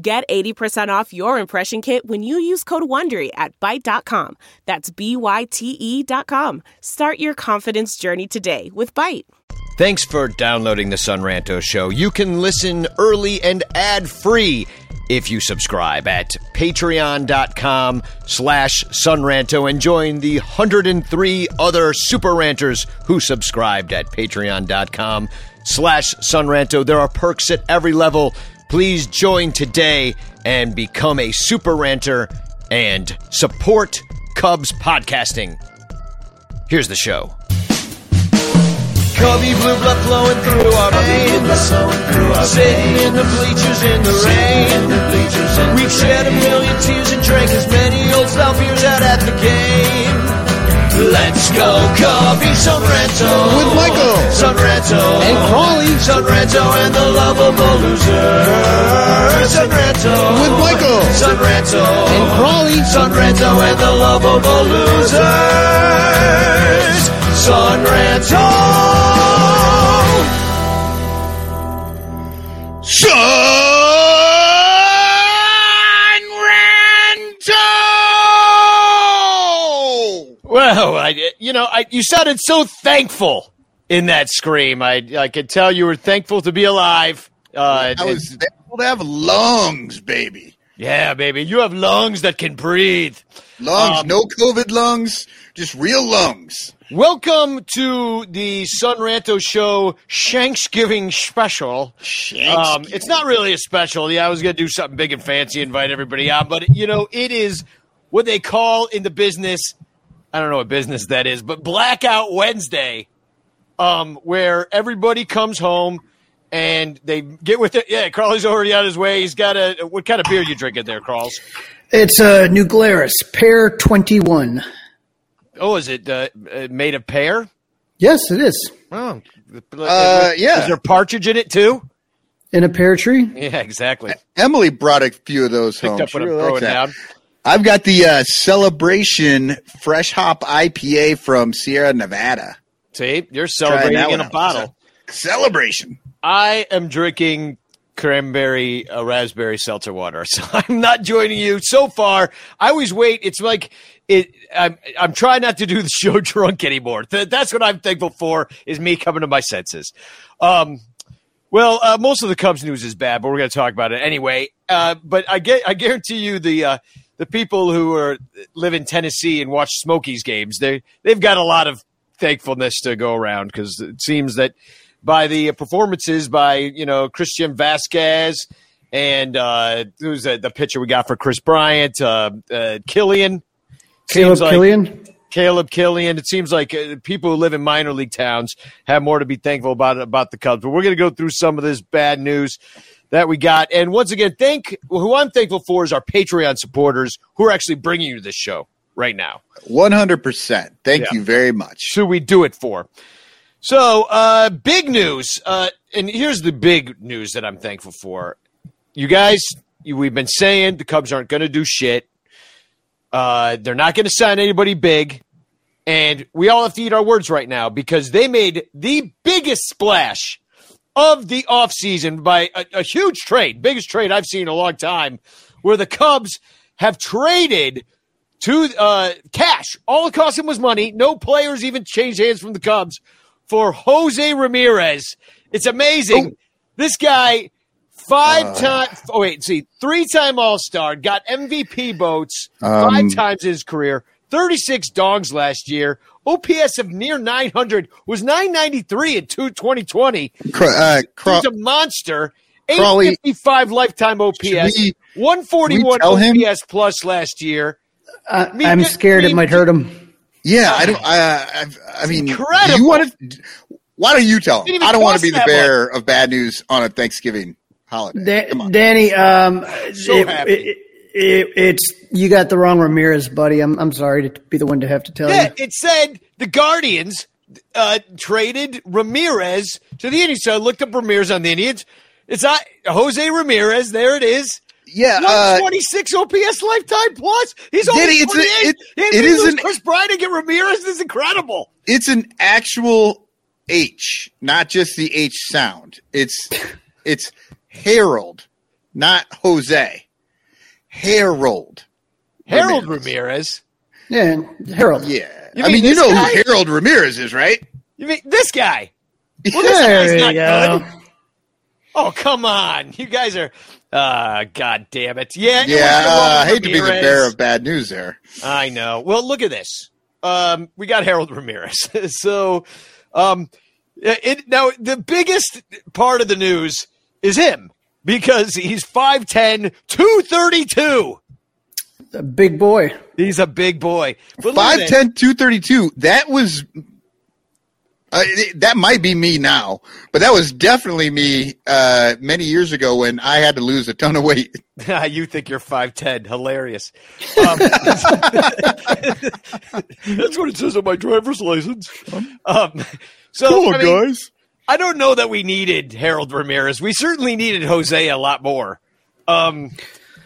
Get 80% off your impression kit when you use code WONDERY at Byte.com. That's B-Y-T-E dot com. Start your confidence journey today with Byte. Thanks for downloading the Sonranto Show. You can listen early and ad-free if you subscribe at patreon.com slash sonranto and join the 103 other super ranters who subscribed at patreon.com slash sonranto. There are perks at every level. Please join today and become a super ranter and support Cubs podcasting. Here's the show. Cubby blue blood flowing through our veins. Sitting in the bleachers in the rain. We've shed a million tears and drank as many old style beers out at the game. Let's go, Cubby Sonranto. With Michael. Sonranto. And Crawley. Sonranto and the lovable loser. Sonranto. With Michael. Sonranto. And Crawley. Sonranto and the lovable losers. Sonranto. Sonranto! Well, I, you know, I, you sounded so thankful in that scream. I, I could tell you were thankful to be alive. Uh, I was thankful to have lungs, baby. yeah, baby, you have lungs that can breathe. Lungs, Um, no COVID lungs, just real lungs. Welcome to the Sonranto Show Shanksgiving special. Um, it's not really a special. Yeah, I was going to do something big and fancy, invite everybody out, but you know, it is what they call in the business. I don't know what business that is, but Blackout Wednesday, um, where everybody comes home and they get with it. Yeah, Crawley's already on his way. He's got a. What kind of beer you drinking there, Crawls? It's a New Glarus Pair 21. Oh, is it uh, uh, made of pear? Yes, it is. Oh, Uh, yeah. Is there partridge in it too? In a pear tree. Yeah, exactly. Emily brought a few of those Picked home. up She what I'm throwing down. I've got the uh, Celebration Fresh Hop IPA from Sierra Nevada. See, you're celebrating in a out. bottle. Celebration. I am drinking cranberry uh, raspberry seltzer water, so I'm not joining you so far. I always wait. It's like it. I'm I'm trying not to do the show drunk anymore. Th- that's what I'm thankful for is me coming to my senses. Um, well, uh, most of the Cubs news is bad, but we're going to talk about it anyway. Uh, but I get, I guarantee you, the uh, the people who are live in Tennessee and watch Smokies games, they they've got a lot of thankfulness to go around because it seems that by the performances by you know Christian Vasquez and uh, who's the, the pitcher we got for Kris Bryant, uh, uh, Kilian. Caleb like- Kilian. Caleb Kilian. It seems like uh, people who live in minor league towns have more to be thankful about about the Cubs. But we're going to go through some of this bad news that we got. And once again, thank who I'm thankful for is our Patreon supporters who are actually bringing you this show right now. 100%. Thank Yeah. you very much. Who we do it for. So, uh, big news. Uh, and here's the big news that I'm thankful for. You guys, you, we've been saying the Cubs aren't going to do shit. Uh, they're not going to sign anybody big. And we all have to eat our words right now because they made the biggest splash of the offseason by a, a huge trade, biggest trade I've seen in a long time, where the Cubs have traded to uh, cash. All it cost them was money. No players even changed hands from the Cubs for Jose Ramirez. It's amazing. This guy, five time. Oh wait, see, three time All Star, got MVP votes five Um, times in his career. Thirty six dongs last year. OPS of near 900 was 993 in two- 2020. Uh, Craw- He's a monster. Crawley- 855 lifetime OPS. We- 141 tell him? OPS plus last year. Uh, Me- I'm scared me- it might hurt him. yeah, I don't. I, I, I mean, do incredible. you want to? Why don't you tell him? I don't want to be the that bearer of bad news on a Thanksgiving holiday. Da- Come on. Danny, um, So it- happy. it- it- it's you got the wrong Ramirez, buddy. I'm I'm sorry to be the one to have to tell Yeah, you. it said the Guardians uh, traded Ramirez to the Indians. So I looked up Ramirez on the Indians. It's not Jose Ramirez. There it is. Yeah, uh, 126 OPS lifetime plus. He's only Diddy, it's a- 28. it- it to is lose an- Kris Bryant and get Ramirez. This is incredible. it's an actual H, not just the H sound. It's it's Harold, not Jose. Harold. Harold Ramirez. Ramirez. Yeah, Harold. Yeah. You I mean mean, you know guy? who Harold Ramirez is, right? You mean this guy? Well, this There guy's you not go. good. Oh, come on. You guys are. Uh, God damn it. Yeah. Yeah, uh, I Harold hate to be the bearer of bad news there. I know. Well, look at this. Um, we got Harold Ramirez. so, um, it now the biggest part of the news is him because he's 5'10", 232. A big boy. He's a big boy. But 5'10", that. 232. That was. Uh, that might be me now, but that was definitely me uh, many years ago when I had to lose a ton of weight. you think you're 5'10". Hilarious. Um, that's what it says on my driver's license. Um, so, I mean, guys. I don't know that we needed Harold Ramirez. We certainly needed Jose a lot more. Um,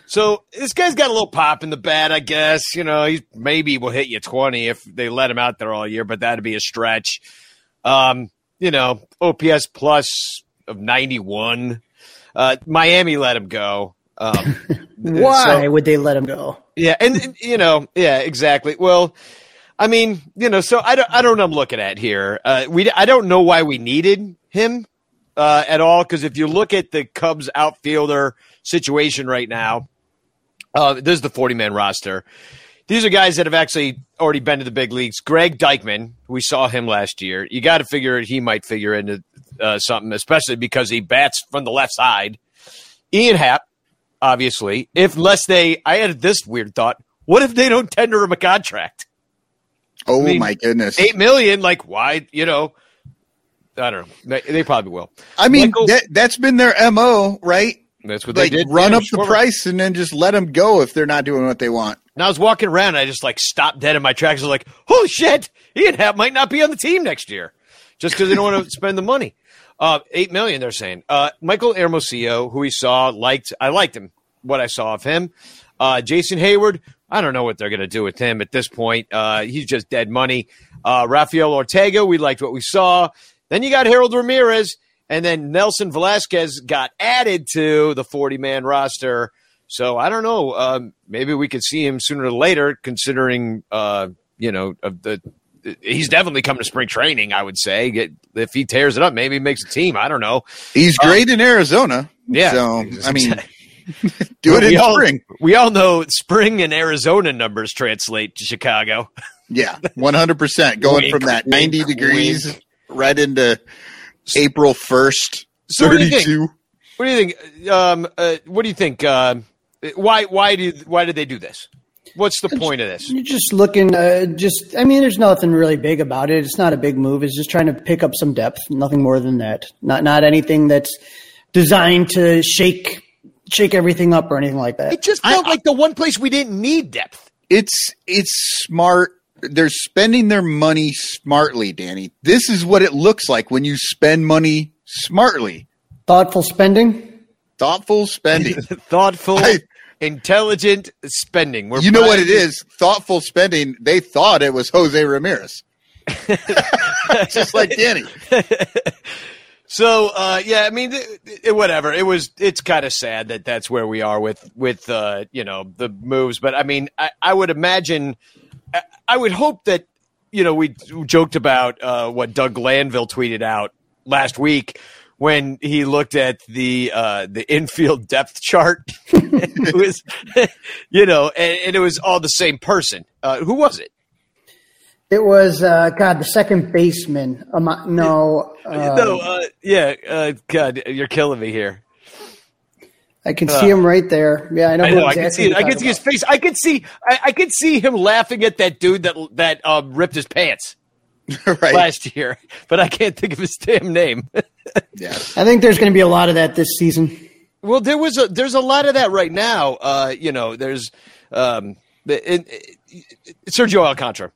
so this guy's got a little pop in the bat, I guess. You know, he maybe will hit you 20 if they let him out there all year, but that'd be a stretch. Um, you know, OPS plus of 91. Uh, Miami let him go. Um, Why so- would they let him go? yeah, and, and, you know, yeah, exactly. Well, I mean, you know, so I don't, I don't know. what I'm looking at here. Uh, we, I don't know why we needed him uh, at all because if you look at the Cubs outfielder situation right now, uh, this is the 40 man roster. These are guys that have actually already been to the big leagues. Greg Deichmann, we saw him last year. You got to figure he might figure into uh, something, especially because he bats from the left side. Ian Happ, obviously. If unless they, I had this weird thought. What if they don't tender him a contract? Oh mean, my goodness! Eight million, like why? You know, I don't know. They, they probably will. I mean, Michael- that that's been their mo, right? That's what Like they did. run up the price and then just let them go if they're not doing what they want. And I was walking around, and I just like stopped dead in my tracks. I was like, "Holy shit! Ian Happ might not be on the team next year, just because they don't want to spend the money." Uh, Eight million, they're saying. Uh, Michael Hermosillo, who we saw, liked. I liked him. What I saw of him. Uh, Jason Heyward. I don't know what they're going to do with him at this point. Uh, he's just dead money. Uh, Rafael Ortega. We liked what we saw. Then you got Harold Ramirez, and then Nelson Velazquez got added to the forty-man roster. So I don't know. Um, maybe we could see him sooner or later, considering uh, you know of the. He's definitely come to spring training. I would say Get, if he tears it up, maybe he makes a team. I don't know. He's great in Arizona. Yeah. So I mean, do it in all, spring. We all know spring and Arizona numbers translate to Chicago. Yeah, one hundred percent. Going Wink, from that wink, ninety degrees wink. right into April first, So what do you think? thirty-two. What do you think? Um, uh, what do you think? Uh, why? Why do? Why did they do this? What's the point of this? You're just looking, uh, just, I mean, there's nothing really big about it. It's not a big move. It's just trying to pick up some depth. Nothing more than that. Not, not anything that's designed to shake, shake everything up or anything like that. It just felt like the one place we didn't need depth. It's it's smart. They're spending their money smartly, Danny. This is what it looks like when you spend money smartly. Thoughtful spending. Thoughtful spending. Thoughtful, I- intelligent spending. We're you know what it buying- is? Thoughtful spending. They thought it was Jose Ramirez. Just like Danny. So uh, yeah, I mean, it, it- whatever. It was. It's kind of sad that that's where we are with with uh, you know the moves. But I mean, I, I would imagine, I, I would hope that you know we joked about uh, what Doug Glanville tweeted out last week when he looked at the uh, the infield depth chart. it was, you know, and, and it was all the same person. Uh, who was it? It was, uh, God, the second baseman. Um, no, uh, no, uh, yeah. Uh, God, you're killing me here. I can see him right there. Yeah, I know. I who know. I can see. you're I can see his face. I can see. I, I can see him laughing at that dude that that um, ripped his pants right. last year. But I can't think of his damn name. Yeah. I think there's going to be a lot of that this season. Well, there was a there's a lot of that right now. Uh, you know, there's um, it, it, Sergio Alcantara.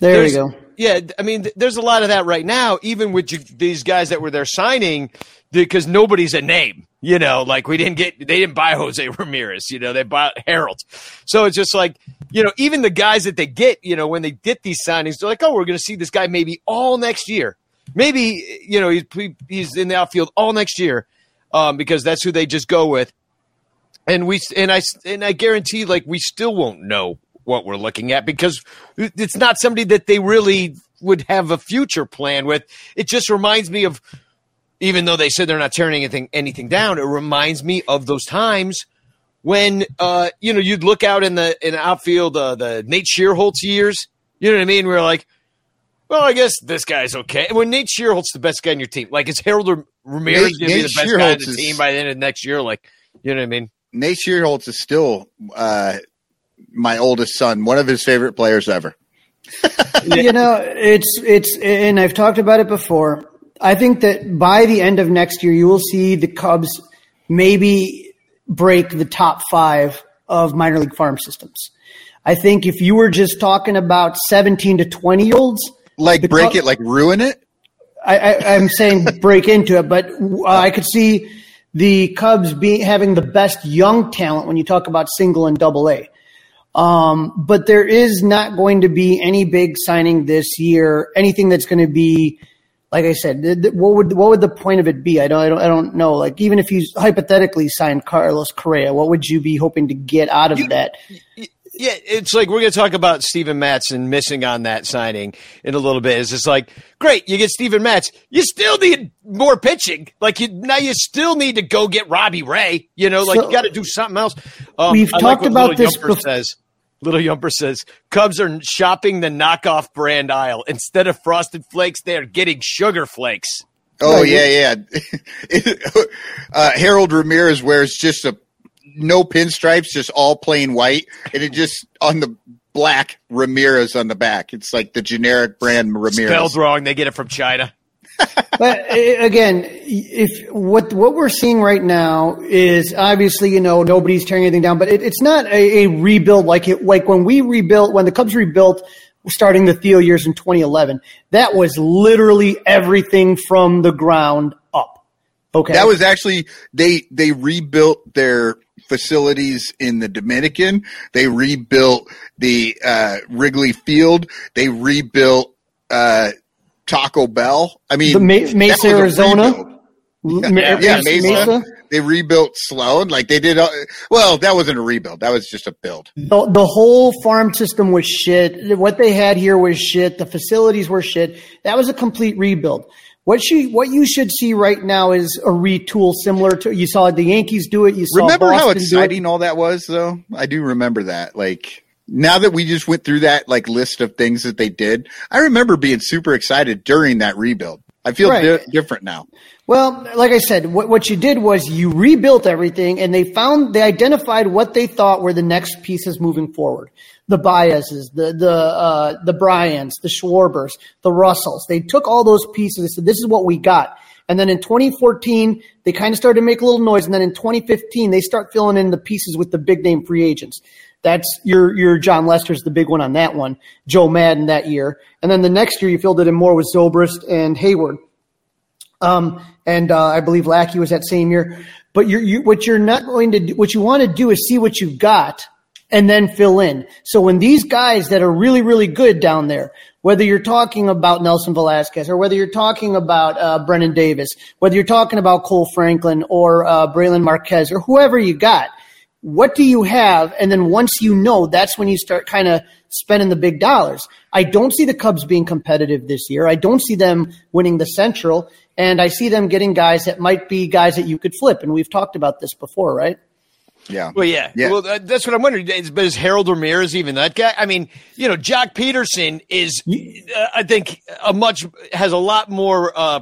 There There's- you go. Yeah, I mean, th- there's a lot of that right now, even with you, these guys that were there signing, because nobody's a name. You know, like we didn't get, they didn't buy Jose Ramirez. You know, they bought Harold. So it's just like, you know, even the guys that they get, you know, when they get these signings, they're like, oh, we're going to see this guy maybe all next year. Maybe, you know, he's he's in the outfield all next year, um, because that's who they just go with and we and I and I guarantee like we still won't know what we're looking at because it's not somebody that they really would have a future plan with. It just reminds me of even though they said they're not tearing anything anything down, it reminds me of those times when uh you know you'd look out in the in the outfield uh, the Nate Schierholtz years. You know what I mean? We're like, well, I guess this guy's okay. And when Nate Schierholtz's the best guy on your team, like is Harold Ramirez going to be the best guy on Schierholtz the team by the end of next year? Like, you know what I mean? Nate Schierholtz is still uh, my oldest son, one of his favorite players ever. you know, it's it's and I've talked about it before. I think that by the end of next year, you will see the Cubs maybe break the top five of minor league farm systems. I think if you were just talking about seventeen to twenty year olds, Like break Cub- it, like ruin it. I, I'm saying break into it, but uh, I could see the Cubs being having the best young talent when you talk about single and double A. Um, but there is not going to be any big signing this year. Anything that's going to be, like I said, th- th- what would what would the point of it be? I don't, I don't, I don't know. Like even if you hypothetically signed Carlos Correa, what would you be hoping to get out of that? Yeah, it's like we're going to talk about Steven Matson missing on that signing in a little bit. It's just like, great, you get Steven Matz. You still need more pitching. Like you now, you still need to go get Robbie Ray. You know, like So- you got to do something else. Um, We've I talked what about Little this Yumper bef- says. Little Yumper says Cubs are shopping the knockoff brand aisle instead of Frosted Flakes. They are getting Sugar Flakes. Oh Right. yeah, yeah. uh, Harold Ramirez wears just a no pinstripes, just all plain white, and it just on the black Ramirez on the back. It's like the generic brand Ramirez. Spelled wrong. They get it from China. but uh, again, if what what we're seeing right now is obviously you know nobody's tearing anything down, but it, it's not a, a rebuild like it like when we rebuilt when the Cubs rebuilt starting the Theo years in 2011. That was literally everything from the ground up. Okay, That was actually they they rebuilt their facilities in the Dominican. They rebuilt the uh, Wrigley Field. They rebuilt uh, Taco Bell. I mean, The Ma- Mesa, Arizona? Ma- Yeah, Mesa. Mesa. They rebuilt Sloan. Like they did. Uh, well, that wasn't a rebuild. That was just a build. The, the whole farm system was shit. What they had here was shit. The facilities were shit. That was a complete rebuild. What she, what you should see right now is a retool similar to you saw the Yankees do it. You saw Remember how Boston it. exciting all that was, though. I do remember that. Like now that we just went through that like list of things that they did, I remember being super excited during that rebuild. I feel Right. di- different now. Well, like I said, what, what you did was you rebuilt everything and they found, they identified what they thought were the next pieces moving forward. The Baez's, the, the, uh, the Bryans, the Schwarbers, the Russells. They took all those pieces and said, this is what we got. And then in 2014, they kind of started to make a little noise. And then in 2015, they start filling in the pieces with the big name free agents. That's your, your Jon Lester's the big one on that one. Joe Maddon that year. And then the next year you filled it in more with Zobrist and Heyward. Um, and uh, I believe Lackey was that same year. But you're, you, what you're not going to do, what you want to do is see what you've got and then fill in. So when these guys that are really, really good down there, whether you're talking about Nelson Velazquez or whether you're talking about uh, Brennen Davis, whether you're talking about Kohl Franklin or uh, Brailyn Marquez or whoever you got, what do you have? And then once you know, that's when you start kind of spending the big dollars. I don't see the Cubs being competitive this year. I don't see them winning the Central, and I see them getting guys that might be guys that you could flip. And we've talked about this before, right? Yeah. Well, yeah. Yeah. Well, that's what I'm wondering. Is, but is Harold Ramirez even that guy? I mean, you know, Joc Pederson is, uh, I think, a much has a lot more uh,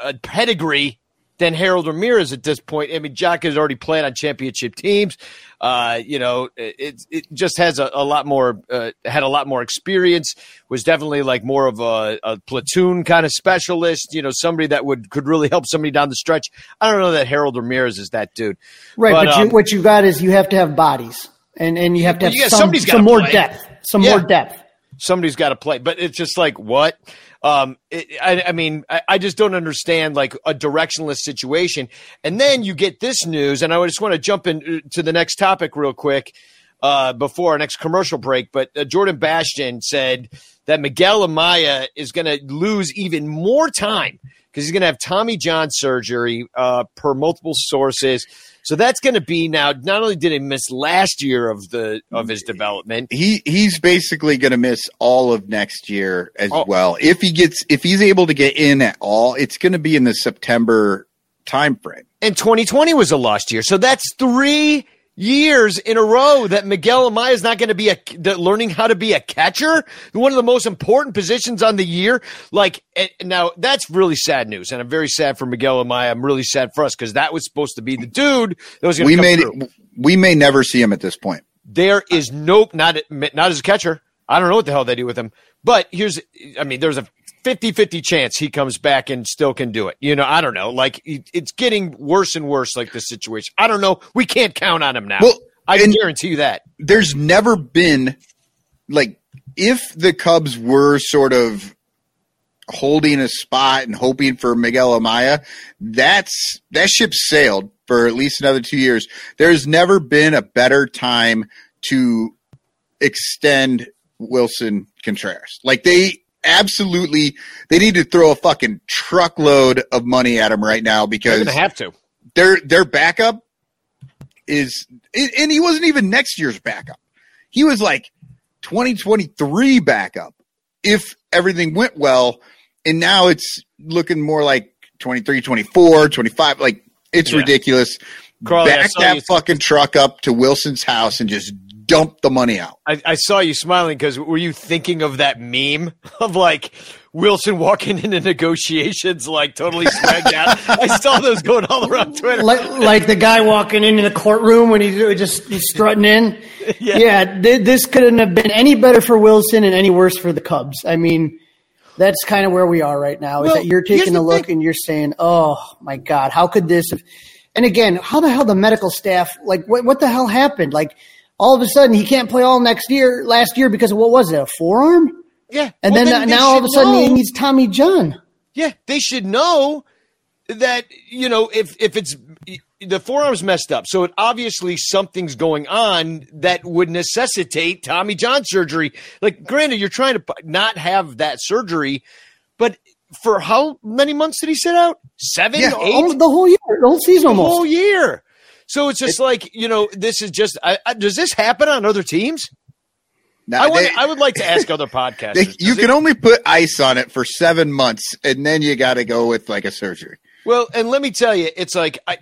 uh, pedigree than Harold Ramirez at this point. I mean, Jack has already played on championship teams. Uh, you know, it, it just has a, a lot more, uh, had a lot more experience, was definitely like more of a, a, platoon kind of specialist, you know, somebody that would, could really help somebody down the stretch. I don't know that Harold Ramirez is that dude. Right. But, but um, you, what you got is you have to have bodies and, and you have to have yeah, some, some more play. depth, some yeah. more depth. Somebody's got to play, but it's just like, what? Um, it, I, I, mean, I, I, just don't understand like a directionless situation. And then you get this news, and I just want to jump into uh, the next topic real quick uh, before our next commercial break. But uh, Jordan Bastian said that Miguel Amaya is going to lose even more time because he's going to have Tommy John surgery uh, per multiple sources. So that's going to be now. Not only did he miss last year of the of his development, he he's basically going to miss all of next year as oh. well. If he gets if he's able to get in at all, it's going to be in the September time frame. And 2020 was a lost year, so that's three years in a row that Miguel Amaya is not going to be a learning how to be a catcher, one of the most important positions on the year. Like eh, now, that's really sad news, and I'm very sad for Miguel Amaya. I'm really sad for us because that was supposed to be the dude that was. Going to. We may through. we may never see him at this point. There is nope, not not as a catcher. I don't know what the hell they do with him. But here's, I mean, there's a 50 50 chance he comes back and still can do it. You know, I don't know. Like, it's getting worse and worse, like the situation. I don't know. We can't count on him now. Well, I can guarantee you that. There's never been, like, if the Cubs were sort of holding a spot and hoping for Miguel Amaya, that's that ship sailed for at least another two years. There's never been a better time to extend Willson Contreras. Like they absolutely they need to throw a fucking truckload of money at him right now because they have to. Their their backup is and he wasn't even next year's backup. He was like 2023 backup if everything went well and now it's looking more like 23 24 25 like it's yeah. ridiculous Crawley, back that fucking truck up to Willson's house and just dump the money out. I, I saw you smiling because were you thinking of that meme of like Willson walking into negotiations like totally swagged out? I saw those going all around Twitter. Like, like the guy walking into the courtroom when he's just he's strutting in. yeah, yeah th- this couldn't have been any better for Willson and any worse for the Cubs. I mean. That's kind of where we are right now. Well, is that you're taking a look thing. and you're saying, "Oh my God, how could this?" Have... And again, how the hell the medical staff like what? What the hell happened? Like all of a sudden he can't play all next year, last year because of what was it, a forearm? Yeah. And well, then, then now all of a sudden know. he needs Tommy John. Yeah, they should know that you know if if it's the forearm's messed up, so it obviously something's going on that would necessitate Tommy John surgery. Like, granted, you're trying to not have that surgery, but for how many months did he sit out? Seven, yeah, eight, the whole year, the whole season, the almost. whole year. So it's just it, like you know, this is just. I, I, does this happen on other teams? I, would, they, I would like to ask other podcasters. They, you can only put ice on it for seven months, and then you got to go with like a surgery. Well, and let me tell you, it's like I,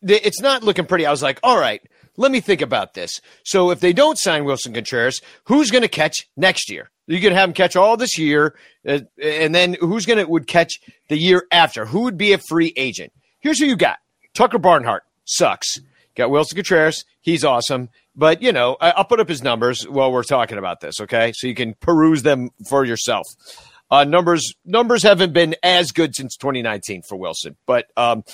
it's not looking pretty. I was like, all right, let me think about this. So if they don't sign Willson Contreras, who's going to catch next year? You could have him catch all this year, uh, and then who's going to would catch the year after? Who would be a free agent? Here's who you got: Tucker Barnhart sucks. Got Willson Contreras. He's awesome. But, you know, I'll put up his numbers while we're talking about this, okay? So you can peruse them for yourself. Uh, numbers numbers haven't been as good since 2019 for Willson. But um,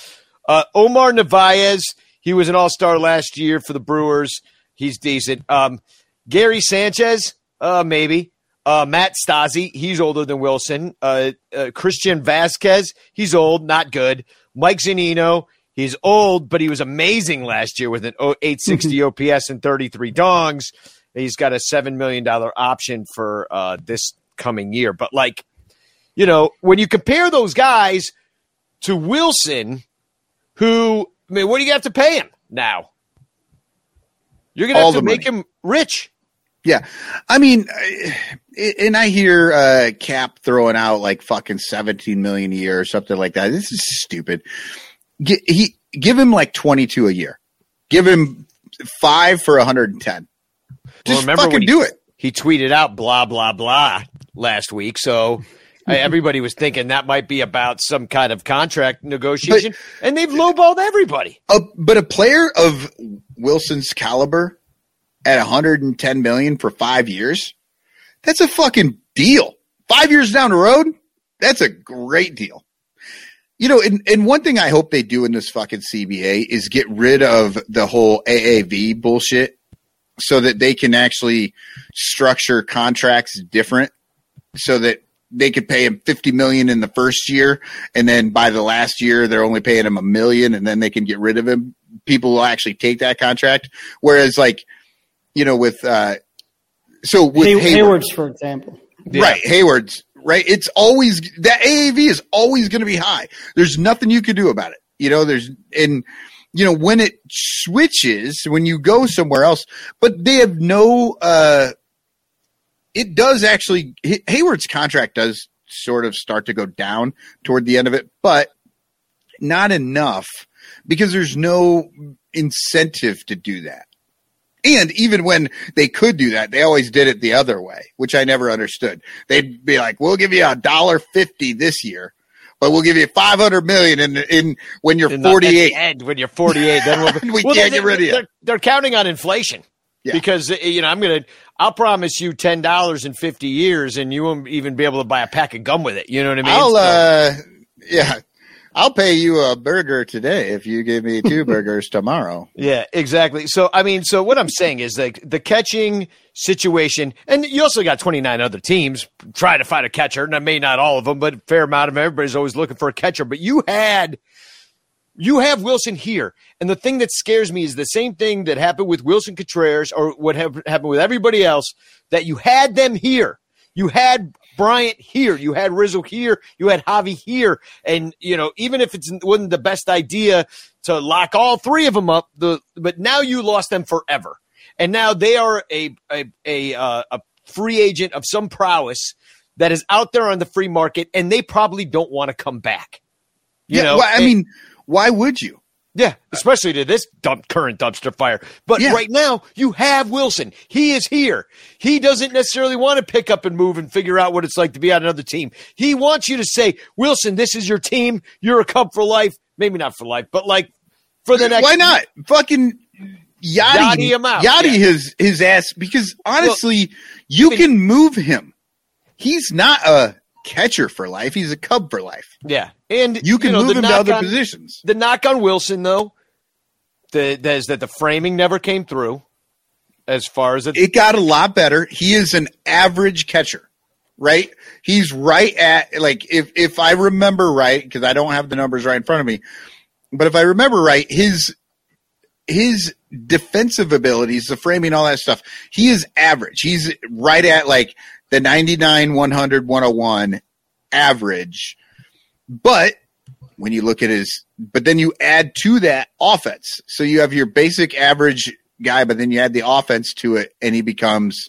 uh, Omar Narvaez, he was an all star last year for the Brewers. He's decent. Um, Gary Sanchez, uh, maybe. Uh, Max Stassi, he's older than Willson. Uh, uh, Christian Vasquez, he's old, not good. Mike Zunino, He's old, but he was amazing last year with an 860 OPS and 33 dongs. He's got a $7 million option for uh, this coming year. But, like, you know, when you compare those guys to Willson, who, I mean, what do you have to pay him now? You're going to have to make him rich. Yeah. I mean, and I hear uh, Cap throwing out like fucking 17 million a year or something like that. This is stupid he give him like 22 a year. Give him five for 110. Just well, remember fucking he, do it. He tweeted out blah blah blah last week, so everybody was thinking that might be about some kind of contract negotiation, and they've lowballed everybody. A, but a player of Willson's caliber at 110 million for five years, that's a fucking deal. Five years down the road, that's a great deal. You know, and, and one thing I hope they do in this fucking CBA is get rid of the whole AAV bullshit so that they can actually structure contracts different so that they could pay him 50 million in the first year and then by the last year they're only paying him a million and then they can get rid of him. People will actually take that contract. Whereas like you know with uh so with Hay- Heyward, Heyward's, for example. right. Heyward's right? It's always that AAV is always going to be high. There's nothing you can do about it you know? There's and you know when it switches when you go somewhere else but they have no uh it does actually Hay- Heyward's contract does sort of start to go down toward the end of it, but not enough because there's no incentive to do that. And even when they could do that, they always did it the other way, which I never understood. They'd be like, "We'll give you a dollar fifty this year, but we'll give you five hundred million in in when you're In the- at forty eight. end, when you're 48, then we'll, We Well, can't they- get rid of you. They're, they're counting on inflation. Yeah. Because uh, you know, I'm gonna, I'll promise you ten dollars in fifty years, and you won't even be able to buy a pack of gum with it. You know what I mean? I'll uh, yeah, I'll pay you a burger today if you give me two burgers tomorrow. Yeah, exactly. So I mean, so what I'm saying is like the catching situation, and you also got 29 other teams trying to find a catcher, and I may not all of them, but a fair amount of them. Everybody's always looking for a catcher. But you had, you have Willson here, and the thing that scares me is the same thing that happened with Willson Contreras, or what hap- happened with everybody else. That you had them here, you had Bryant here, you had Rizzo here, you had Javi here, and you know even if it wasn't the best idea to lock all three of them up, the but now you lost them forever, and now they are a a a, uh, a free agent of some prowess that is out there on the free market, and they probably don't want to come back. You yeah, know, well, I and- mean, why would you? Yeah, uh, especially to this dump, current dumpster fire. But Yeah. right now, you have Willson. He is here. He doesn't necessarily want to pick up and move and figure out what it's like to be on another team. He wants you to say, Willson, this is your team. You're a Cub for life. Maybe not for life, but like for the next. Why not? Fucking Yachty, Yachty him out, Yachty yeah. his his ass because honestly, you can move him. He's not a catcher for life. He's a Cub for life. Yeah, and You can know, move him to other on- positions. The knock on Willson, though, the, that is that the framing never came through. As far as it, It got a lot better. He is an average catcher, right? He's right at like if if I remember right because I don't have the numbers right in front of me, but if I remember right, his his defensive abilities, the framing, all that stuff, he is average. He's right at like the 99, 100, 101 average. But when you look at his, but then you add to that offense. So you have your basic average guy, but then you add the offense to it and he becomes,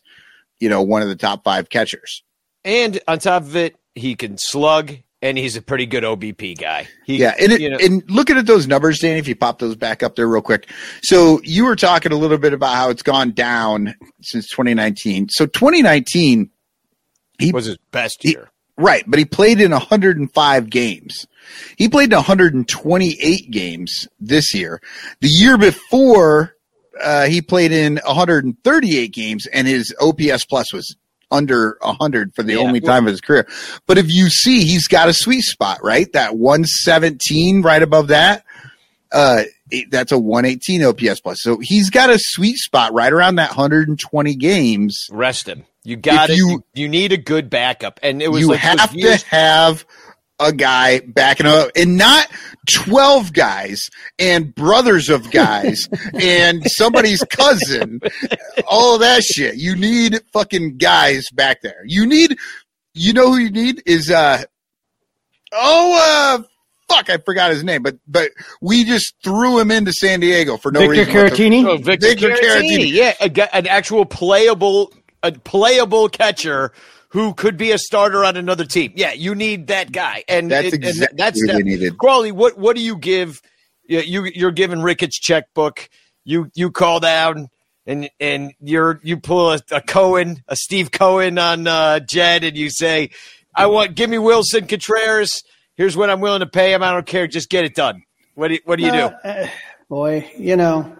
you know, one of the top five catchers. and on top of it, he can slug, and he's a pretty good OBP guy. He, Yeah, and it, you know, and looking at those numbers, Danny, if you pop those back up there real quick. So you were talking a little bit about how it's gone down since 2019. So 2019, he was his best he- year. right, but he played in 105 games. He played in 128 games this year. The year before, uh, he played in 138 games, and his OPS plus was under 100 for the Yeah. only time of his career. But if you see, he's got a sweet spot, right? That 117 right above that. Uh, that's a 118 OPS plus. So he's got a sweet spot right around that 120 games. Rest him. You got If it. you- You, you need a good backup, and it was you like those have to have a guy backing up and not 12 guys and brothers of guys and somebody's cousin all that shit you need fucking guys back there you need you know who you need is uh oh uh fuck i forgot his name but but we just threw him into san diego for no Victor reason whatsoever. Caratini. Oh, Victor, Victor Caratini. Caratini. Yeah, a, an actual playable, a playable catcher who could be a starter on another team. Yeah, you need that guy, and That's it- and exactly that's what they that- needed. Crawley, what what do you give? You, you you're giving Ricketts checkbook. You you call down and and you're you pull a, a Cohen, a Steve Cohen on uh, Jed, and you say, I want give me Willson Contreras. Here's what I'm willing to pay him. I don't care. Just get it done. What do you, what do you do? Uh, boy, you know,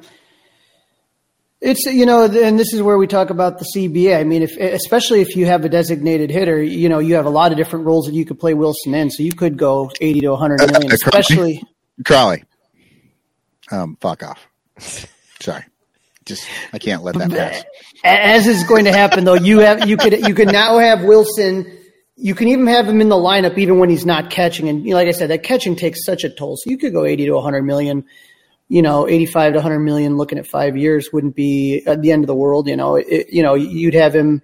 it's you know, and this is where we talk about the CBA. I mean, if especially if you have a designated hitter, you know, you have a lot of different roles that you could play Willson in. So you could go eighty to one hundred million, Uh, especially. Crowley. Um, fuck off. Sorry. Just I can't let that pass. As is going to happen, though, you have you could you could now have Willson. You can even have him in the lineup even when he's not catching. And you know, like I said, that catching takes such a toll. So you could go eighty to one hundred million. You know, eighty-five to one hundred million. Looking at five years wouldn't be at the end of the world. You know, it, you know, you'd have him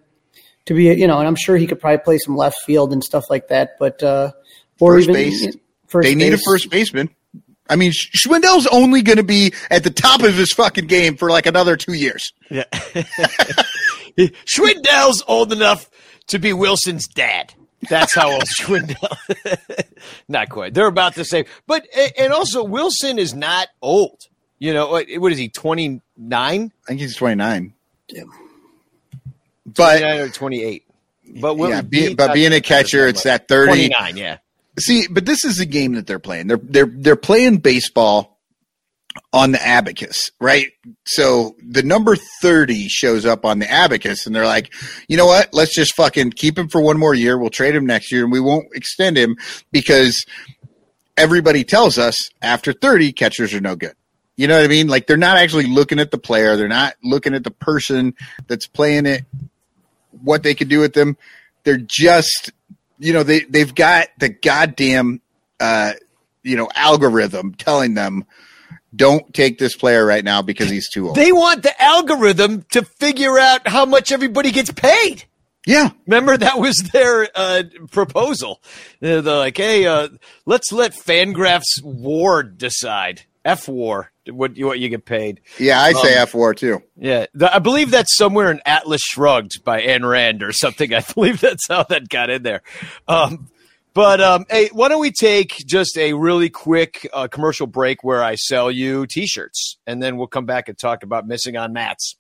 to be. You know, and I'm sure he could probably play some left field and stuff like that. But uh, or First even base. first They need a base. first baseman. I mean, Schwindel's only going to be at the top of his fucking game for like another two years. Yeah. Schwindel's old enough to be Willson's dad. That's how old Schwindel. not quite. They're about the same. But and also Willson is not old. You know what? What is he? Twenty nine? I think he's 29. Damn. But or twenty eight? But Will, yeah, be, but being a catcher, it's that 30. twenty nine. Yeah. See, but this is the game that they're playing. They're they're they're playing baseball on the abacus, right? So the number 30 shows up on the abacus and they're like, "You know what? Let's just fucking keep him for one more year. We'll trade him next year and we won't extend him because everybody tells us after 30 catchers are no good." You know what I mean? Like they're not actually looking at the player, they're not looking at the person that's playing it, what they could do with them. They're just you know they they've got the goddamn uh you know algorithm telling them don't take this player right now because he's too old. They want the algorithm to figure out how much everybody gets paid. yeah. Remember that was their uh, proposal. They're, like, "Hey, uh, let's let Fangraphs Ward decide. F War, what you what you get paid." Yeah, I say Um, F War too. Yeah, The- I believe that's somewhere in Atlas Shrugged by Ayn Rand or something. I believe that's how that got in there. Um, but um, hey, why don't we take just a really quick uh, commercial break where I sell you T-shirts, and then we'll come back and talk about missing on Matz.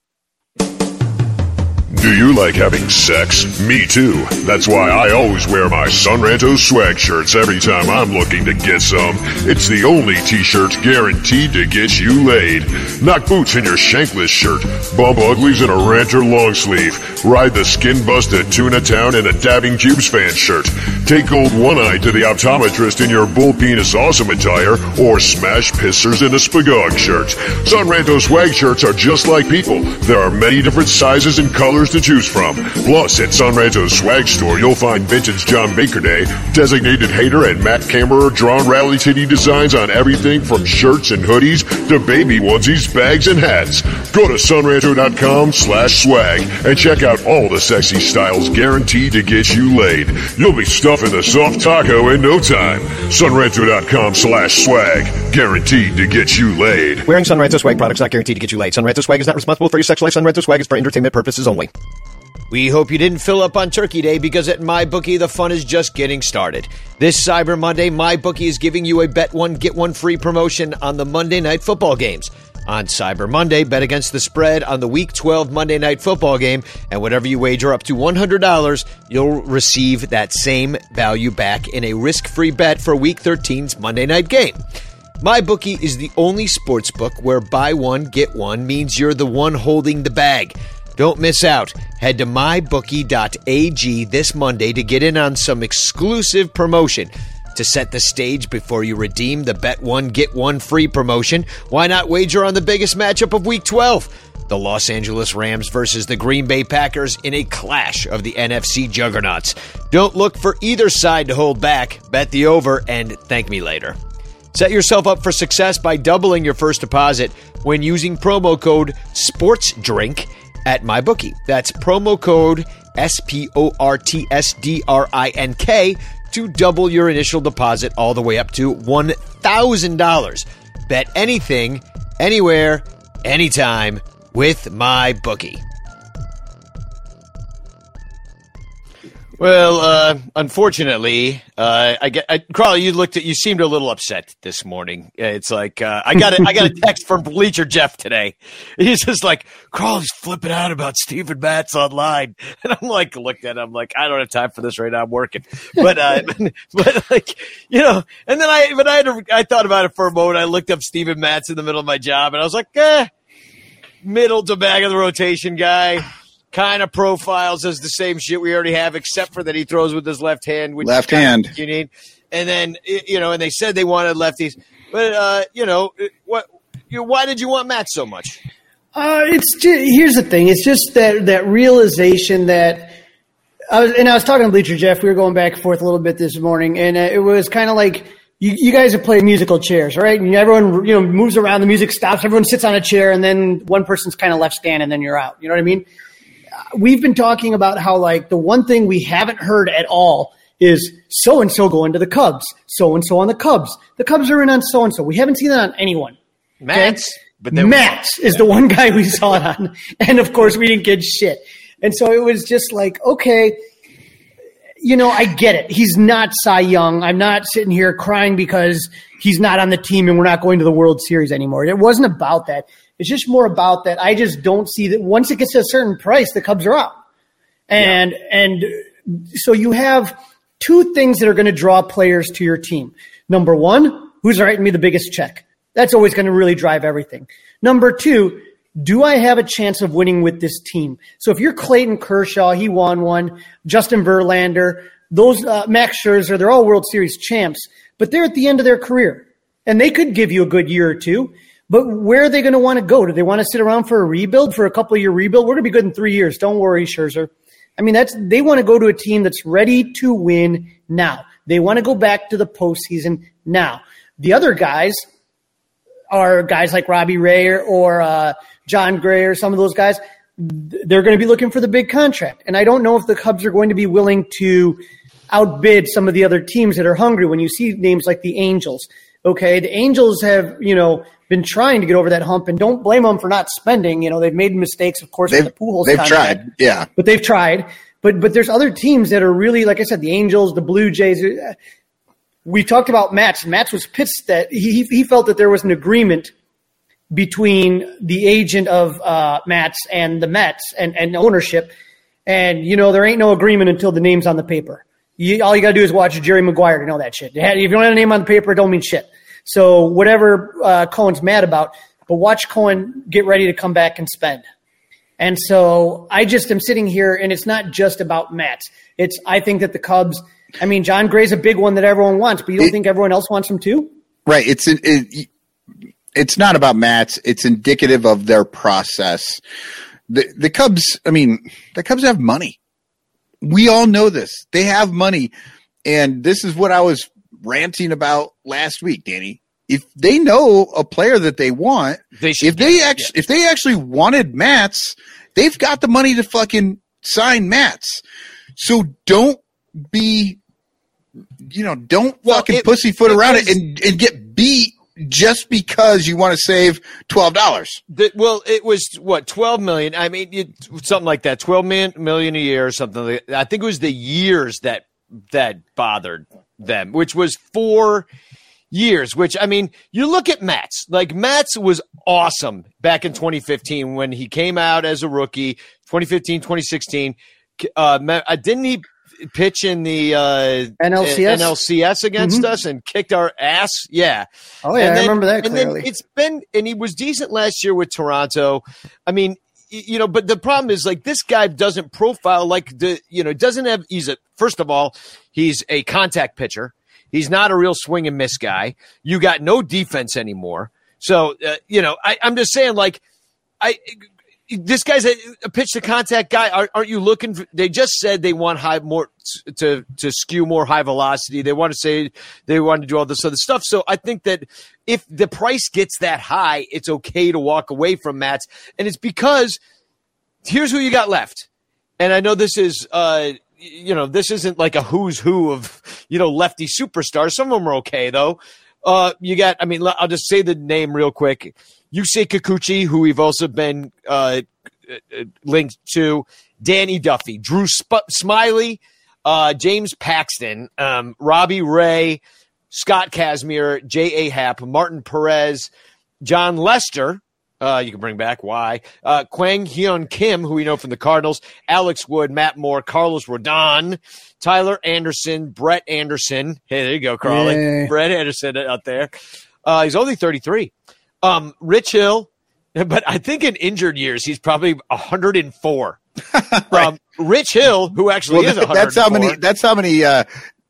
Do you like having sex? Me too. That's why I always wear my Sonranto swag shirts every time I'm looking to get some. It's the only t-shirt guaranteed to get you laid. Knock boots in your shankless shirt, bump uglies in a ranter long sleeve, ride the skin busted tuna town in a dabbing cubes fan shirt, take old one eye to the optometrist in your bull penis awesome attire, or smash pissers in a spagog shirt. Sonranto swag shirts are just like people. There are many different sizes and colors to choose from. Plus, at Sonranto's swag store, you'll find vintage John Baker Day, designated hater, and Matt Cameron drawn rally titty designs on everything from shirts and hoodies to baby onesies, bags, and hats. Go to sonranto.com slash swag and check out all the sexy styles guaranteed to get you laid. You'll be stuffing the soft taco in no time. Sonranto.com slash swag, guaranteed to get you laid. Wearing Sonranto swag products not guaranteed to get you laid. Sonranto swag is not responsible for your sex life. Sonranto swag is for entertainment purposes only. We hope you didn't fill up on Turkey Day because at MyBookie the fun is just getting started. This Cyber Monday, MyBookie is giving you a bet one get one free promotion on the Monday night football games. On Cyber Monday, bet against the spread on the Week 12 Monday night football game, and whatever you wager up to $100, you'll receive that same value back in a risk-free bet for Week 13's Monday night game. MyBookie is the only sports book where buy one, get one means you're the one holding the bag. Don't miss out. Head to mybookie.ag this Monday to get in on some exclusive promotion. To set the stage before you redeem the Bet One Get One free promotion, why not wager on the biggest matchup of Week 12? The Los Angeles Rams versus the Green Bay Packers in a clash of the NFC juggernauts. Don't look for either side to hold back. Bet the over and thank me later. Set yourself up for success by doubling your first deposit when using promo code SPORTSDRINK at MyBookie. That's promo code S P O R T S D R I N K to double your initial deposit all the way up to $1,000. Bet anything, anywhere, anytime with MyBookie. Well, uh, unfortunately, uh, I get I, Crawley. You looked at. You seemed a little upset this morning. It's like uh, I got a, I got a text from Bleacher Jeff today. He's just like Crawley's flipping out about Steven Matz online, and I'm like, looked at. him, I'm like, I don't have time for this right now. I'm working, but uh, but like you know. And then I but I had to, I thought about it for a moment. I looked up Steven Matz in the middle of my job, and I was like, eh, middle to back of the rotation guy. Kind of profiles as the same shit we already have, except for that he throws with his left hand. Which Left is kind of hand. you need. And then you know, and they said they wanted lefties, but uh, you know, what? You, why did you want Matt so much? Uh, it's ju- here's the thing. It's just that that realization that I was, and I was talking to Bleacher Jeff. We were going back and forth a little bit this morning, and uh, it was kind of like you, you guys have played musical chairs, right? And everyone you know moves around, the music stops, everyone sits on a chair, and then one person's kind of left standing, and then you're out. You know what I mean? We've been talking about how like the one thing we haven't heard at all is so and so going to the Cubs, so and so on the Cubs. The Cubs are in on so and so. We haven't seen that on anyone. Matt, but then Matt is the one guy we saw it on, and of course we didn't get shit. And so it was just like, okay, you know, I get it. He's not Cy Young. I'm not sitting here crying because he's not on the team and we're not going to the World Series anymore. It wasn't about that. It's just more about that. I just don't see that once it gets to a certain price, the Cubs are out. And and so you have two things that are going to draw players to your team. Number one, who's writing me the biggest check? That's always going to really drive everything. Number two, do I have a chance of winning with this team? So if you're Clayton Kershaw, he won one. Justin Verlander, those uh, Max Scherzer, they're all World Series champs, but they're at the end of their career, and they could give you a good year or two. But where are they going to want to go? Do they want to sit around for a rebuild for a couple of year rebuild? We're going to be good in three years. Don't worry, Scherzer. I mean, that's they want to go to a team that's ready to win now. They want to go back to the postseason now. The other guys are guys like Robbie Ray or, or uh, Jon Gray or some of those guys. They're going to be looking for the big contract, and I don't know if the Cubs are going to be willing to outbid some of the other teams that are hungry. When you see names like the Angels, okay, the Angels have you know been trying to get over that hump, and don't blame them for not spending. You know, they've made mistakes, of course, They've the Pujols they've contract tried. Yeah. but they've tried. But but there's other teams that are really like I said, the Angels, the Blue Jays. We talked about Matz. Matz was pissed that he he felt that there was an agreement between the agent of uh, Matz and the Mets and, and ownership, and you know there ain't no agreement until the name's on the paper. You, all you got to do is watch Jerry Maguire to know that shit. If you don't have a name on the paper, it don't mean shit. So whatever uh, Cohen's mad about, but watch Cohen get ready to come back and spend. And so I just am sitting here, and it's not just about Matz. It's I think that the Cubs. I mean, Jon Gray's a big one that everyone wants, but you don't It- think everyone else wants him too? Right. It's it, it, it's not about Matz. It's indicative of their process. The the Cubs. I mean, the Cubs have money. We all know this. They have money, and this is what I was ranting about last week, Danny. If they know a player that they want, They should if they actually if they actually wanted Matz, they've got the money to fucking sign Matz. So don't be, you know, don't Well, fucking it- pussyfoot it around was- it and and get beat just because you want to save twelve dollars. Well, it was what twelve million. I mean, it, something like that, twelve million, million a year or something. Like. I think it was the years that that bothered them, which was four years. Which I mean, you look at Matz. Like Matz was awesome back in 2015 when he came out as a rookie. 2015, 2016. Uh, uh, didn't he pitch in the uh, NLCS? NLCS against us and kicked our ass? Yeah. Oh yeah, And I then- remember that and clearly. then it's been, and he was decent last year with Toronto. I mean, you know, but the problem is like this guy doesn't profile like the, you know, doesn't have. He's a first of all, he's a contact pitcher. He's not a real swing and miss guy. You got no defense anymore. So uh, you know, I, I'm just saying, like, I. This guy's a, a pitch to contact guy. Aren't, aren't you looking? For, they just said they want high more to to skew more high velocity. They want to say they want to do all this other stuff. So I think that if the price gets that high, it's okay to walk away from Matz, and it's because here's who you got left. And I know this is, uh, you know, this isn't like a who's who of, you know, lefty superstars. Some of them are okay though. Uh, you got, I mean, I'll just say the name real quick. Yusei Kikuchi, who we've also been uh, uh, linked to, Danny Duffy, Drew Sp- Smiley, uh, James Paxton, um, Robbie Ray, Scott Kazmir, J.A. Happ, Martin Perez, Jon Lester. Uh, you can bring back why. Uh, Kwang Hyun Kim, who we know from the Cardinals, Alex Wood, Matt Moore, Carlos Rodon, Tyler Anderson, Brett Anderson. Hey, there you go, Crawley. Yay. Brett Anderson out there. Uh, he's only 33. Um, Rich Hill, but I think in injured years, he's probably 104. um, Rich Hill, who actually Well, is 104. that's how many. That's how many. Uh,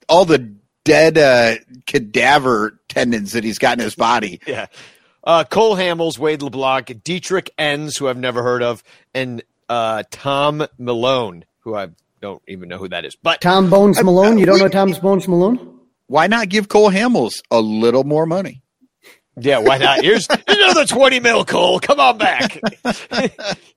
all the dead uh, cadaver tendons that he's got in his body. Yeah. Uh, Cole Hamels, Wade LeBlanc, Dietrich Enns, who I've never heard of, and uh, Tom Malone, who I don't even know who that is. But Tom Bones Malone. You don't we- know Tom Bones Malone? Why not give Cole Hamels a little more money? Yeah, why not? Here's another 20 mil, Cole. Come on back.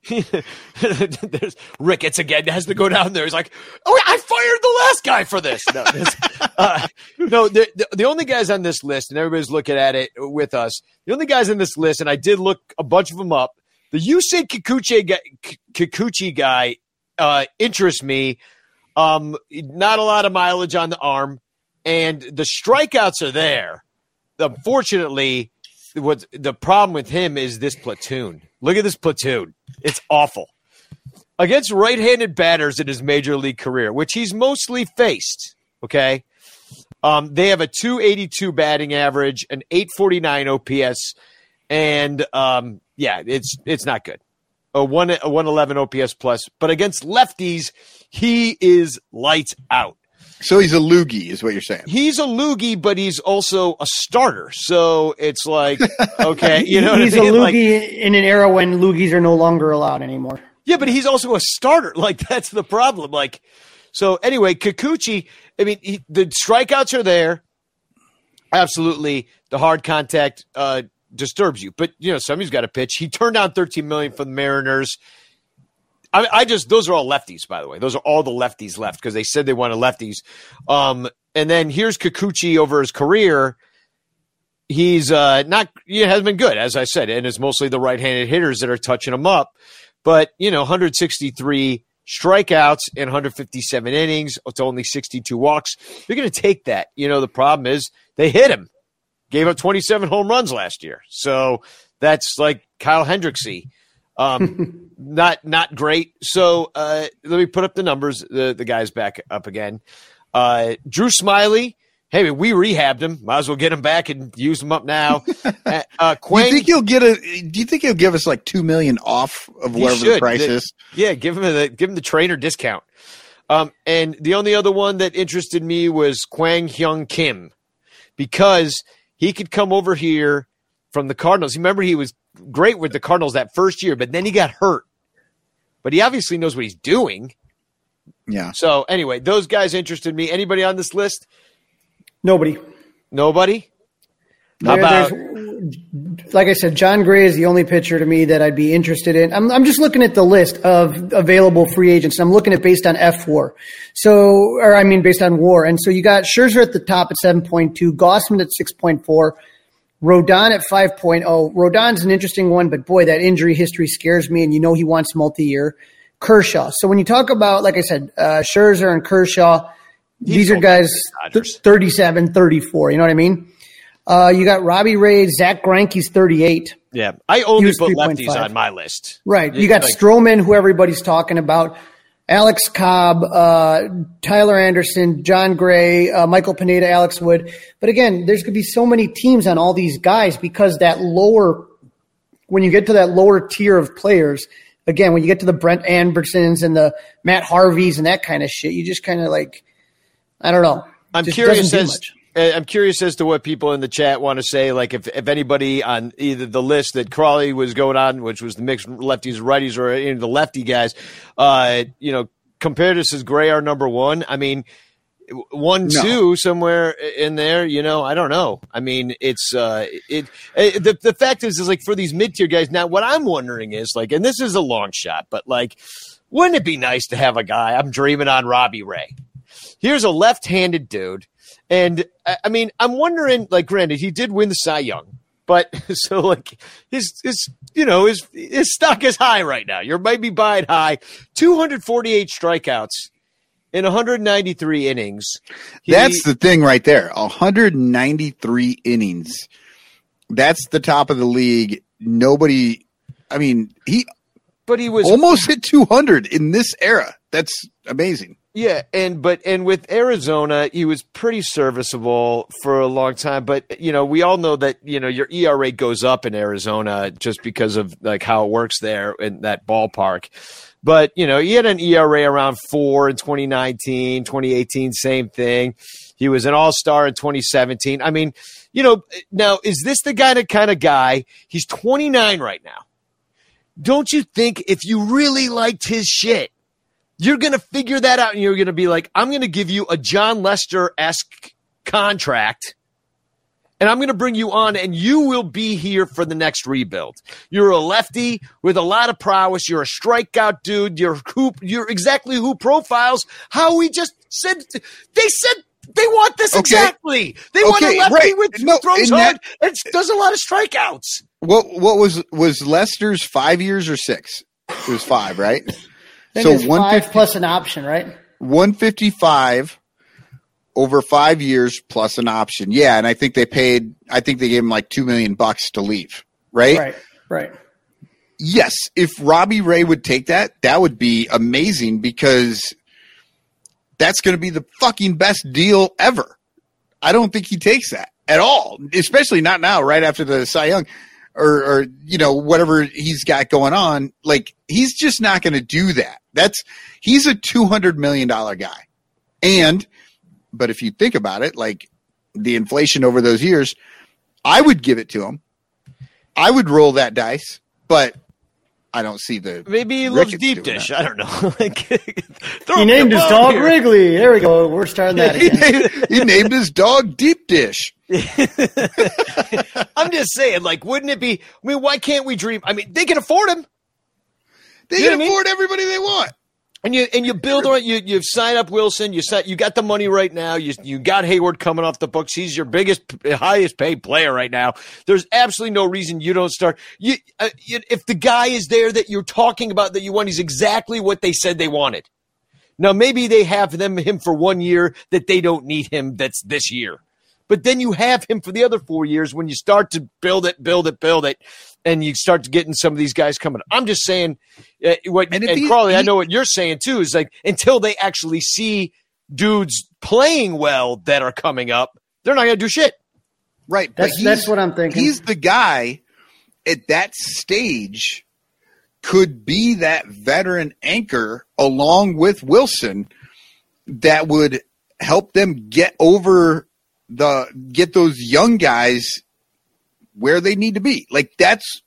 There's Ricketts again has to go down there. He's like, oh, I fired the last guy for this. No, this, uh, no the, the, the only guys on this list, and everybody's looking at it with us, the only guys on this list, and I did look a bunch of them up, the Yusei Kikuchi guy, Kikuchi guy uh, interests me. Um, not a lot of mileage on the arm, and the strikeouts are there. Unfortunately, what the problem with him is this platoon. Look at this platoon; it's awful against right-handed batters in his major league career, which he's mostly faced. Okay, um, they have a 282 batting average, an 849 OPS, and um, yeah, it's it's not good. A one a 111 OPS plus, but against lefties, he is lights out. So he's a loogie, is what you're saying. He's a loogie, but he's also a starter. So it's like, okay, you know, what he's I mean? a Like, loogie in an era when loogies are no longer allowed anymore. Yeah, but he's also a starter. Like that's the problem. Like, so anyway, Kikuchi. I mean, he, the strikeouts are there. Absolutely, the hard contact uh, disturbs you. But you know, somebody's got to pitch. He turned down 13 million for the Mariners. I, I just those are all lefties, by the way. Those are all the lefties left because they said they wanted lefties. Um, and then here's Kikuchi over his career. He's uh, not. He has been good, as I said, and it's mostly the right-handed hitters that are touching him up. But you know, 163 strikeouts in 157 innings. It's only 62 walks. You're going to take that. You know, the problem is they hit him. Gave up 27 home runs last year. So that's like Kyle Hendricksy. Um, not not great. So uh, let me put up the numbers. The the guy's back up again. Uh, Drew Smiley. Hey, we rehabbed him. Might as well get him back and use him up now. uh, uh, Do you think he'll get a? Do you think he'll give us like two million off of whatever the price The- is? Yeah, give him the give him the trainer discount. Um, and the only other one that interested me was Kwang Hyun Kim because he could come over here from the Cardinals. Remember, he was great with the Cardinals that first year, but then he got hurt. But he obviously knows what he's doing. Yeah. So anyway, those guys interested me. Anybody on this list? Nobody. Nobody. How There- about like I said, Jon Gray is the only pitcher to me that I'd be interested in. I'm, I'm just looking at the list of available free agents. I'm looking at based on F4. So, or I mean, based on war. And so you got Scherzer at the top at 7.2, Gausman at 6.4, Rodon at 5.0. Rodon's an interesting one, but boy, that injury history scares me. And you know, he wants multi-year. Kershaw. So when you talk about, like I said, uh, Scherzer and Kershaw, these are guys Dodgers. 37, 34. You know what I mean? Uh, you got Robbie Ray, Zack Greinke's 38. yeah? I only put 3.5. lefties on my list. Right. You got Like- Stroman, who everybody's talking about, Alex Cobb, uh, Tyler Anderson, Jon Gray, uh, Michael Pineda, Alex Wood. But again, there's going to be so many teams on all these guys because that lower, when you get to that lower tier of players, again, when you get to the Brent Andersons and the Matt Harveys and that kind of shit, you just kind of like, I don't know. I'm curious as I'm curious as to what people in the chat want to say. Like if, if anybody on either the list that Crawley was going on, which was the mixed lefties, righties, or any of the lefty guys, uh, you know, compared us as Gray our number one. I mean, one, No. two somewhere in there. You know, I don't know. I mean, it's uh, it. eh, the the fact is, is like for these mid tier guys. Now, what I'm wondering is like, and this is a long shot, but like, wouldn't it be nice to have a guy? I'm dreaming on Robbie Ray here's a left-handed dude, and I mean, I'm wondering. Like, granted, he did win the Cy Young, but so like his his you know his his stock is high right now. You're maybe buying high. 248 strikeouts in 193 innings. he- That's the thing right there. 193 innings. That's the top of the league. Nobody, I mean, he but he was almost hit 200 in this era. That's amazing. Yeah, and but and with Arizona, he was pretty serviceable for a long time. But you know, we all know that you know your ERA goes up in Arizona just because of like how it works there in that ballpark. But you know, he had an ERA around four in 2019, 2018, same thing. He was an All Star in 2017. I mean, you know, now is this the kind of kind of guy? He's 29 right now. Don't you think if you really liked his shit? You're going to figure that out and you're going to be like, I'm going to give you a Jon Lester esque contract and I'm going to bring you on and you will be here for the next rebuild. You're a lefty with a lot of prowess. You're a strikeout dude. You're who, you're exactly who profiles how we just said. They said they want this Okay. exactly. They want a lefty right. with No, throws hard and does a lot of strikeouts. What what was was Lester's five years or six? It was five, right? I think So one five plus an option, right? one fifty five over five years plus an option. Yeah, and I think they paid. I think they gave him like two million bucks to leave. Right? Right, right. Yes. If Robbie Ray would take that, that would be amazing because that's going to be the fucking best deal ever. I don't think he takes that at all, especially not now, right after the Cy Young or, or you know, whatever he's got going on. Like, he's just not going to do that. That's, he's a $200 million guy. And, but if you think about it, like the inflation over those years, I would give it to him. I would roll that dice, but I don't see the. Maybe he loves deep dish. that. I don't know. Like, He named his dog here. Wrigley. There we go. We're starting that he, named, he named his dog Deep Dish. I'm just saying, like, wouldn't it be? I mean, why can't we dream? I mean, they can afford him, They You can what I mean? afford everybody they want. and you and you build on it. you. You sign up Willson. You set. You got the money right now. You you got Heyward coming off the books. He's your biggest, highest paid player right now. There's absolutely no reason you don't start. You, uh, you if the guy is there that you're talking about that you want, he's exactly what they said they wanted. Now maybe they have them him for one year that they don't need him. That's this year. But then you have him for the other four years when you start to build it, build it, build it, and you start getting some of these guys coming. I'm just saying, uh, what And and, he- Crawley, I know what you're saying too. Is like until they actually see dudes playing well that are coming up, they're not going to do shit. Right. That's- but that's what I'm thinking. He's the guy at that stage could be that veteran anchor along with Willson that would help them get over the get those young guys where they need to be. Like that's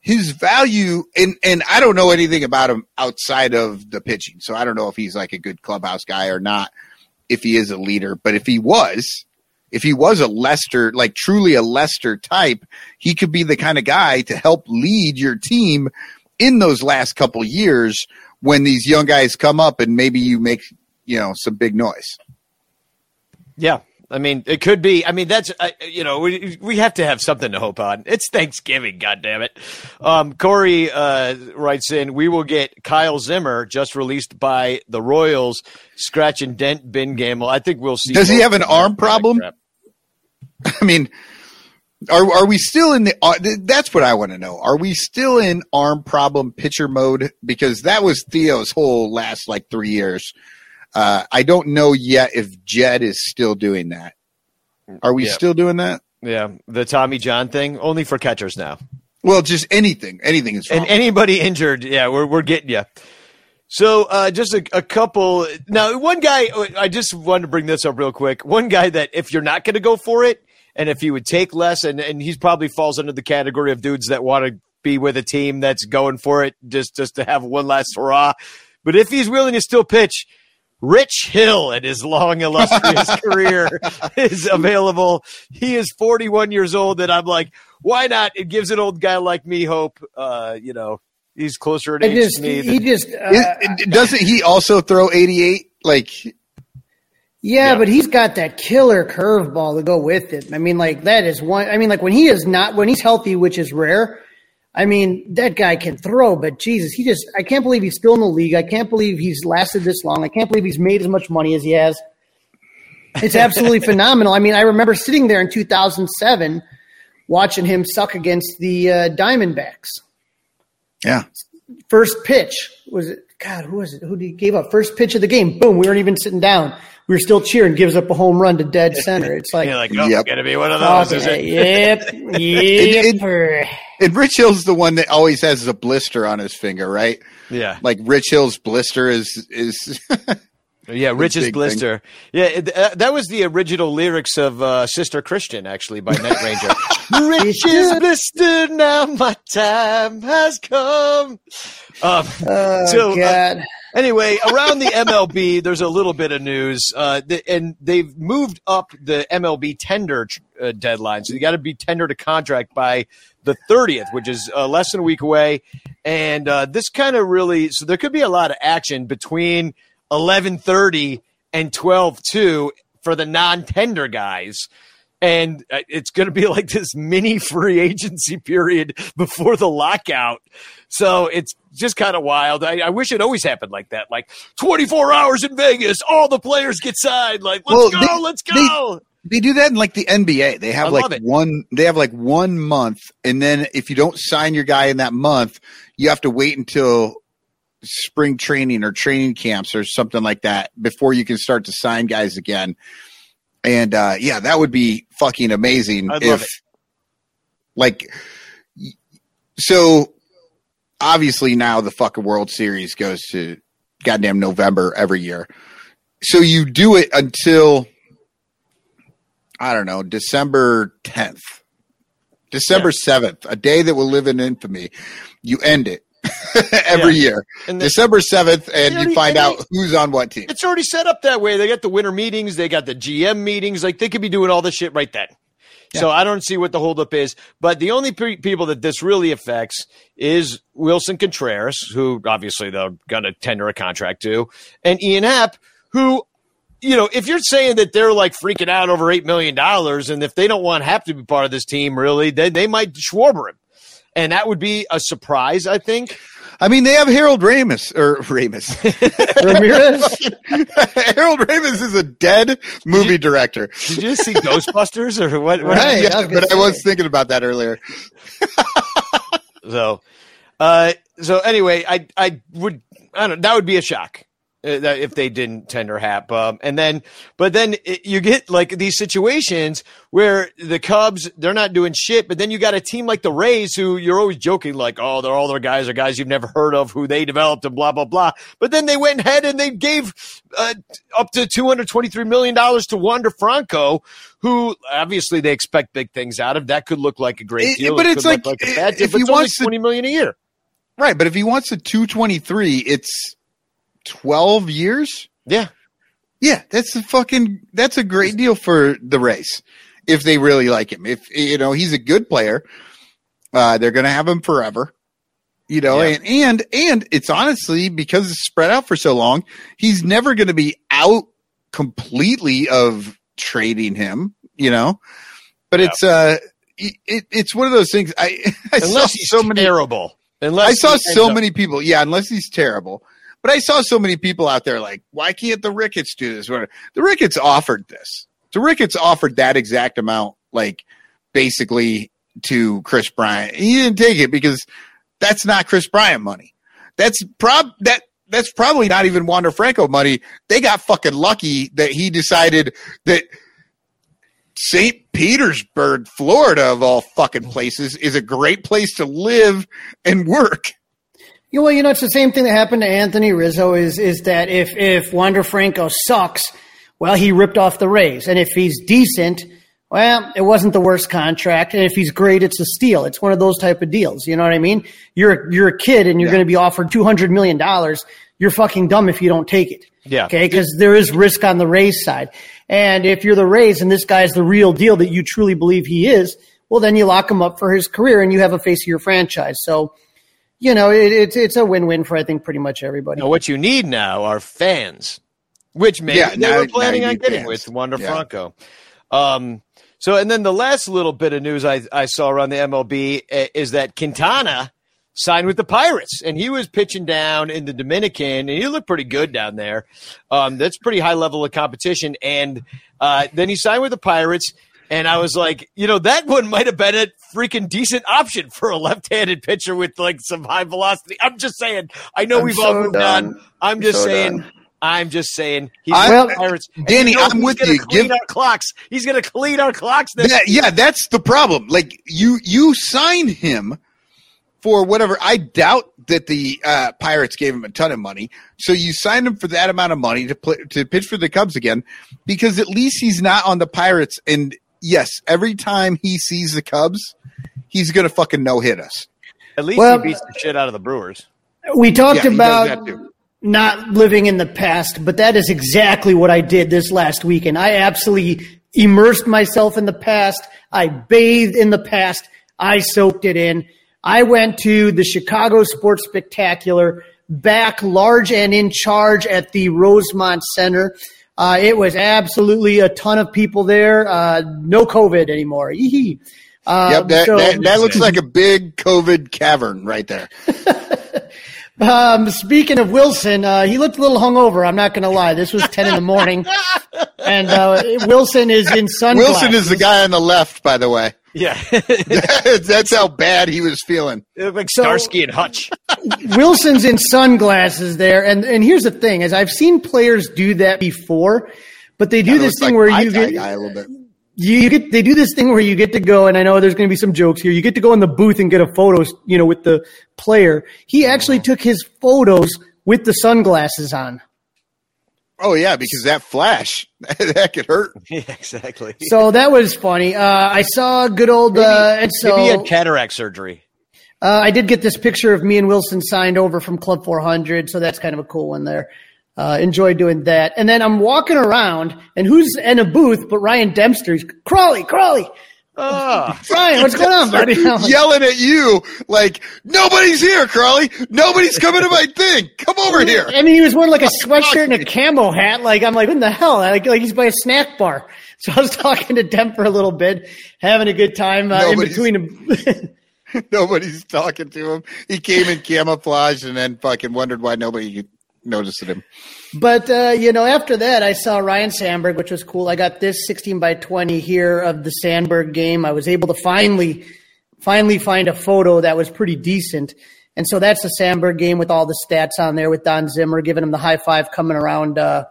his value and and I don't know anything about him outside of the pitching. So I don't know if he's like a good clubhouse guy or not if he is a leader, but if he was if he was a Lester, like truly a Lester type, he could be the kind of guy to help lead your team in those last couple years when these young guys come up and maybe you make, you know, some big noise. Yeah. I mean, it could be. I mean, that's uh, you know, we we have to have something to hope on. It's Thanksgiving, God damn it. Um, Corey uh, writes in, we will get Kyle Zimmer just released by the Royals, scratch and dent Ben Gamble. I think we'll see. Does he have an arm problem? I mean, are are we still in the? Uh, th- that's what I want to know. Are we still in arm problem pitcher mode? Because that was Theo's whole last like three years. Uh, I don't know yet if Jed is still doing that. Are we Yeah. still doing that? Yeah, the Tommy John thing only for catchers now. Well, just anything. Anything is wrong. And anybody injured, yeah, we're we're getting you. So uh, just a, a couple. Now, one guy, I just wanted to bring this up real quick. One guy that if you're not going to go for it, and if he would take less, and and he's probably falls under the category of dudes that want to be with a team that's going for it just just to have one last hurrah. But if he's willing to still pitch, Rich Hill and his long illustrious career is available. He is 41 years old, and I'm like, why not? It gives an old guy like me hope. Uh, you know, he's closer in I age just to me. he just uh, Is- doesn't he also throw 88? Like, yeah, Yeah. but he's got that killer curveball to go with it. I mean, like that is one. I mean, like when he is not when he's healthy, which is rare. I mean, that guy can throw, but Jesus, he just, I can't believe he's still in the league. I can't believe he's lasted this long. I can't believe he's made as much money as he has. It's absolutely phenomenal. I mean, I remember sitting there in 2007 watching him suck against the uh, Diamondbacks. Yeah. First pitch was it? God, who was it? Who he gave up? First pitch of the game. Boom. We weren't even sitting down. We were still cheering. Gives up a home run to dead center. It's like, You're like, oh, Yep. gonna be one of those, is it? yep, yep. And Rich Hill's the one that always has a blister on his finger, right? Yeah. Like Rich Hill's blister is is Yeah, Rich's big Blister. Yeah, it, uh, that was the original lyrics of uh, Sister Christian, actually, by Night Ranger. Rich's Blister, now my time has come. Um, Oh, So, uh, God. anyway, around the MLB, there's a little bit of news, uh, th- and they've moved up the MLB tender uh, deadline. So you got to be tendered a contract by the 30th, which is uh, less than a week away. And uh, this kind of really, so there could be a lot of action between 11:30 and 12:2 for the non-tender guys. And uh, it's going to be like this mini free agency period before the lockout. So it's just kind of wild. I, I wish it always happened like that. Like 24 hours in Vegas, all the players get signed. Like, let's Well, go, they- let's go. They do that in like the NBA. They have I like one they have like one month and then if you don't sign your guy in that month, you have to wait until spring training or training camps or something like that before you can start to sign guys again. And uh yeah, that would be fucking amazing I'd if like so obviously now the fucking World Series goes to goddamn November every year. So you do it until I don't know, December 10th. December 7th, a day that will live in infamy. You end it every Yeah. year. And December 7th, and They you find they out already- who's on what team. It's already set up that way. They got the winter meetings, they got the GM meetings. Like they could be doing all this shit right then. So I don't see what the holdup is. But the only pe- people that this really affects is Willson Contreras, who obviously they're going to tender a contract to, and Ian Happ, who, you know, if you're saying that they're like freaking out over $8 million, and if they don't want Happ to be part of this team, really, then they might Schwarber him. And that would be a surprise, I think. I mean, they have Harold Ramis or Ramis. Ramirez. Harold Ramis is a dead movie director. Did you see Ghostbusters or what? what Right. Yeah, I was gonna but I was thinking about that earlier. So, uh, so anyway, I I would I don't know, that would be a shock that if they didn't tender Happ. Um, and then, but then it, you get like these situations where the Cubs they're not doing shit, but then you got a team like the Rays who you're always joking like, oh, they're all their guys are guys you've never heard of who they developed and blah blah blah. But then they went ahead and they gave uh, up to two hundred twenty three million dollars to Wander Franco. Who obviously they expect big things out of. That could look like a great It- deal. but It it's like, a bad deal, if he wants to- twenty million a year. Right, but if he wants a 223, it's 12 years? Yeah. Yeah, that's a fucking that's a great deal for the race if they really like him. If you know he's a good player, uh, they're going to have him forever. You know, Yeah. and and and it's honestly because it's spread out for so long, he's never going to be out completely of trading him. You know, but Yeah. it's uh, it, it's one of those things. I I saw Unless he's so many terrible. Unless I saw so up- many people. Yeah, unless he's terrible. But I saw so many people out there like, why can't the Ricketts do this? The Ricketts offered this. The Ricketts offered that exact amount, like basically to Kris Bryant. He didn't take it because that's not Kris Bryant money. That's prob that that's probably not even Wander Franco money. They got fucking lucky that he decided that St. Petersburg, Florida, of all fucking places, is a great place to live and work. You well, you know, it's the same thing that happened to Anthony Rizzo. Is is that if if Wander Franco sucks, well, he ripped off the Rays, and if he's decent, well, it wasn't the worst contract, and if he's great, it's a steal. It's one of those type of deals. You know what I mean? You're you're a kid, and you're Yeah. going to be offered two hundred million dollars. You're fucking dumb if you don't take it. Yeah. Okay, because there is risk on the Rays side, and if you're the Rays and this guy's the real deal that you truly believe he is, well, then you lock him up for his career, and you have a face of your franchise. So you know, it, it's it's a win win for I think pretty much everybody. Now, what you need now are fans, which maybe Yeah, they now- were planning on getting fans. with Wander Yeah. Franco. Um, So, and then the last little bit of news I, I saw around the MLB uh, is that Quintana signed with the Pirates, and he was pitching down in the Dominican, and he looked pretty good down there. Um, that's pretty high level of competition. And uh, then he signed with the Pirates, and I was like, you know, that one might have been a freaking decent option for a left-handed pitcher with like some high velocity. I'm just saying. I know I'm we've so all moved done. on. I'm just So saying. done. I'm just saying. He's I- Well, Pirates. Danny, you know I'm with you. Clean Give- our clocks. He's going to clean our clocks. That- yeah, that's the problem. Like you, you sign him for whatever. I doubt that the uh, Pirates gave him a ton of money, so you signed him for that amount of money to play to pitch for the Cubs again, because at least he's not on the Pirates. And yes, every time he sees the Cubs, he's gonna fucking no hit us. At least Well- he beats the shit out of the Brewers. We talked Yeah, about not living in the past, but that is exactly what I did this last weekend. I absolutely immersed myself in the past. I bathed in the past. I soaked it in. I went to the Chicago Sports Spectacular, back large and in charge at the Rosemont Center. Uh, it was absolutely a ton of people there. Uh, no COVID anymore. Yee-hee. Uh, yep, that, so- that, that looks like a big COVID cavern right there. Um, speaking of Willson, uh, he looked a little hungover. I'm not going to lie. This was 10 in the morning. And uh, Willson is in sunglasses. Willson is the guy on the left, by the way. Yeah. that's how bad he was feeling. like So- Starsky and Hutch. Willson's in sunglasses there. And, and here's the thing as I've seen players do that before, but they do Kinda this thing like where you get, guy a little bit. you, you get they do this thing where you get to go and I know there's going to be some jokes here. You get to go in the booth and get a photo, you know, with the player. He actually mm. took his photos with the sunglasses on. Oh yeah, because that flash that could hurt. yeah, exactly. So that was funny. Uh, I saw a good old uh, and so Maybe he had cataract surgery. uh, I did get this picture of me and Willson signed over from Club 400, so that's kind of a cool one there. Uh, enjoy doing that. And then I'm walking around, and who's in a booth but Ryan Dempster? He's Crawley, Crawley. Oh, Ryan, what's going on, buddy? Yelling at you like nobody's here, Carly. Nobody's coming to my thing. Come over here. I mean, he was wearing like a sweatshirt and a camo hat. Like I'm like, what in the hell? Like, like he's by a snack bar. So I was talking to Dem for a little bit, having a good time uh, in Nobody's- between him. Nobody's talking to him. He came in camouflage and then fucking wondered why nobody noticed him. But uh, you know, after that, I saw Ryne Sandberg, which was cool. I got this 16 by 20 here of the Sandberg game. I was able to finally, finally find a photo that was pretty decent. And so that's the Sandberg game with all the stats on there with Don Zimmer giving him the high five coming around uh,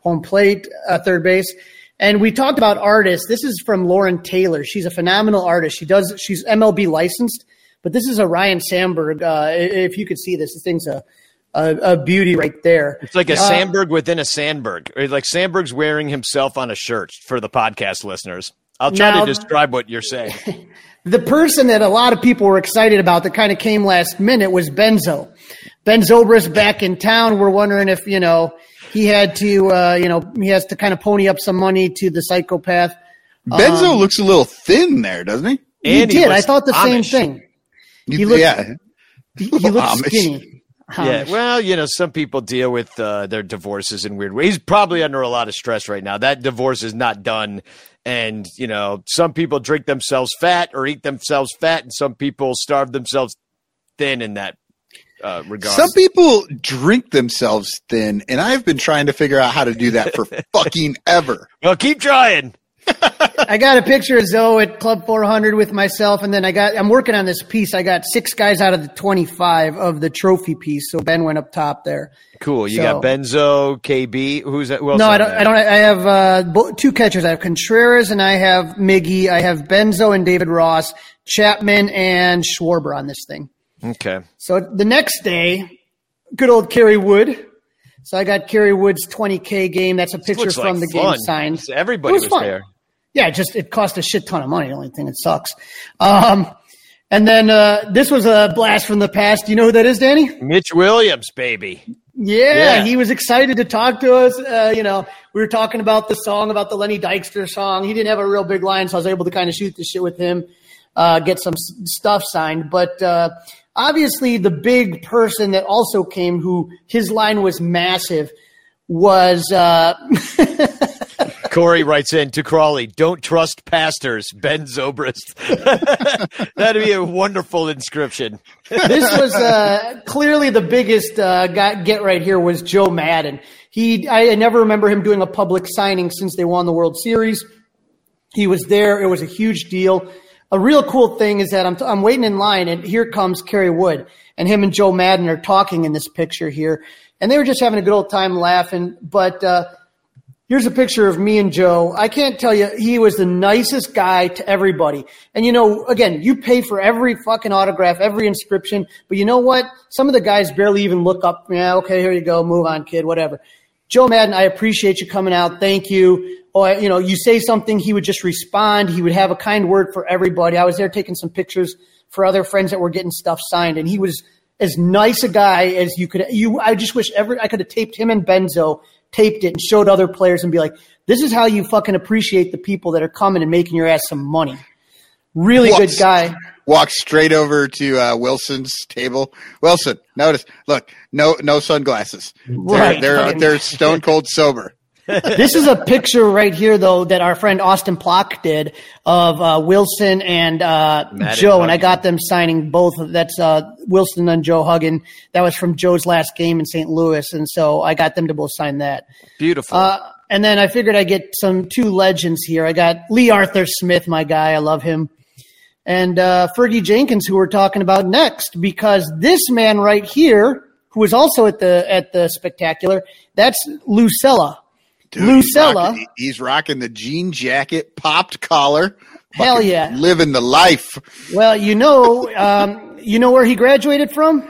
home plate, uh, third base. And we talked about artists. This is from Lauren Taylor. She's a phenomenal artist. She does. She's MLB licensed, but this is a Ryne Sandberg. Uh, if you could see this, this thing's a a, a beauty right there. it's like a Uh, Sandberg within a Sandberg. Like Sandberg's wearing himself on a shirt for the podcast listeners. I'll try Now- to describe what you're saying. The person that a lot of people were excited about that kind of came last minute was Benzo. Ben Zobrist back in town. We're wondering if, you know, he had to, uh, you know, he has to kind of pony up some money to the psychopath. Benzo looks a little thin there, doesn't he? He And did. I thought the same thing. You- He looks- yeah. He, he looks Amish. skinny. Yeah, well, you know, some people deal with uh, their divorces in weird ways. He's probably under a lot of stress right now. That divorce is not done. And, you know, some people drink themselves fat or eat themselves fat, and some people starve themselves thin in that uh, regard. Some people drink themselves thin, and I've been trying to figure out how to do that for fucking ever. well, keep trying. I got a picture of Zoe at Club 400 with myself, and then I got. I'm working on this piece. I got six guys out of the 25 of the trophy piece. So Ben went up top there. Cool. You So- got Benzo, KB. Who's that? Who No, I don't. there? I don't. I have uh, two catchers. I have Contreras and I have Miggy. I have Benzo and David Ross, Chapman and Schwarber on this thing. Okay. So the next day, good old Kerry Wood. So I got Kerry Wood's 20k game. That's a picture from like the fun. game signed. Everybody It was, fun. there. Yeah, just it cost a shit ton of money. The only thing that sucks. Um, and then uh, this was a blast from the past. Do you know who that is, Danny? Mitch Williams, baby. Yeah, Yeah. he was excited to talk to us. Uh, you know, we were talking about the song, about the Lenny Dykstra song. He didn't have a real big line, so I was able to kind of shoot the shit with him, uh, get some s- stuff signed. But uh, obviously, the big person that also came, who his line was massive, was uh, Corey writes in to Crawley, don't trust pastors, Ben Zobrist. That'd be a wonderful inscription. this was uh, clearly the biggest uh, get right here was Joe Maddon. He, I, never remember him doing a public signing since they won the World Series. He was there. It was a huge deal. A real cool thing is that I'm, t- I'm waiting in line and here comes Kerry Wood and him and Joe Maddon are talking in this picture here. And they were just having a good old time laughing. But, uh, Here's a picture of me and Joe. I can't tell you, he was the nicest guy to everybody. And you know, again, you pay for every fucking autograph, every inscription, but you know what? Some of the guys barely even look up. Yeah, okay, here you go. Move on, kid, whatever. Joe Maddon, I appreciate you coming out. Thank you. Oh, or, you know, you say something, he would just respond. He would have a kind word for everybody. I was there taking some pictures for other friends that were getting stuff signed, and he was as nice a guy as you could. You, I just wish every I could have taped him and Benzo taped it and showed other players and be like, this is how you fucking appreciate the people that are coming and making your ass some money. Really Walk- good guy. Walks straight over to uh, Willson's table. Willson, notice, look, no, no sunglasses. They're, Right. they're, they're stone cold sober. This is a picture right here, though, that our friend Austin Plock did of uh, Willson and uh, Joe, and and I got them signing both. of- That's uh, Willson and Joe Huggin. That was from Joe's last game in St. Louis, and so I got them to both sign that. Beautiful. Uh, and then I figured I'd get some two legends here. I got Lee Arthur Smith, my guy. I love him. And uh, Fergie Jenkins, who we're talking about next, because this man right here, who was also at the at the spectacular, that's Lou Cella. Dude, he's Lou Cella. rocking, he's rocking the jean jacket, popped collar. Hell yeah. Living the life. Well, you know, um, you know where he graduated from?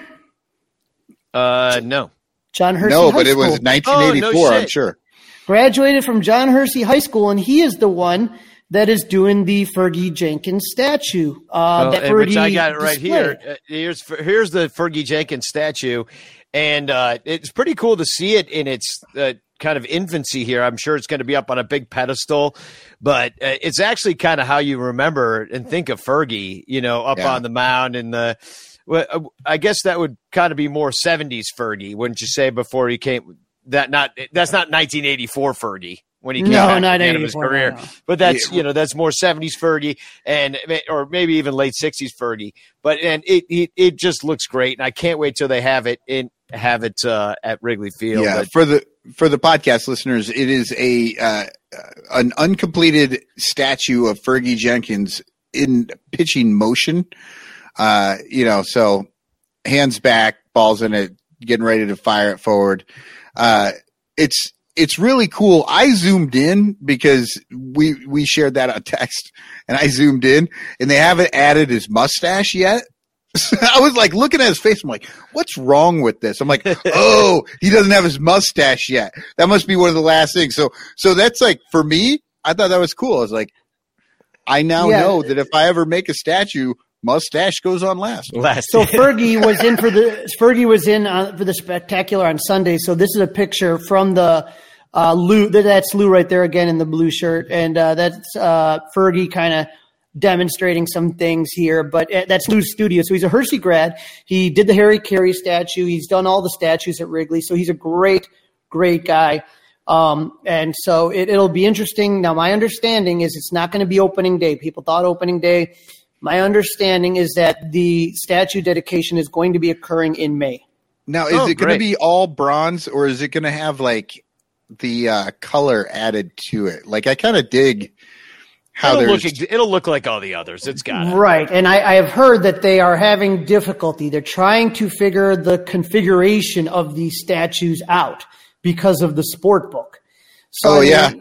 uh, no. John Hersey no, High but it was 1984, I'm sure. graduated from John Hersey High School, and he is the one that is doing the Fergie Jenkins statue. Uh, Well, that and which I got it right displayed. here. Uh, here's here's the Fergie Jenkins statue, and uh, it's pretty cool to see it in its uh, kind of infancy here. I'm sure it's going to be up on a big pedestal, but uh, it's actually kind of how you remember and think of Fergie. You know, up Yeah. on the mound and the. Well, uh, I guess that would kind of be more '70s Fergie, wouldn't you say? Before he came, that not that's not 1984 Fergie when he came No, back at the end of his 84, career. no. But that's Yeah. you know that's more 70s Fergie and or maybe even late 60s Fergie. But and it, it it just looks great, and I can't wait till they have it in have it uh, at Wrigley Field. Yeah, But for the for the podcast listeners, it is a uh, an uncompleted statue of Fergie Jenkins in pitching motion. Uh, you know, so hands back, balls in it, getting ready to fire it forward. Uh, it's it's really cool. I zoomed in because we we shared that on text, and I zoomed in, and they haven't added his mustache yet. I was like looking at his face. I'm like, what's wrong with this? I'm like, oh, he doesn't have his mustache yet. That must be one of the last things. So, so that's like for me. I thought that was cool. I was like, I now Yeah. know that if I ever make a statue, mustache goes on last. last So Fergie was in for the Fergie was in uh, for the spectacular on Sunday. So this is a picture from the uh, Lou. That's Lou right there again in the blue shirt, and uh, that's uh, Fergie kind of demonstrating some things here. But uh, that's Lou's studio. So he's a Hersey grad. He did the Harry Caray statue. He's done all the statues at Wrigley. So he's a great, great guy. Um, and so it, it'll be interesting. Now, my understanding is it's not going to be opening day. People thought opening day. My understanding is that the statue dedication is going to be occurring in May. Now, is Oh, it going to be all bronze or is it going to have like the uh, color added to it? Like, I kind of dig how it'll look it'll look like all the others. It's got it. Right. And I, I have heard that they are having difficulty. They're trying to figure the configuration of these statues out because of the sport book. So, Oh, yeah.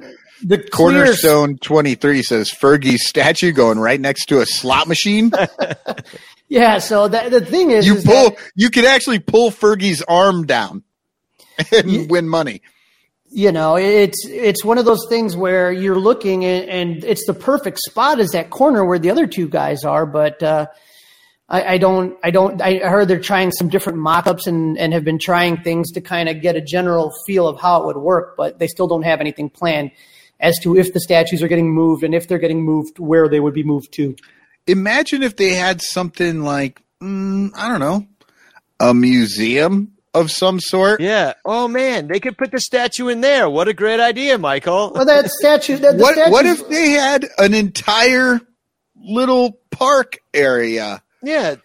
The clear- Cornerstone 23 says Fergie's statue going right next to a slot machine. Yeah. So that, the thing is, you is pull, that- you could actually pull Fergie's arm down and win money. You know it's it's one of those things where you're looking and, and it's the perfect spot is that corner where the other two guys are but uh I, I don't i don't i heard they're trying some different mock-ups and and have been trying things to kind of get a general feel of how it would work but they still don't have anything planned as to if the statues are getting moved and if they're getting moved where they would be moved to. Imagine if they had something like, mm, I don't know, a museum of some sort. Yeah. Oh man, they could put the statue in there. What a great idea, Michael. Well, that statue. That, the What what if they had an entire little park area? Yeah.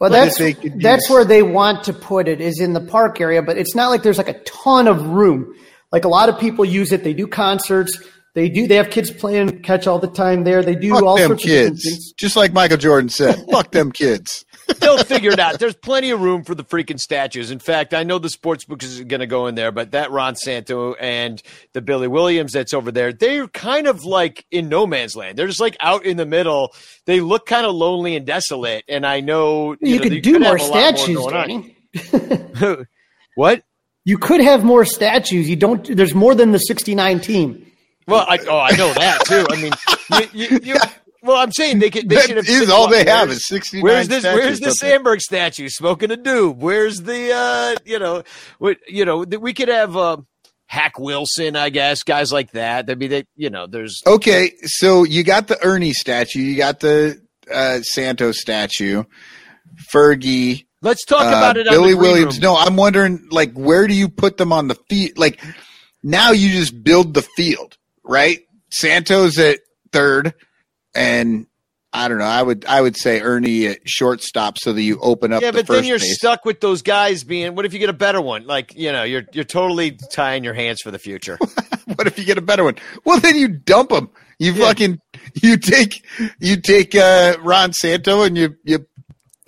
Well, that's if that's where they want to put it is in the park area, but it's not like there's like a ton of room. Like a lot of people use it. They do concerts. They do. They have kids playing catch all the time there. They do Fuck all them sorts of kids. things. Just like Michael Jordan said, fuck them kids. They'll figure it out. There's plenty of room for the freaking statues. In fact, I know the sports book is going to go in there, but that Ron Santo and the Billy Williams that's over there, they're kind of like in no man's land. They're just like out in the middle. They look kind of lonely and desolate. And I know You, know, could do more have a lot statues. Danny. what? You could have more statues. You don't. There's more than the 69 team. Well, I, oh, I know that too. I mean, you, you, you, well, I'm saying they could. They That should have. is all they have is 69 Where's this? Where's the. Sandberg statue smoking a doob? Where's the? uh You know, what? You know, we could have uh, Hack Wilson, I guess, guys like that. I mean, they, you know, there's. Okay, so you got the Ernie statue, you got the uh, Santos statue, Fergie, Let's talk uh, about it. on Billy Williams. room. No, I'm wondering, like, where do you put them on the field? Like, now you just build the field, right? Santos at third, and I don't know. I would I would say Ernie at shortstop so that you open up Yeah, the but first then you're base. stuck with those guys being. What if you get a better one? Like, you know, you're you're totally tying your hands for the future. what if you get a better one? Well, then you dump him. You Yeah. fucking you take you take uh, Ron Santo and you you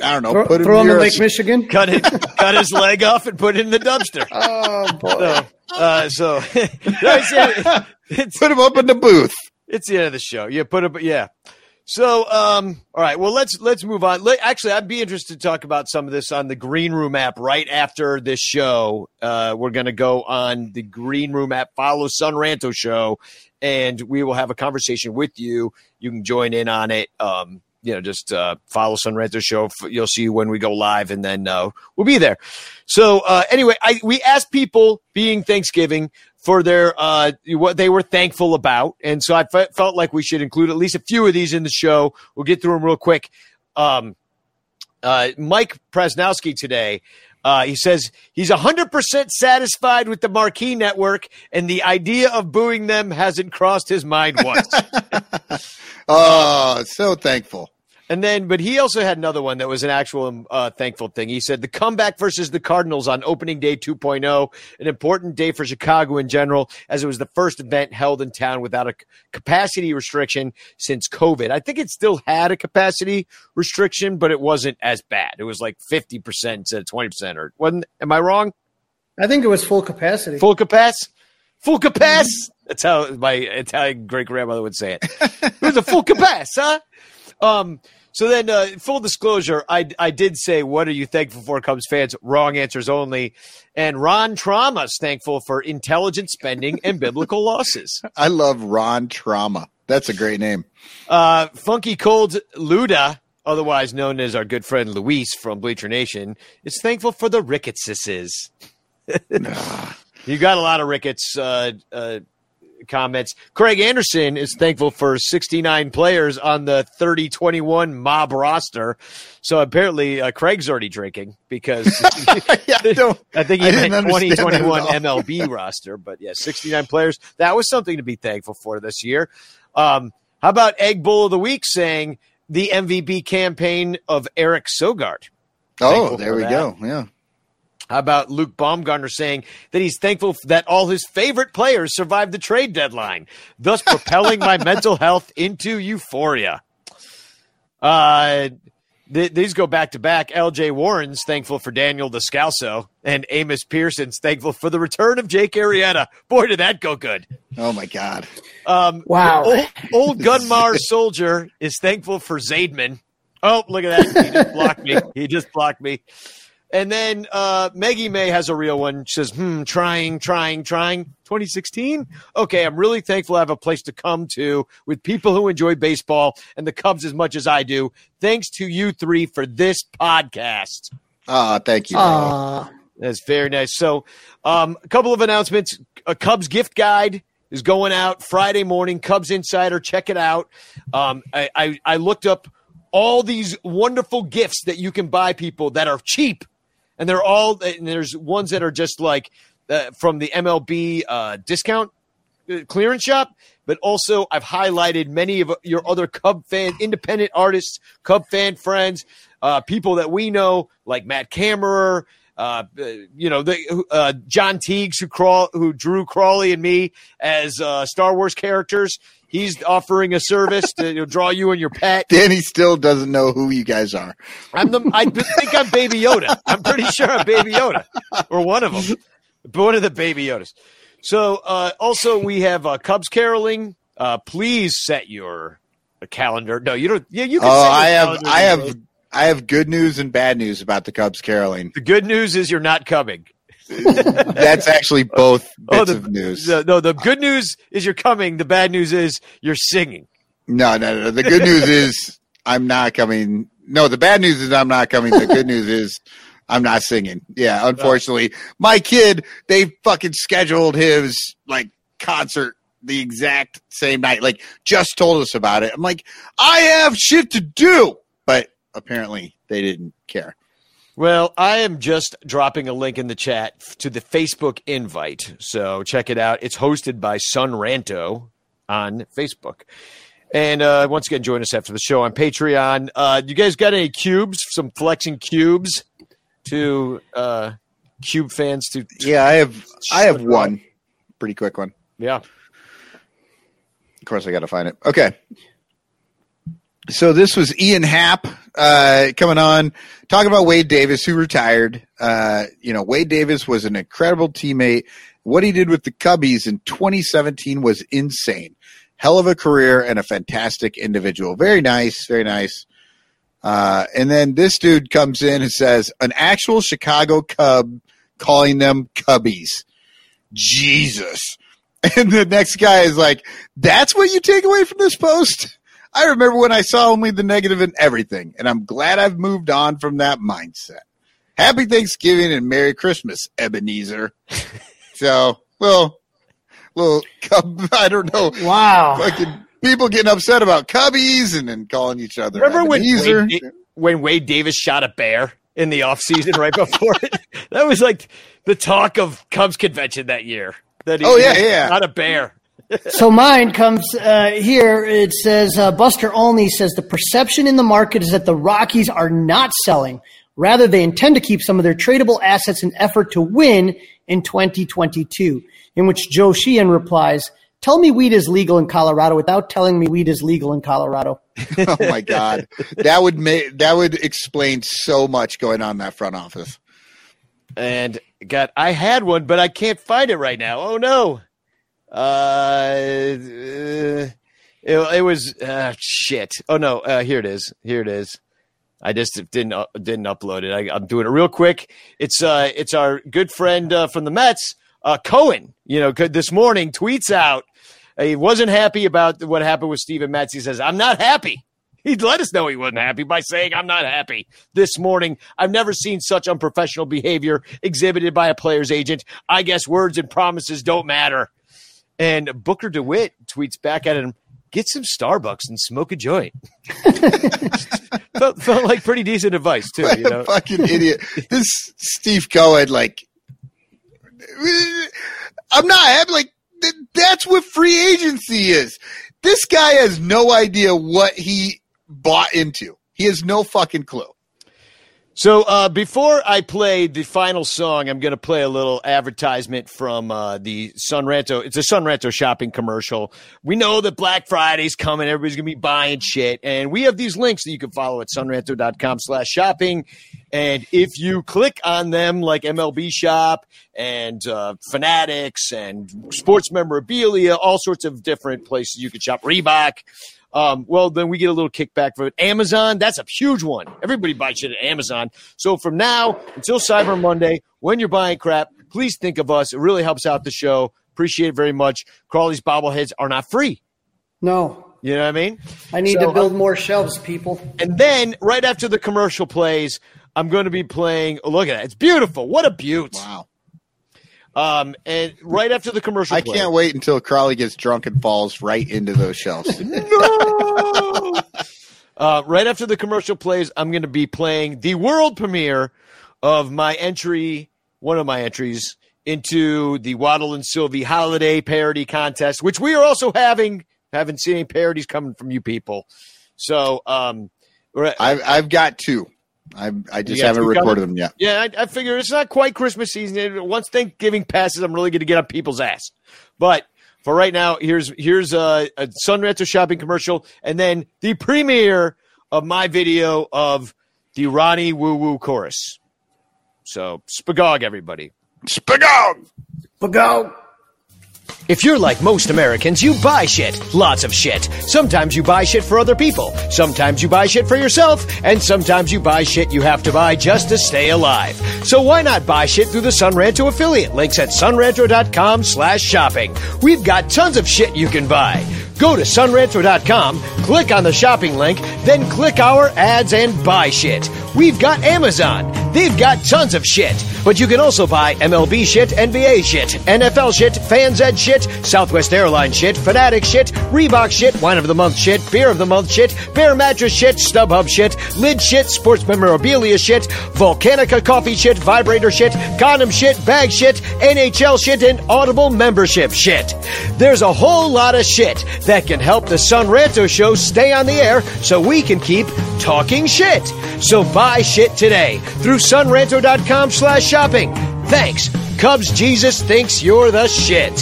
I don't know Throw, put him throw him in Lake Michigan. cut it, cut his leg off, and put it in the dumpster. Oh boy. So, uh, so it's, it's put him up in the booth. It's the end of the show. You put it, yeah. So, um, all right. Well, let's let's move on. Let, actually, I'd be interested to talk about some of this on the Green Room app right after this show. Uh, we're going to go on the Green Room app, follow Son Ranto show, and we will have a conversation with you. You can join in on it. Um, you know, just uh, follow Son Ranto show. You'll see when we go live, and then uh, we'll be there. So, uh, anyway, I we asked people being Thanksgiving for their uh, what they were thankful about, and so I fe- felt like we should include at least a few of these in the show. We'll get through them real quick. Um, uh, Mike Presnowski today. Uh, he says he's 100% satisfied with the Marquee Network, and the idea of booing them hasn't crossed his mind once. Oh, so thankful. And then, but he also had another one that was an actual uh, thankful thing. He said the comeback versus the Cardinals on opening day 2.0, an important day for Chicago in general, as it was the first event held in town without a capacity restriction since COVID. I think it still had a capacity restriction, but it wasn't as bad. It was like 50% instead of 20%, or wasn't, am I wrong? I think it was full capacity. Full capacity? Full capacity? That's how my Italian great grandmother would say it. It was a full capacity, huh? Um, so then, uh, full disclosure, I, I did say, "What are you thankful for, Cubs fans?" Wrong answers only. And Ron Trauma's thankful for intelligent spending and biblical losses. I love Ron Trauma. That's a great name. Uh, Funky Cold Luda, otherwise known as our good friend Luis from Bleacher Nation, is thankful for the Ricketses. you got a lot of Ricketts uh, uh, comments. Craig Anderson is thankful for 69 players on the 30 21 mob roster. So apparently, uh, Craig's already drinking because yeah, I I think he I meant understand that at 2021. MLB roster. But yeah, 69 players. That was something to be thankful for this year. Um, how about Egg Bowl of the Week saying the MVP campaign of Eric Sogard? Oh, Thankful there we that. go. Yeah. How about Luke Baumgartner saying that he's thankful that all his favorite players survived the trade deadline, thus propelling my mental health into euphoria? Uh, th- these go back to back. LJ Warren's thankful for Daniel Descalso, and Amos Pearson's thankful for the return of Jake Arrieta. Boy, did that go good. Oh my God. Um, Wow. Old, old Gunmar soldier is thankful for Zaidman. Oh, look at that. He just blocked me. He just blocked me. And then uh, Maggie May has a real one. She says, hmm, trying, trying, trying. 2016? Okay, I'm really thankful I have a place to come to with people who enjoy baseball and the Cubs as much as I do. Thanks to you three for this podcast. Oh, thank you. Aw. That's very nice. So, um, a couple of announcements. A Cubs gift guide is going out Friday morning. Cubs Insider, check it out. Um, I, I, I looked up all these wonderful gifts that you can buy people that are cheap and they're all. And there's ones that are just like uh, from the MLB uh, discount uh, clearance shop, but also I've highlighted many of your other Cub fan, independent artists, Cub fan friends, uh, people that we know like Matt Kammerer. Uh, uh, you know, the, uh, John Teagues, who crawl, who drew Crawley and me as uh, Star Wars characters. He's offering a service to draw you and your pet. Danny still doesn't know who you guys are. I'm the. I think I'm Baby Yoda. I'm pretty sure I'm Baby Yoda, or one of them, one of the Baby Yodas. So, uh, also we have uh, Cubs caroling. Uh, please set your calendar. No, you don't. Yeah, you can. Oh, set your I have, I have. I have good news and bad news about the Cubs caroling. The good news is you're not coming. That's actually both Oh, bits the- of news. The, no, the good news is you're coming. The bad news is you're singing. No, no, no. The good news is I'm not coming. No, the bad news is I'm not coming. The good news is I'm not singing. Yeah, unfortunately, my kid they fucking scheduled his like concert the exact same night. Like just told us about it. I'm like, I have shit to do, but apparently they didn't care. Well, I am just dropping a link in the chat to the Facebook invite. So check it out. It's hosted by Son Ranto on Facebook. And uh, once again, join us after the show on Patreon. Uh, you guys got any cubes? Some flexing cubes to uh, cube fans to Yeah, I have. I have one pretty quick one. yeah. Of course, I got to find it. Okay. So this was Ian Happ uh, coming on talking about Wade Davis, who retired. Uh, you know, Wade Davis was an incredible teammate. What he did with the Cubbies in 2017 was insane. Hell of a career and a fantastic individual. Very nice, very nice. Uh, and then this dude comes in and says, an actual Chicago Cub calling them Cubbies. Jesus. And the next guy is like, that's what you take away from this post? I remember when I saw only the negative in everything, and I'm glad I've moved on from that mindset. Happy Thanksgiving and Merry Christmas, Ebenezer. so, well, little cub, I don't know. Wow. Fucking people getting upset about cubbies and then calling each other Remember when Wade, when Wade Davis shot a bear in the offseason right before it? That was like the talk of Cubs convention that year. That he, Oh, yeah, yeah. Not a bear. So mine comes uh, here. It says uh, Buster Olney says the perception in the market is that the Rockies are not selling. Rather, they intend to keep some of their tradable assets in effort to win in 2022. In which Joe Sheehan replies, "Tell me weed is legal in Colorado without telling me weed is legal in Colorado." oh my god, that would make that would explain so much going on in that front office. And God, I had one, but I can't find it right now. Oh no. Uh, uh, it, it was uh, shit. Oh no, uh, here it is. Here it is. I just didn't uh, didn't upload it. I, I'm doing it real quick. It's uh, it's our good friend uh, from the Mets, uh, Cohen. You know, this morning tweets out he wasn't happy about what happened with Steven Matz. He says, "I'm not happy." He'd let us know he wasn't happy by saying, I'm not happy this morning. I've never seen such unprofessional behavior exhibited by a player's agent. I guess words and promises don't matter. And Booker DeWitt tweets back at him, get some Starbucks and smoke a joint. felt, felt like pretty decent advice, too. You know? a fucking idiot. This Steve Cohen, like, I'm not happy. Like, th- that's what free agency is. This guy has no idea what he bought into. He has no fucking clue. So uh, before I play the final song, I'm going to play a little advertisement from uh, the Sonranto. It's a Sonranto shopping commercial. We know that Black Friday's coming. Everybody's going to be buying shit. And we have these links that you can follow at sonranto.com slash shopping. And if you click on them like MLB Shop and uh, Fanatics and sports memorabilia, all sorts of different places you can shop, Reebok, um, well, then we get a little kickback from it. Amazon, that's a huge one. Everybody buys shit at Amazon. So from now until Cyber Monday, when you're buying crap, please think of us. It really helps out the show. Appreciate it very much. Crawley's bobbleheads are not free. No, You know what I mean? I need So, to build more shelves, people. And then right after the commercial plays, I'm going to be playing. Oh, look at that! It's beautiful. What a beaut! Wow. Um, and right after the commercial, I plays- can't wait until Crowley gets drunk and falls right into those shelves. no. Uh, right after the commercial plays, I'm going to be playing the world premiere of my entry, one of my entries into the Waddle and Sylvie holiday parody contest, which we are also having. Haven't seen any parodies coming from you people. So, um, I've I've got two. I I just haven't recorded coming? them yet. Yeah, I, I figure it's not quite Christmas season. Once Thanksgiving passes, I'm really going to get on people's ass. But for right now, here's here's a, a Son Ranto shopping commercial, and then the premiere of my video of the Ronnie Woo Woo chorus. So spagog, everybody. Spagog! But go. If you're like most Americans, you buy shit. Lots of shit. Sometimes you buy shit for other people. Sometimes you buy shit for yourself. And sometimes you buy shit you have to buy just to stay alive. So why not buy shit through the Sonranto affiliate? Links at sonranto.com slash shopping. We've got tons of shit you can buy. Go to sonranto.com, click on the shopping link, then click our ads and buy shit. We've got Amazon. They've got tons of shit. But you can also buy MLB shit, NBA shit, NFL shit, Fans Ed shit, Southwest Airlines shit, Fanatic shit, Reebok shit, Wine of the Month shit, Beer of the Month shit, Bear Mattress shit, StubHub shit, Lid shit, Sports Memorabilia shit, Volcanica coffee shit, Vibrator shit, Condom shit, Bag shit, NHL shit, and Audible membership shit. There's a whole lot of shit that can help the Son Ranto show stay on the air so we can keep talking shit. So buy shit today through sonranto.com slash shopping. Thanks. Cubs Jesus thinks you're the shit.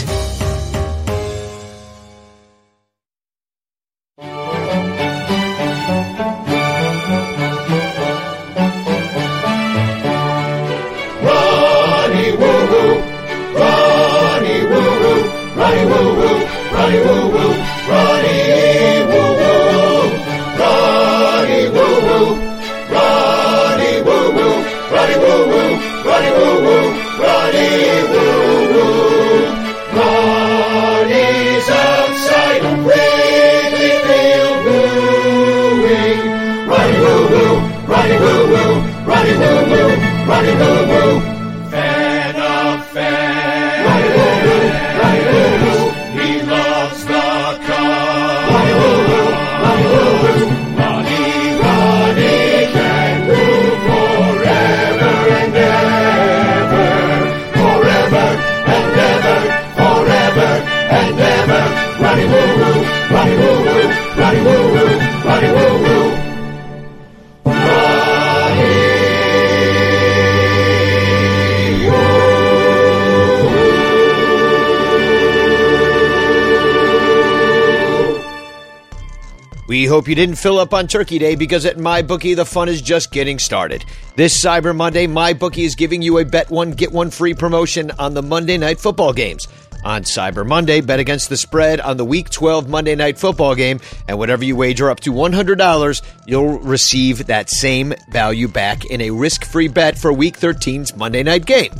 Hope you didn't fill up on Turkey Day because at MyBookie the fun is just getting started. This Cyber Monday, MyBookie is giving you a bet one get one free promotion on the Monday night football games. On Cyber Monday, bet against the spread on the Week 12 Monday night football game, and whatever you wager up to $100, you'll receive that same value back in a risk-free bet for Week 13's Monday night game.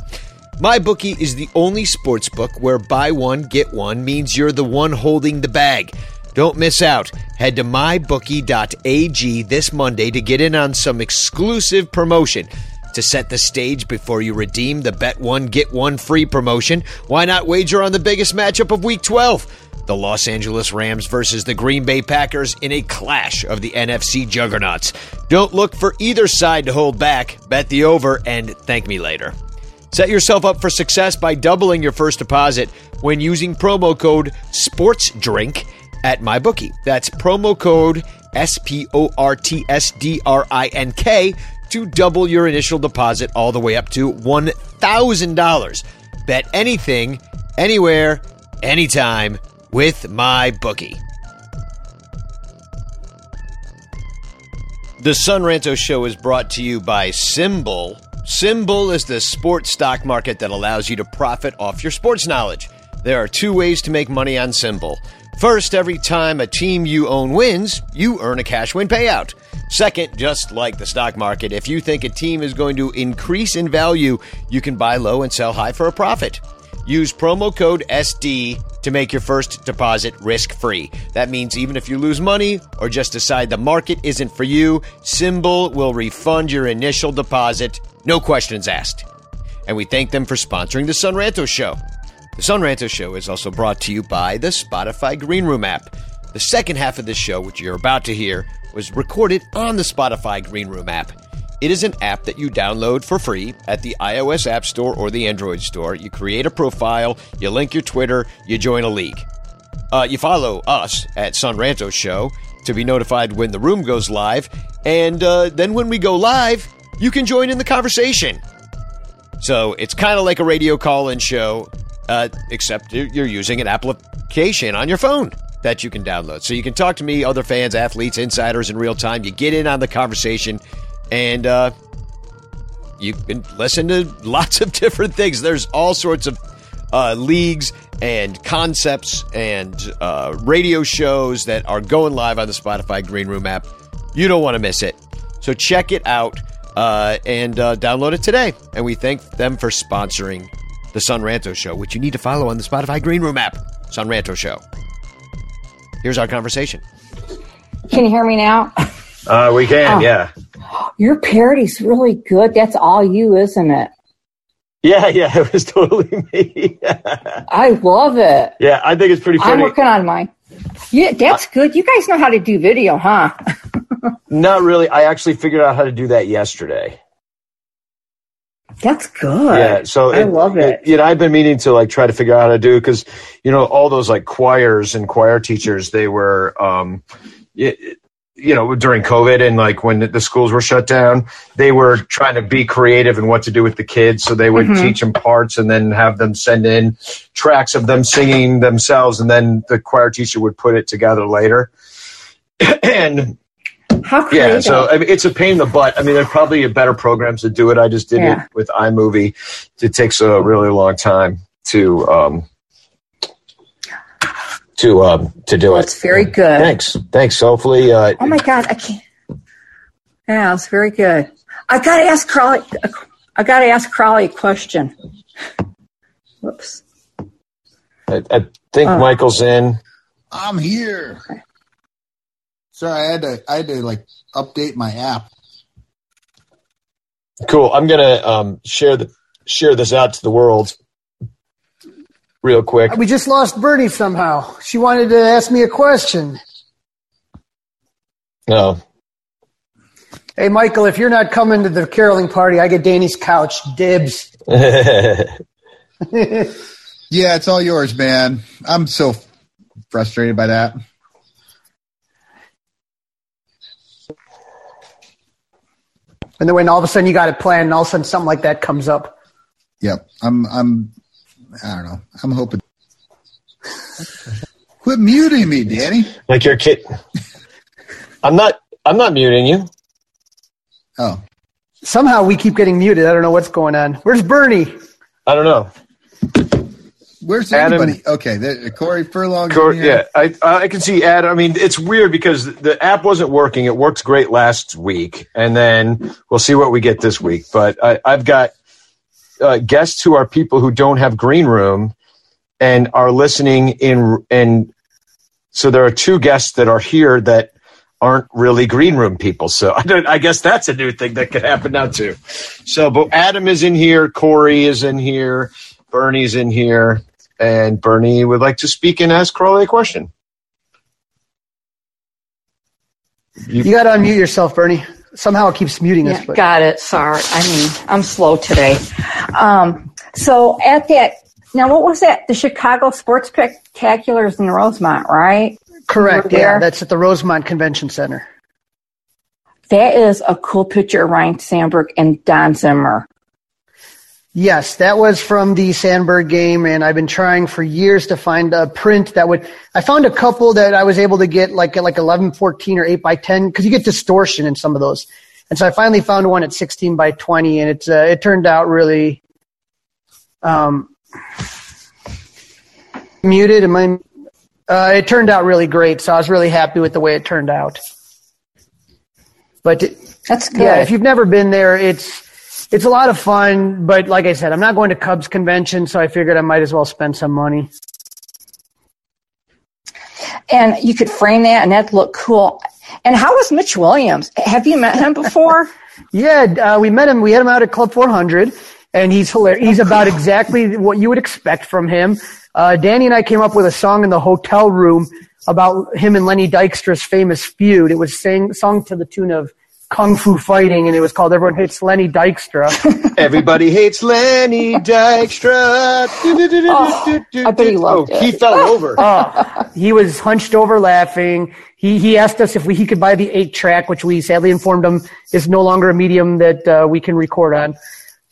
MyBookie is the only sports book where buy one get one means you're the one holding the bag. Don't miss out. Head to mybookie.ag this Monday to get in on some exclusive promotion. To set the stage before you redeem the bet one get one free promotion, why not wager on the biggest matchup of week 12? The Los Angeles Rams versus the Green Bay Packers in a clash of the NFC juggernauts. Don't look for either side to hold back. Bet the over and thank me later. Set yourself up for success by doubling your first deposit when using promo code SPORTSDRINK at MyBookie. That's promo code S P O R T S D R I N K to double your initial deposit all the way up to $1,000. Bet anything, anywhere, anytime with MyBookie. The Son Ranto Show is brought to you by SimBull. SimBull is the sports stock market that allows you to profit off your sports knowledge. There are two ways to make money on SimBull. First, every time a team you own wins, you earn a cash win payout. Second, just like the stock market, if you think a team is going to increase in value, you can buy low and sell high for a profit. Use promo code SD to make your first deposit risk free. That means even if you lose money or just decide the market isn't for you, SimBull will refund your initial deposit, no questions asked. And we thank them for sponsoring the Son Ranto Show. The Son Ranto Show is also brought to you by the Spotify Green Room app. The second half of this show, which you're about to hear, was recorded on the Spotify Green Room app. It is an app that you download for free at the iOS App Store or the Android Store. You create a profile, you link your Twitter, you join a league. Uh, you follow us at Son Ranto Show to be notified when the room goes live, and uh, then when we go live, you can join in the conversation. So it's kind of like a radio call-in show, uh, except you're using an application on your phone that you can download. So you can talk to me, other fans, athletes, insiders in real time. You get in on the conversation, and uh, you can listen to lots of different things. There's all sorts of uh, leagues and concepts and uh, radio shows that are going live on the Spotify Green Room app. You don't want to miss it. So check it out uh, and uh, download it today. And we thank them for sponsoring the Son Ranto Show, which you need to follow on the Spotify Green Room app. Son Ranto Show. Here's our conversation. Can you hear me now? Uh, we can, Oh. yeah. Your parody's really good. That's all you, isn't it? Yeah, yeah, it was totally me. I love it. yeah, I think it's pretty funny. I'm working on mine. Yeah, that's good. You guys know how to do video, huh? Not really. I actually figured out how to do that yesterday. That's good. Yeah, so I love it. You know, I've been meaning to like try to figure out how to do because you know all those like choirs and choir teachers they were um, y- you know during COVID and like when the schools were shut down, they were trying to be creative and what to do with the kids. So they would Mhm. teach them parts and then have them send in tracks of them singing themselves, and then the choir teacher would put it together later. and How yeah, so I mean, it's a pain in the butt. I mean, there's probably better programs to do it. I just did Yeah. it with iMovie. It takes a really long time to um, to um, to do well, it. it's very good. Thanks, thanks. Hopefully, uh, Oh my God, I can't. Yeah, it's very good. I gotta ask Crowley. I gotta ask Crowley a question. Whoops. I, I think Oh. Michael's in. I'm here. Sorry, I had to I had to like update my app. Cool. I'm gonna um, share the share this out to the world real quick. We just lost Bernie somehow. She wanted to ask me a question. No, Hey, Michael, if you're not coming to the caroling party, I get Danny's couch. Dibs. Yeah, it's all yours, man. I'm so frustrated by that. And then when all of a sudden you got it planned, and all of a sudden something like that comes up. Yep. I'm I'm I don't know. I'm hoping Quit muting me, Danny. like your kid. I'm not. I'm not muting you. Oh. Somehow we keep getting muted. I don't know what's going on. Where's Bernie? I don't know. Where's Adam- anybody? Okay, there, Corey Furlong. Cor- yeah, I I can see Ad. I mean, it's weird because the app wasn't working. It worked great last week, and then we'll see what we get this week. But I, I've got uh, guests who are people who don't have green room and are listening in. And so there are two guests that are here that aren't really green room people. So I don't. I guess that's a new thing that could happen now too. So, but Adam is in here. Corey is in here. Bernie's in here. And Bernie would like to speak and ask Crowley a question. You got to unmute yourself, Bernie. Somehow it keeps muting us. Yeah, But got it. Sorry. I mean, I'm slow today. Um, so at that, now what was that? The Chicago Sports Spectaculars in Rosemont, right? correct. Yeah, there? that's at the Rosemont Convention Center. That is a cool picture of Ryne Sandberg and Don Zimmer. Yes, that was from the Sandberg game, and I've been trying for years to find a print that would. I found a couple that I was able to get like at like eleven fourteen or eight by ten because you get distortion in some of those, and so I finally found one at sixteen by twenty, and it's uh, it turned out really. Um, muted. Am I? Uh, it turned out really great, so I was really happy with the way it turned out. But That's good. yeah, if you've never been there, it's it's a lot of fun. But like I said, I'm not going to Cubs convention, so I figured I might as well spend some money. and you could frame that and that'd look cool. And how was Mitch Williams? Have you met him before? Yeah, uh, we met him. We had him out at Club 400, and he's hilarious. He's about exactly what you would expect from him. Uh, Danny and I came up with a song in the hotel room about him and Lenny Dykstra's famous feud. It was sang, sung to the tune of kung fu fighting, and it was called "Everyone Hates Lenny Dykstra." Everybody hates Lenny Dykstra. oh, I bet he loved oh, He fell over. Oh, he was hunched over laughing. He he asked us if we, he could buy the eight track, which we sadly informed him is no longer a medium that uh, we can record on.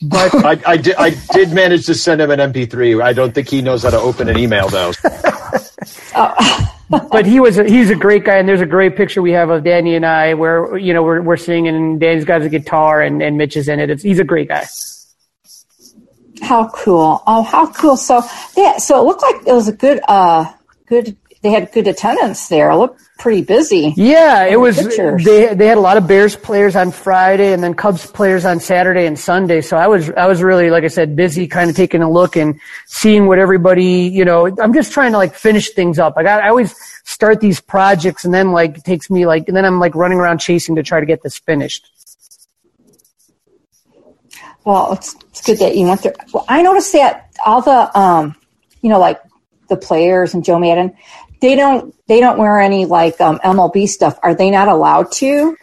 But I, I, did, I did manage to send him an MP3. I don't think he knows how to open an email, though. But he was a, he's a great guy, and there's a great picture we have of Danny and I where you know we're we're singing, and Danny's got his guitar, and, and Mitch is in it. It's, he's a great guy. How cool! Oh, how cool! So yeah, so it looked like it was a good, uh, good. They had good attendance there. It looked pretty busy. Yeah, it was. pictures. They they had a lot of Bears players on Friday, and then Cubs players on Saturday and Sunday. So I was I was really like I said busy, kind of taking a look and seeing what everybody. You know, I'm just trying to like finish things up. Like I, I always start these projects, and then like it takes me like, and then I'm like running around chasing to try to get this finished. Well, it's, it's good that you went there. Well, I noticed that all the, um, you know, like the players and Joe Maddon, they don't they don't wear any like um, MLB stuff. Are they not allowed to?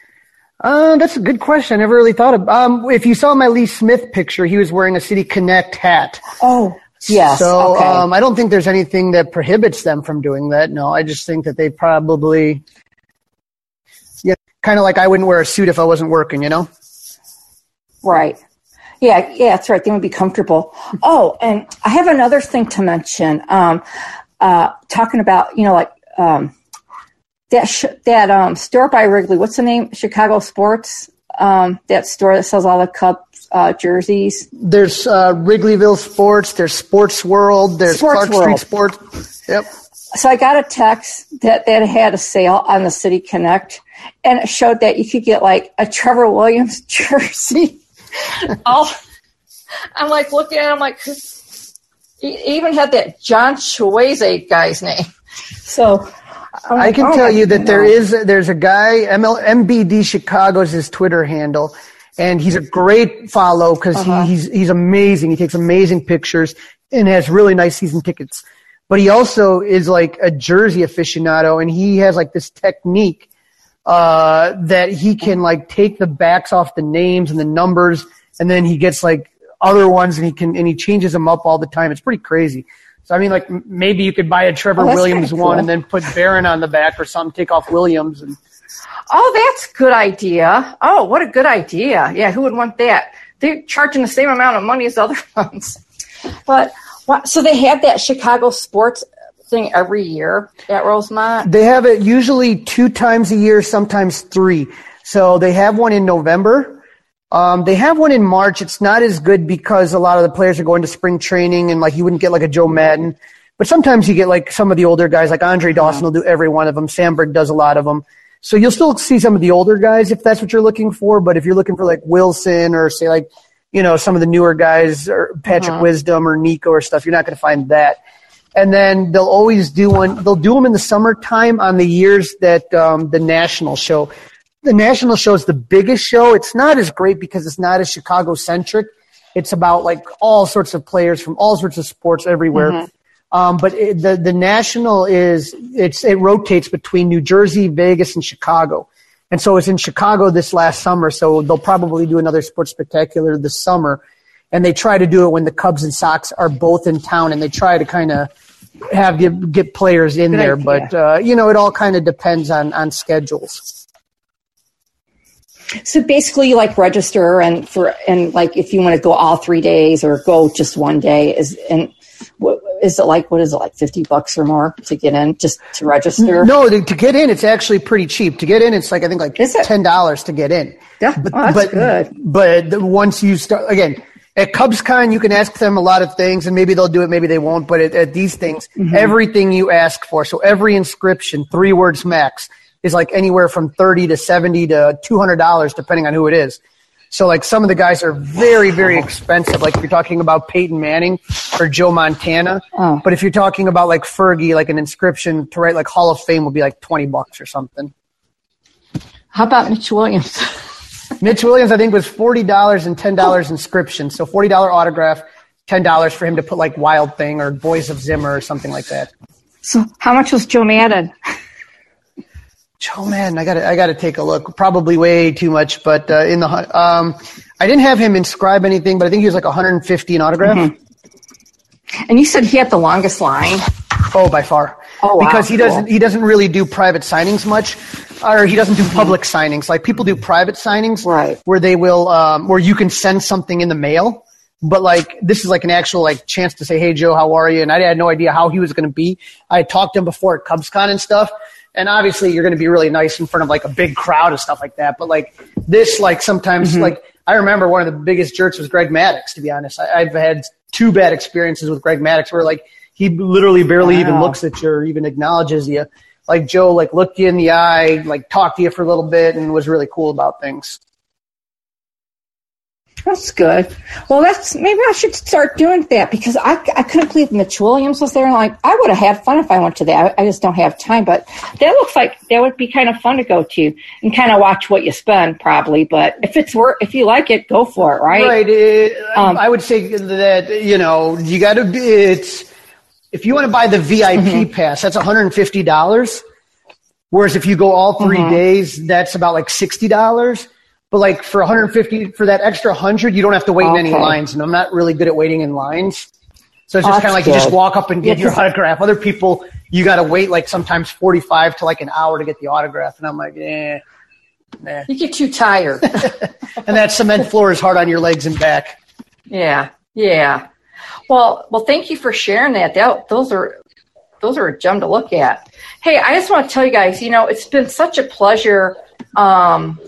Uh, that's a good question. I never really thought of. Um, if you saw my Lee Smith picture, he was wearing a City Connect hat. Oh, yes. So okay. um, I don't think there's anything that prohibits them from doing that. No, I just think that they probably, yeah, kind of like I wouldn't wear a suit if I wasn't working. You know. Right. Yeah, yeah, that's right. They would be comfortable. Oh, and I have another thing to mention. Um, uh, talking about, you know, like um, that sh- that um, store by Wrigley. What's the name? Chicago Sports. Um, that store that sells all the Cubs uh, jerseys. There's uh, Wrigleyville Sports. There's Sports World. There's Sports Clark World. Street Sports. Yep. So I got a text that that had a sale on the City Connect, and it showed that you could get like a Trevor Williams jersey. All, I'm like looking at, it, I'm like, he even had that John Chueze guy's name. So I'm I like, can oh tell my you that there God. is there's a guy ML, MBD Chicago's his Twitter handle, and he's a great follow because Uh-huh. he, he's he's amazing. He takes amazing pictures and has really nice season tickets. But he also is like a jersey aficionado, and he has like this technique uh, that he can like take the backs off the names and the numbers, and then he gets like other ones, and he can and he changes them up all the time. It's pretty crazy. So I mean, like maybe you could buy a Trevor Oh, Williams kinda one and then put Barron on the back or something. Take off Williams and Oh, that's a good idea. Oh, what a good idea. Yeah, who would want that? They're charging the same amount of money as other ones. But what, so they have that Chicago sports thing every year at Rosemont. They have it usually two times a year, sometimes three. So they have one in November. Um, they have one in March. It's not as good because a lot of the players are going to spring training and like you wouldn't get like a Joe Maddon. But sometimes you get like some of the older guys, like Andre Dawson will do every one of them. Sandberg does a lot of them. So you'll still see some of the older guys if that's what you're looking for. But if you're looking for like Willson or say like, you know, some of the newer guys or Patrick Wisdom or Nico or stuff, you're not going to find that and then they'll always do one. They'll do them in the summertime on the years that um, the national show. The national show is the biggest show. It's not as great because it's not as Chicago centric. It's about like all sorts of players from all sorts of sports everywhere. Um, but it, the the national is it's it rotates between New Jersey, Vegas, and Chicago. And so it's in Chicago this last summer. So they'll probably do another sports spectacular this summer and they try to do it when the Cubs and Sox are both in town, and they try to kind of have get, get players in Good there. idea. But uh, you know, it all kind of depends on on schedules. So basically, you like register and for and like if you want to go all three days or go just one day is and what is it like? What is it like? Fifty bucks or more to get in just to register? No, to, to get in, it's actually pretty cheap. To get in, it's like I think like ten dollars to get in. Yeah. but, Oh, but, good. But once you start again. At CubsCon, you can ask them a lot of things, and maybe they'll do it, maybe they won't. But at, at these things, Mm-hmm. everything you ask for, so every inscription, three words max, is like anywhere from thirty to seventy to two hundred dollars, depending on who it is. So like some of the guys are very, very expensive. Like if you're talking about Peyton Manning or Joe Montana. Oh. But if you're talking about like Fergie, like an inscription to write like Hall of Fame will be like twenty bucks or something. How about Mitch Williams? Mitch Williams, I think, was forty dollars and ten dollars inscription. So forty dollar autograph, ten dollars for him to put like Wild Thing or Boys of Zimmer or something like that. so how much was Joe Maddon? Oh man, I got I got to take a look. Probably way too much, but uh, in the um, I didn't have him inscribe anything, but I think he was like 150 in autograph. Mm-hmm. And you said he had the longest line. Oh, by far. Oh, wow, because he cool. doesn't he doesn't really do private signings much, or he doesn't do public signings. Like people do private signings, Mm-hmm. Right. Where they will, um, where you can send something in the mail. But like this is like an actual like chance to say, "Hey Joe, how are you?" And I had no idea how he was going to be. I had talked to him before at CubsCon and stuff. And obviously, you're going to be really nice in front of like a big crowd and stuff like that. But like this, like sometimes, Mm-hmm. like I remember one of the biggest jerks was Greg Maddux. To be honest, I, I've had two bad experiences with Greg Maddux where like he literally barely even looks at you or even acknowledges you. Like Joe, like looked you in the eye, like talked to you for a little bit, and was really cool about things. That's good. Well, that's maybe I should start doing that because I, I couldn't believe Mitch Williams was there. And like I would have had fun if I went to that. I, I just don't have time. But that looks like that would be kind of fun to go to and kind of watch what you spend, probably. But if it's worth, if you like it, go for it. Right? Right. It, Um, I would say that you know you got to be. It's if you want to buy the VIP Mm-hmm. pass, that's one hundred and fifty dollars. Whereas if you go all 3 Mm-hmm. days, that's about like sixty dollars. But like for one hundred and fifty for that extra hundred, you don't have to wait in any lines. And I'm not really good at waiting in lines. So it's just Oh, kind of like that's you just walk up and get Yeah, your autograph. Other people, you got to wait like sometimes 45 to like an hour to get the autograph. And I'm like, eh. Nah. You get too tired. And that cement floor is hard on your legs and back. yeah. Yeah. Well, well, thank you for sharing that. that. Those are those are a gem to look at. Hey, I just want to tell you guys, you know, it's been such a pleasure. Um,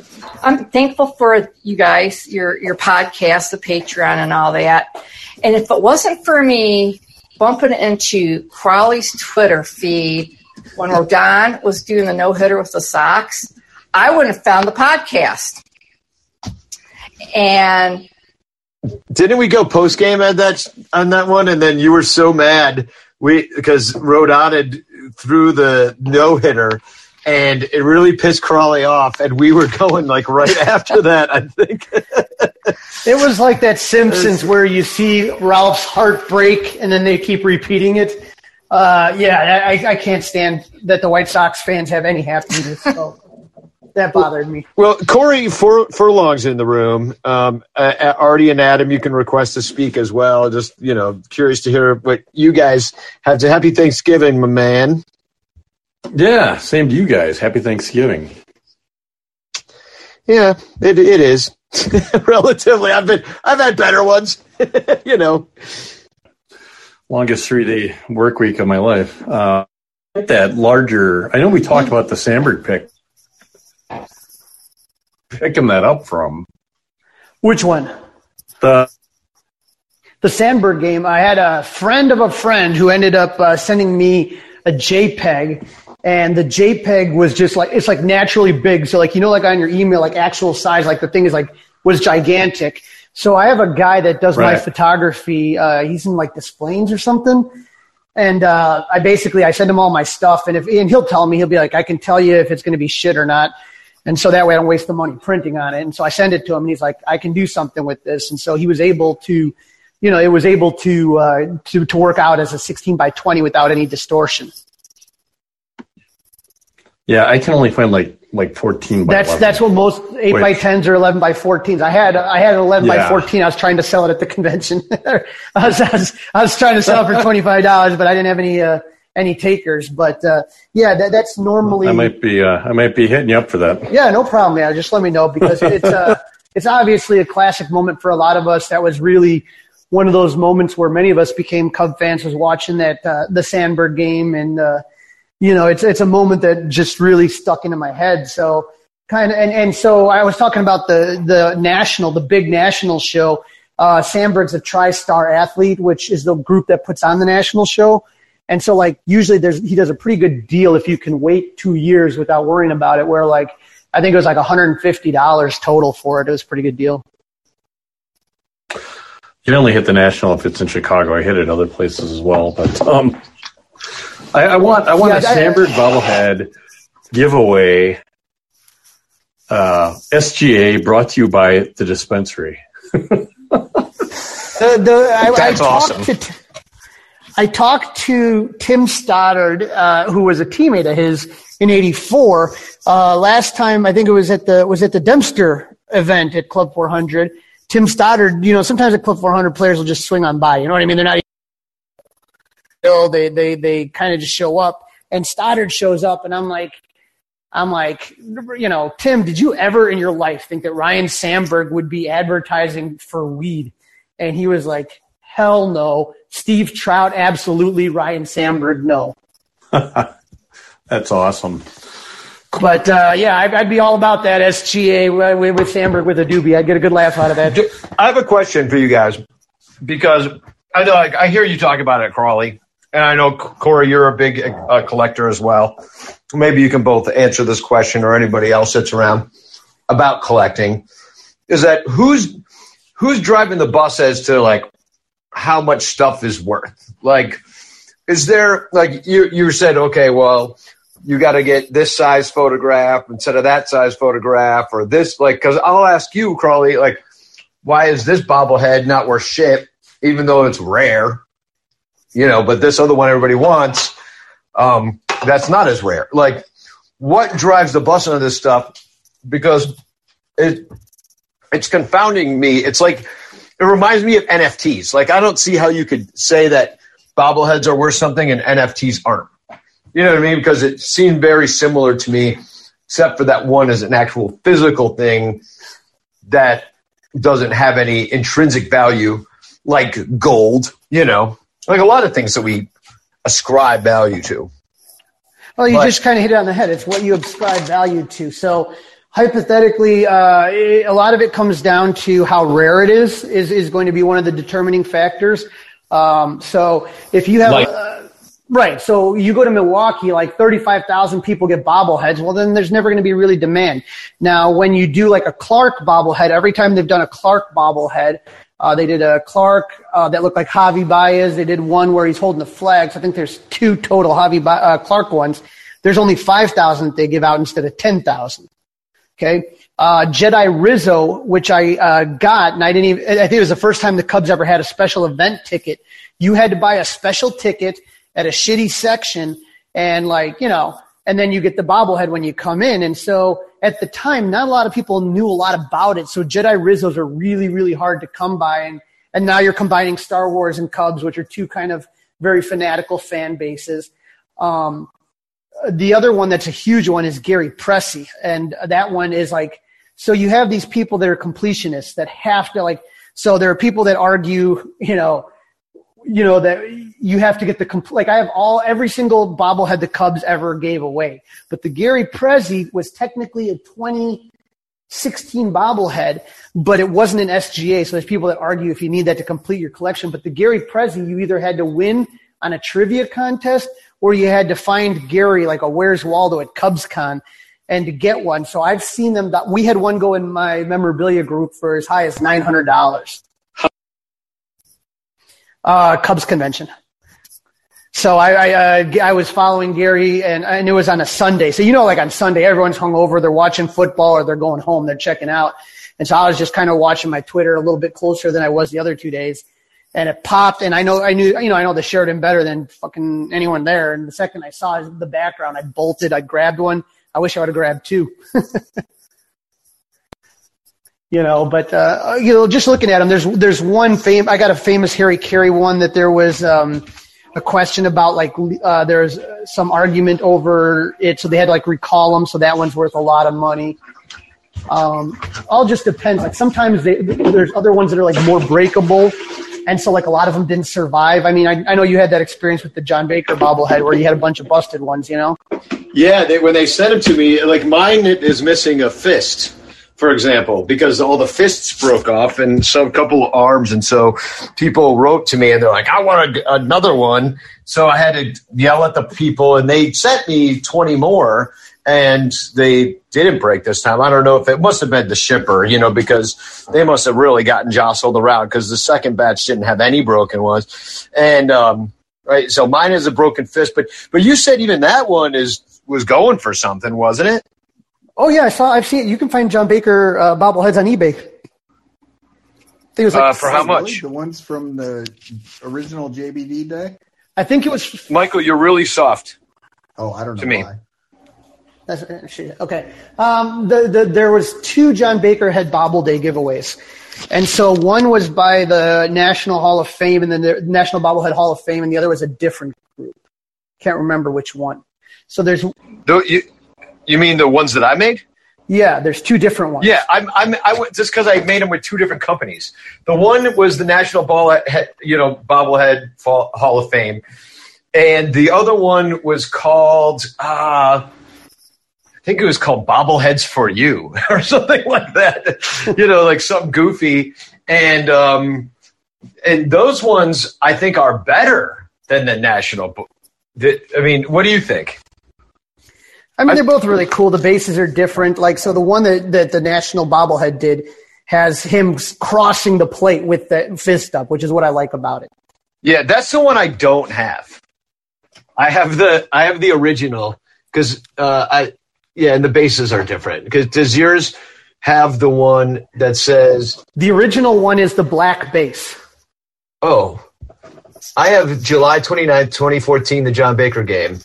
I'm thankful for you guys, your your podcast, the Patreon, and all that. And if it wasn't for me bumping into Crawley's Twitter feed when Rodon was doing the no hitter with the Sox, I wouldn't have found the podcast. And Didn't we go post game at that on that one? And then you were so mad we because Rodon had threw the no hitter, and it really pissed Crawley off. And we were going like right after that. I think. It was like that Simpsons where you see Ralph's heart break and then they keep repeating it. Uh, yeah, I, I can't stand that the White Sox fans have any happiness. So that bothered me. Well, Corey Fur- Furlong's in the room. Um, uh, uh, Artie and Adam, you can request to speak as well. Just you know, curious to hear what you guys have to. Happy Thanksgiving, my man. Yeah, same to you guys. Happy Thanksgiving. Yeah, it it is relatively. I've been I've had better ones. you know. Longest three day work week of my life. Uh, that larger, I know we talked about the Sandberg pick. Picking that up from Which one? the The Sandberg game. I had a friend of a friend who ended up uh, sending me a JPEG, and the JPEG was just like it's like naturally big. So like you know, like on your email, like actual size, like the thing is like was gigantic. So I have a guy that does my photography. Uh, he's in like Des Plaines or something. And uh, I basically I send him all my stuff, and if and he'll tell me he'll be like, I can tell you if it's going to be shit or not, and so that way I don't waste the money printing on it. And so I send it to him, and he's like, I can do something with this, and so he was able to, you know, it was able to uh, to to work out as a 16 by 20 without any distortion. Yeah, I can only find like like fourteen. By That's 11. that's what most eight by tens or eleven by fourteens. I had I had an eleven by fourteen. I was trying to sell it at the convention. I, was, I was I was trying to sell it for twenty five dollars, but I didn't have any uh, any takers. But uh, yeah, that, that's normally I might be uh, I might be hitting you up for that. yeah, no problem, man. Just let me know because it's uh, it's obviously a classic moment for a lot of us. That was really one of those moments where many of us became Cub fans. Was watching that uh, the Sandberg game, and uh, you know, it's it's a moment that just really stuck into my head. So kind of, and and so I was talking about the the national, the big national show. Uh, Sandberg's a TriStar athlete, which is the group that puts on the national show. And so like usually there's he does a pretty good deal if you can wait two years without worrying about it. Where like I think it was like $150 total for it. It was a pretty good deal. You can only hit the national if it's in Chicago. I hit it other places as well, but um, I, I want I want Yeah, a I- Sandberg bobblehead giveaway. Uh, SGA brought to you by the dispensary. The, the, I, That's I awesome. To, I talked to Tim Stoddard, uh, who was a teammate of his in '84. Uh, last time, I think it was at the was at the Dempster event at Club 400. Tim Stoddard, you know, sometimes at Club 400 players will just swing on by. You know what I mean? They're not. Even, they they they kind of just show up, and Stoddard shows up, and I'm like, I'm like, you know, Tim, did you ever in your life think that Ryne Sandberg would be advertising for weed? And he was like, hell no. Steve Trout, absolutely. Ryne Sandberg, no. That's awesome. But uh, yeah, I'd, I'd, be all about that SGA with, with Sandberg with a doobie. I'd get a good laugh out of that. I have a question for you guys because I know I, I hear you talk about it, Crawly, and I know Corey, you're a big uh, collector as well. Maybe you can both answer this question, or anybody else that's around about collecting. Is that who's who's driving the bus as to like how much stuff is worth? Like, is there like you you said, okay, well, you got to get this size photograph instead of that size photograph, or this like because I'll ask you, Crawly, like, why is this bobblehead not worth shit, even though it's rare? You know, but this other one everybody wants, um, that's not as rare. Like, what drives the bus into this stuff? Because it it's confounding me. It's like it reminds me of NFTs. Like I don't see how you could say that bobbleheads are worth something and NFTs aren't. You know what I mean? Because it seemed very similar to me, except for that one is an actual physical thing that doesn't have any intrinsic value like gold, you know, like a lot of things that we ascribe value to. Well, you but, just kind of hit it on the head. It's what you ascribe value to. So hypothetically, uh, it, a lot of it comes down to how rare it is, is, is going to be one of the determining factors. Um, so if you have, like, uh, right, so you go to Milwaukee, like 35,000 people get bobbleheads, well then there's never going to be really demand. Now, when you do like a Clark bobblehead, every time they've done a Clark bobblehead, uh, they did a Clark uh, that looked like Javi Baez. They did one where he's holding the flags. I think there's two total Javi ba- uh, Clark ones. There's only 5,000 that they give out instead of 10,000. Okay. Uh, Jedi Rizzo, which I uh, got, and I didn't even, I think it was the first time the Cubs ever had a special event ticket. You had to buy a special ticket at a shitty section and like, you know, and then you get the bobblehead when you come in. And so at the time, not a lot of people knew a lot about it. So Jedi Rizzos are really, really hard to come by. And, and now you're combining Star Wars and Cubs, which are two kind of very fanatical fan bases. Um, the other one that's a huge one is Gary Pressey. And that one is like, so you have these people that are completionists that have to like, so there are people that argue, you know, you know, that you have to get the, complete, like I have all, every single bobblehead the Cubs ever gave away. But the Gary Pressey was technically a 2016 bobblehead, but it wasn't an SGA. So there's people that argue if you need that to complete your collection. But the Gary Pressey, you either had to win on a trivia contest or you had to find Gary like a Where's Waldo at CubsCon and to get one. So I've seen them. We had one go in my memorabilia group for as high as nine hundred dollars. Uh, Cubs convention. So I I, uh, I was following Gary, and, and it was on a Sunday. So you know, like on Sunday, everyone's hung over. They're watching football, or they're going home. They're checking out. And so I was just kind of watching my Twitter a little bit closer than I was the other two days and it popped and I know I knew you know I know the Sheraton better than fucking anyone there and the second I saw the background I bolted I grabbed one I wish I would have grabbed two you know but uh, you know just looking at them there's there's one fame I got a famous Harry Caray one that there was um, a question about like uh, there's some argument over it so they had to like recall them so that one's worth a lot of money um, all just depends like sometimes they, there's other ones that are like more breakable and so like a lot of them didn't survive. I mean, I, I know you had that experience with the John Baker bobblehead where you had a bunch of busted ones, you know? Yeah, they, when they sent it to me, like mine is missing a fist, for example, because all the fists broke off and so a couple of arms, and so people wrote to me and they're like, "I want a, another one." So I had to yell at the people, and they sent me twenty more and they didn't break this time. I don't know if it must have been the shipper, you know, because they must have really gotten jostled around because the second batch didn't have any broken ones. And um, right, so mine is a broken fist, but but you said even that one is was going for something, wasn't it? Oh yeah, I saw. I've seen it. You can find John Baker uh, bobbleheads on eBay. I think it was like uh, for how much? The ones from the original JBD day. I think it was. Michael, you're really soft. Oh, I don't know To me. why. That's, uh, shit, okay. Um, the, the, there was two John Baker head Bobble Day giveaways, and so one was by the National Hall of Fame, and then the National Bobblehead Hall of Fame, and the other was a different group. Can't remember which one. So there's Though you, you mean the ones that I made? yeah, there's two different ones. Yeah, I'm. I'm. I went just because I made them with two different companies. The one was the National Ball, you know, Bobblehead Hall of Fame, and the other one was called. Uh, I think it was called Bobbleheads for You or something like that. you know, like something goofy, and um, and those ones I think are better than the National. Bo- the, I mean, what do you think? I mean, they're both really cool. The bases are different. Like, so the one that, that the National Bobblehead did has him crossing the plate with the fist up, which is what I like about it. Yeah, that's the one I don't have. I have the I have the original because uh, I yeah, and the bases are different. Because does yours have the one that says The original one is the black base. oh? I have July 29th, 2014, the John Baker game.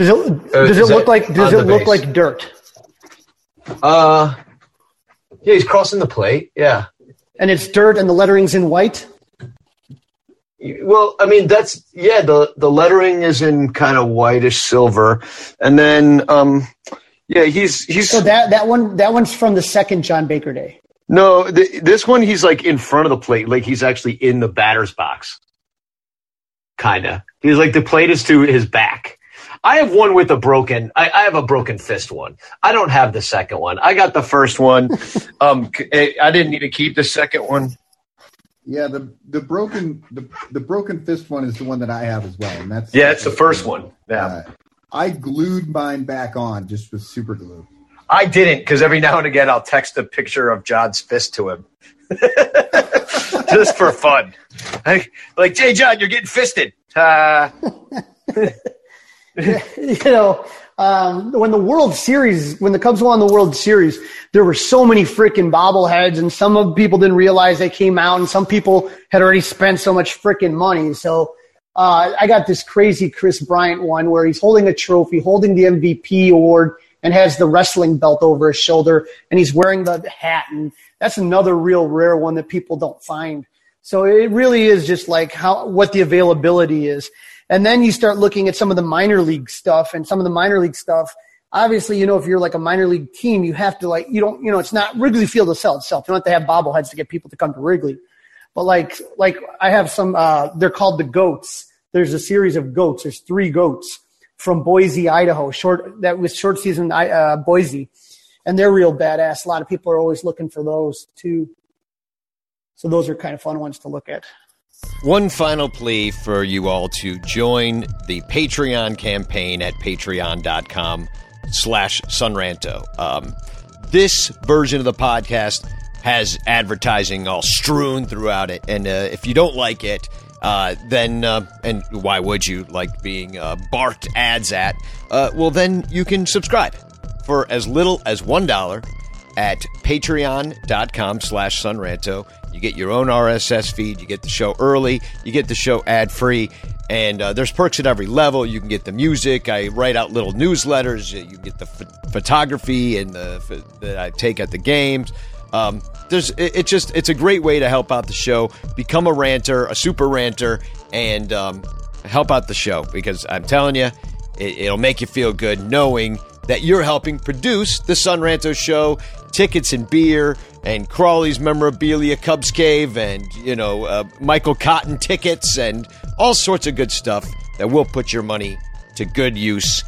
Does it, Uh, does it look that like does it look base? like dirt? Uh, yeah, he's crossing the plate. Yeah. And it's dirt and the lettering's in white? Well, I mean that's yeah. The the lettering is in kind of whitish silver, and then um, yeah, he's he's So that, that one that one's from the second John Baker Day. No, th- this one he's like in front of the plate, like he's actually in the batter's box. Kinda. He's like the plate is to his back. I have one with a broken. I, I have a broken fist one. I don't have the second one. I got the first one. um, c- I didn't need to keep the second one. Yeah, the the broken the the broken fist one is the one that I have as well, and that's Yeah, it's the first one. Yeah, Uh, I glued mine back on just with super glue. I didn't because every now and again I'll text a picture of John's fist to him, just for fun. Like, like, Jay John, you're getting fisted. Uh, you know, um, when the World Series, when the Cubs won the World Series, there were so many freaking bobbleheads, and some of people didn't realize they came out, and some people had already spent so much freaking money. So uh, I got this crazy Kris Bryant one where he's holding a trophy, holding the MVP award, and has the wrestling belt over his shoulder, and he's wearing the hat, and that's another real rare one that people don't find. So it really is just like how what the availability is. And then you start looking at some of the minor league stuff and some of the minor league stuff. Obviously, you know, if you're like a minor league team, you have to like, you don't, you know, it's not Wrigley Field to sell itself. You don't have to have bobbleheads to get people to come to Wrigley. But like, like I have some, uh, they're called the goats. There's a series of goats. There's three goats from Boise, Idaho, short, that was short season, uh, Boise. And they're real badass. A lot of people are always looking for those too. So those are kind of fun ones to look at. One final plea for you all to join the Patreon campaign at patreon.com slash sonranto. Um, this version of the podcast has advertising all strewn throughout it. And uh, if you don't like it, uh, then, uh, and why would you like being uh, barked ads at? Uh, well, then you can subscribe for as little as $1 at patreon.com slash sonranto. You get your own RSS feed. You get the show early. You get the show ad free. And uh, there's perks at every level. You can get the music. I write out little newsletters. You get the ph- photography and the that I take at the games. Um, there's it, just it's a great way to help out the show. Become a ranter, a super ranter, and um, help out the show because I'm telling you, it'll make you feel good knowing that you're helping produce the Son Ranto show. Tickets and beer and Crawley's memorabilia, Cubs Cave, and you know uh, Michael Cotton tickets and all sorts of good stuff that will put your money to good use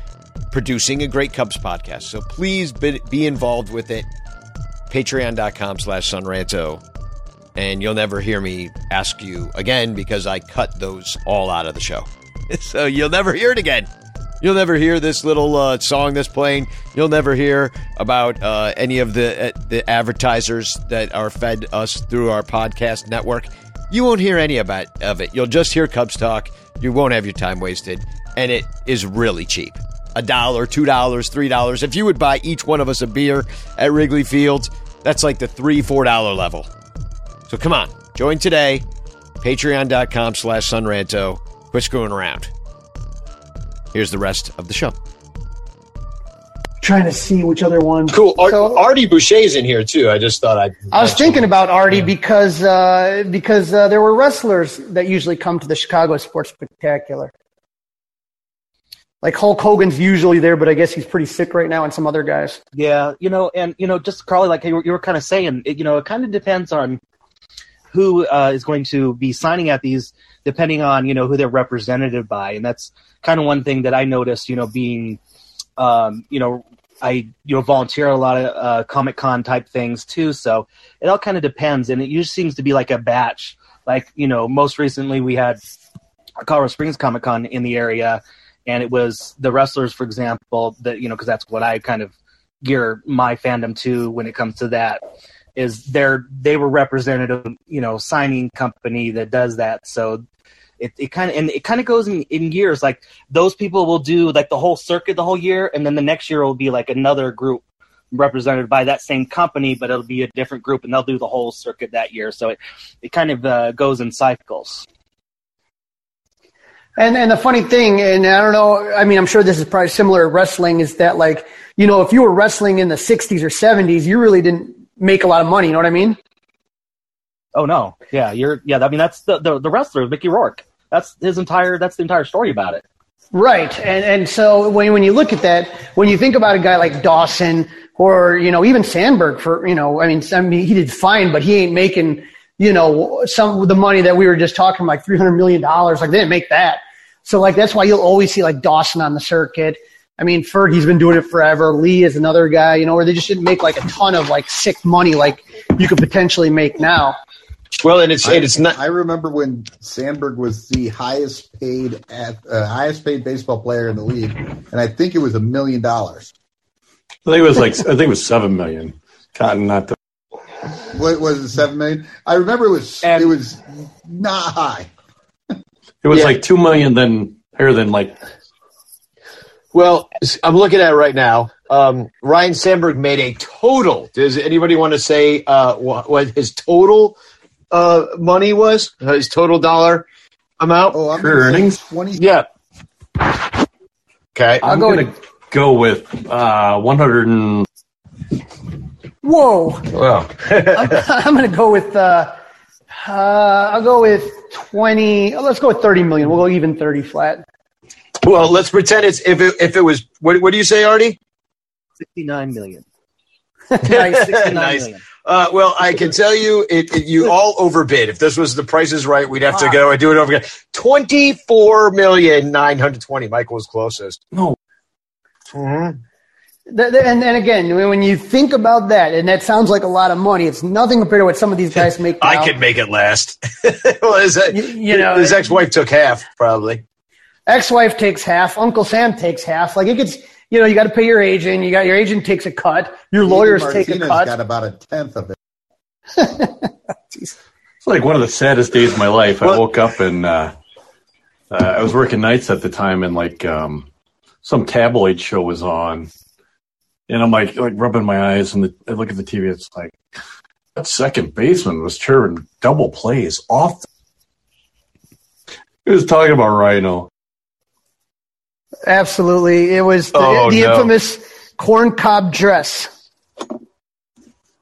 producing a great Cubs podcast. So please be, be involved with it. Patreon.com slash Sonranto. And you'll never hear me ask you again because I cut those all out of the show. so you'll never hear it again. You'll never hear this little uh, song that's playing. You'll never hear about uh, any of the uh, the advertisers that are fed us through our podcast network. You won't hear any about of it. You'll just hear Cubs talk. You won't have your time wasted, and it is really cheap. A dollar, two dollars, three dollars. If you would buy each one of us a beer at Wrigley Field, that's like the three, four dollar level. So come on, join today. Patreon.com slash Sonranto. quit screwing around. Here's the rest of the show. Trying to see which other one. Cool. Ar- So- Artie Boucher's in here too. I just thought I'd. I was thinking about Artie because uh, because uh, there were wrestlers that usually come to the Chicago Sports Spectacular. Like Hulk Hogan's usually there, but I guess he's pretty sick right now, and some other guys. Yeah, you know, and you know, just Carly, like you were, you were kind of saying, it, you know, it kind of depends on who uh, is going to be signing at these, depending on you know who they're represented by, and that's kind of one thing that I noticed, you know, being, um, you know, I you know volunteer a lot of uh, Comic Con type things too, so it all kind of depends, and it usually seems to be like a batch. Like you know, most recently we had Colorado Springs Comic Con in the area, and it was the wrestlers, for example, that you know, because that's what I kind of gear my fandom to when it comes to that. Is they're they were representative, you know, signing company that does that. So it, it kind of and it kind of goes in, in years. Like those people will do like the whole circuit the whole year, and then the next year will be like another group represented by that same company, but it'll be a different group, and they'll do the whole circuit that year. So it it kind of uh, goes in cycles. And and the funny thing, and I don't know, I mean, I'm sure this is probably similar to wrestling, is that like, you know, if you were wrestling in the 60s or 70s, you really didn't make a lot of money. You know what I mean? Oh no, yeah, you're yeah. I mean, that's the the, the wrestler Mickey Rourke. That's his entire. That's the entire story about it. Right. And and so when when you look at that, when you think about a guy like Dawson or you know even Sandberg for you know I mean I mean he did fine, but he ain't making you know some the money that we were just talking like three hundred million dollars. Like they didn't make that. So like that's why you'll always see like Dawson on the circuit. I mean Fergie's been doing it forever. Lee is another guy, you know, where they just didn't make like a ton of like sick money like you could potentially make now. Well, and it's I, and it's not. I remember when Sandberg was the highest paid at, uh, highest paid baseball player in the league, and I think it was a million dollars. I think it was like I think it was seven million. Cotton, not the. What was it? Seven million? I remember it was it was not high. It was like two million, then higher than like. Well, I'm looking at it right now. Um, Ryne Sandberg made a total. Does anybody want to say uh, what, what his total uh, money was? Uh, His total dollar amount? Oh, I'm Career gonna earnings? Twenty. Yeah. Okay. I'm gonna go with uh, one hundred and. Whoa. Well, I'm, I'm going to go with. Uh, uh, I'll go with twenty. oh, Let's go with thirty million. We'll go even thirty flat. Well, let's pretend it's if it if it was. What, what do you say, Artie? Sixty nine million. nice. nice. Uh, well, I can tell you, it, it- you all overbid. If this was the Price is Right, we'd have to go and do it over again. Twenty four million nine hundred twenty. Michael was closest. No. Mm-hmm. Th- th- And and again, when when you think about that, and that sounds like a lot of money, it's nothing compared to what some of these guys make. I could make it last. well, his, uh, You- you know, his uh, ex-wife took half, probably. Ex-wife takes half. Uncle Sam takes half. Like it gets, you know, you got to pay your agent. You got your agent takes a cut. Your lawyers take a Martinez cut. got about a tenth of it. It's like one of the saddest days of my life. I woke up and uh, uh, I was working nights at the time, and like um, some tabloid show was on, and I'm like like rubbing my eyes, and the, I look at the TV. It's like that second baseman was churning double plays off. He was talking about Ryno. Absolutely, it was the, Oh, the no. infamous corn cob dress.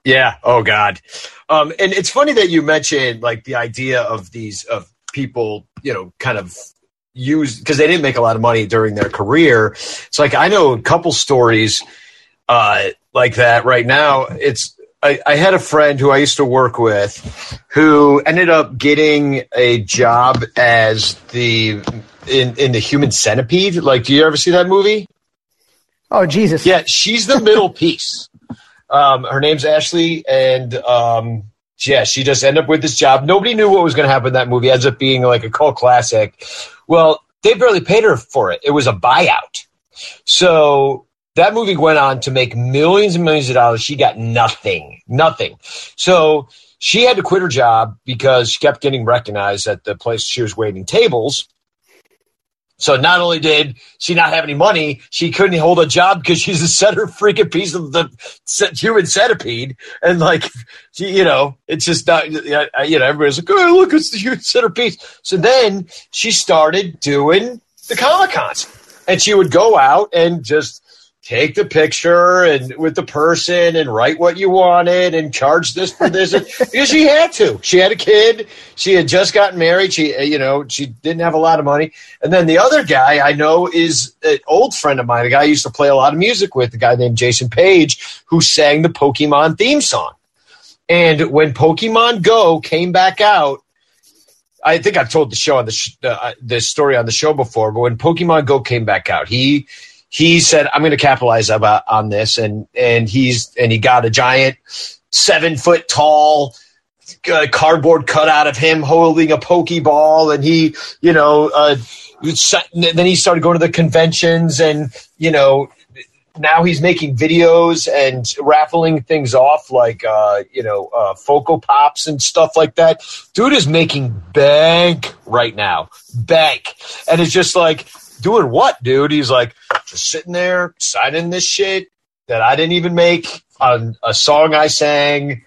Yeah. Oh God. Um, and it's funny that you mentioned like the idea of these of people, you know, kind of use because they didn't make a lot of money during their career. It's like I know a couple stories uh, like that right now. It's I, I had a friend who I used to work with who ended up getting a job as the in in the Human Centipede. Like, do you ever see that movie? Oh Jesus! Yeah, she's the middle piece. Um, her name's Ashley, and um, yeah, she just ended up with this job. Nobody knew what was going to happen in that movie. It ends up being like a cult classic. Well, they barely paid her for it. It was a buyout. So that movie went on to make millions and millions of dollars. She got nothing, nothing. So she had to quit her job because she kept getting recognized at the place she was waiting tables. So not only did she not have any money, she couldn't hold a job because she's a center freaking piece of the human centipede. And like, she, you know, it's just not, you know, everybody's like, oh, look, it's the human centerpiece. So then she started doing the Comic Cons and she would go out and just take the picture and with the person and write what you wanted and charge this for this because she had to. She had a kid. She had just gotten married. She, uh, you know, she didn't have a lot of money. And then the other guy I know is an old friend of mine, a guy I used to play a lot of music with, a guy named Jason Page, who sang the Pokemon theme song. And when Pokemon Go came back out, I think I've told the show on the sh- uh, this story on the show before, but when Pokemon Go came back out, he he said, "I'm going to capitalize about on this," and and he's and he got a giant seven foot tall uh, cardboard cutout of him holding a pokeball, and he, you know, uh, then he started going to the conventions, and you know, now he's making videos and raffling things off like uh, you know uh, Funko Pops and stuff like that. Dude is making bank right now, bank, and it's just like doing what, dude? He's like just sitting there signing this shit that I didn't even make on a song I sang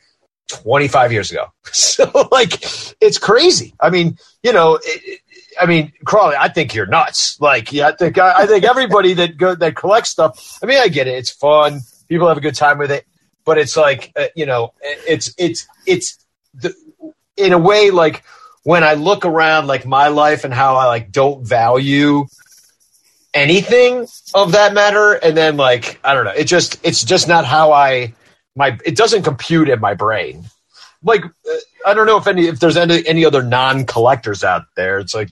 25 years ago. So like, it's crazy. I mean, you know. It, I mean, Crawley, I think you're nuts. Like, yeah, I think I, I think everybody that go, that collects stuff. I mean, I get it. It's fun. People have a good time with it. But it's like, uh, you know, it's it's it's the, in a way like when I look around like my life and how I like don't value anything of that matter, and then like I don't know, it just it's just not how I my it doesn't compute in my brain. Like uh, I don't know if any if there's any any other non collectors out there. It's like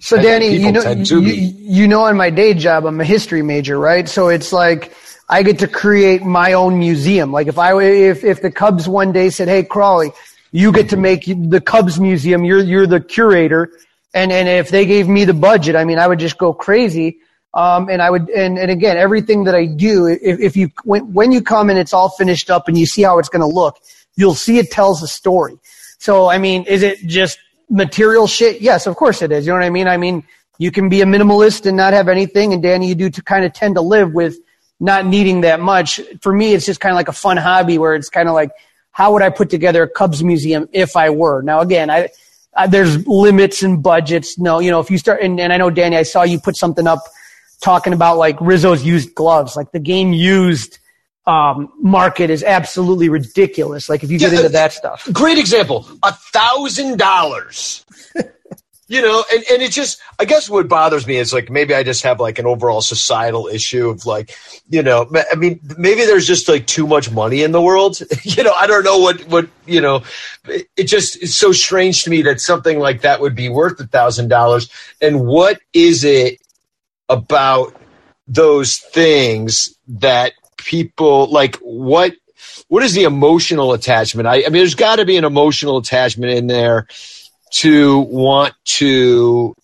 so Danny, you know, you, you know, in my day job, I'm a history major, right? So it's like I get to create my own museum. Like if I, if, if the Cubs one day said, Hey, Crawley, you get to make the Cubs museum. You're, you're the curator. And, and if they gave me the budget, I mean, I would just go crazy. Um, and I would, and, and again, everything that I do, if, if you, when, when you come and it's all finished up and you see how it's going to look, you'll see it tells a story. So, I mean, is it just material shit? Yes, of course it is. You know what I mean? I mean, you can be a minimalist and not have anything. And Danny, you do to kind of tend to live with not needing that much. For me, it's just kind of like a fun hobby where it's kind of like, how would I put together a Cubs museum if I were? Now, again, I, I there's limits and budgets. No, you know, if you start, and, and I know Danny, I saw you put something up talking about like Rizzo's used gloves, like the game used um, market is absolutely ridiculous. Like if you get Yeah, into uh, that stuff. Great example. A thousand dollars. You know, and, and it just I guess what bothers me is like maybe I just have like an overall societal issue of like, you know, I mean, maybe there's just like too much money in the world. you know, I don't know what what you know. It, just is so strange to me that something like that would be worth a thousand dollars. And what is it about those things that people like? What what is the emotional attachment? I, I mean, there's got to be an emotional attachment in there to want to,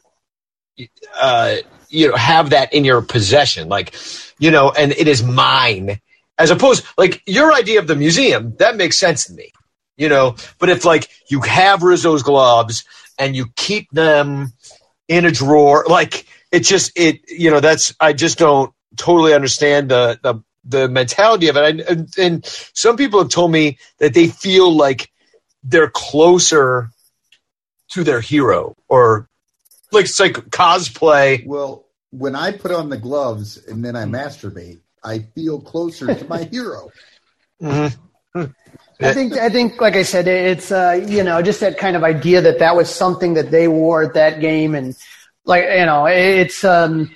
uh, you know, have that in your possession, like, you know, and it is mine, as opposed like your idea of the museum that makes sense to me, you know. But if like you have Rizzo's gloves and you keep them in a drawer, like it just it, you know, that's I just don't totally understand the the the mentality of it. I, and, and some people have told me that they feel like they're closer to their hero or like it's like cosplay. Well, when I put on the gloves and then I masturbate, I feel closer to my hero. Mm-hmm. I think, I think, like I said, it's, uh, you know, just that kind of idea that that was something that they wore at that game. And like, you know, it's, um,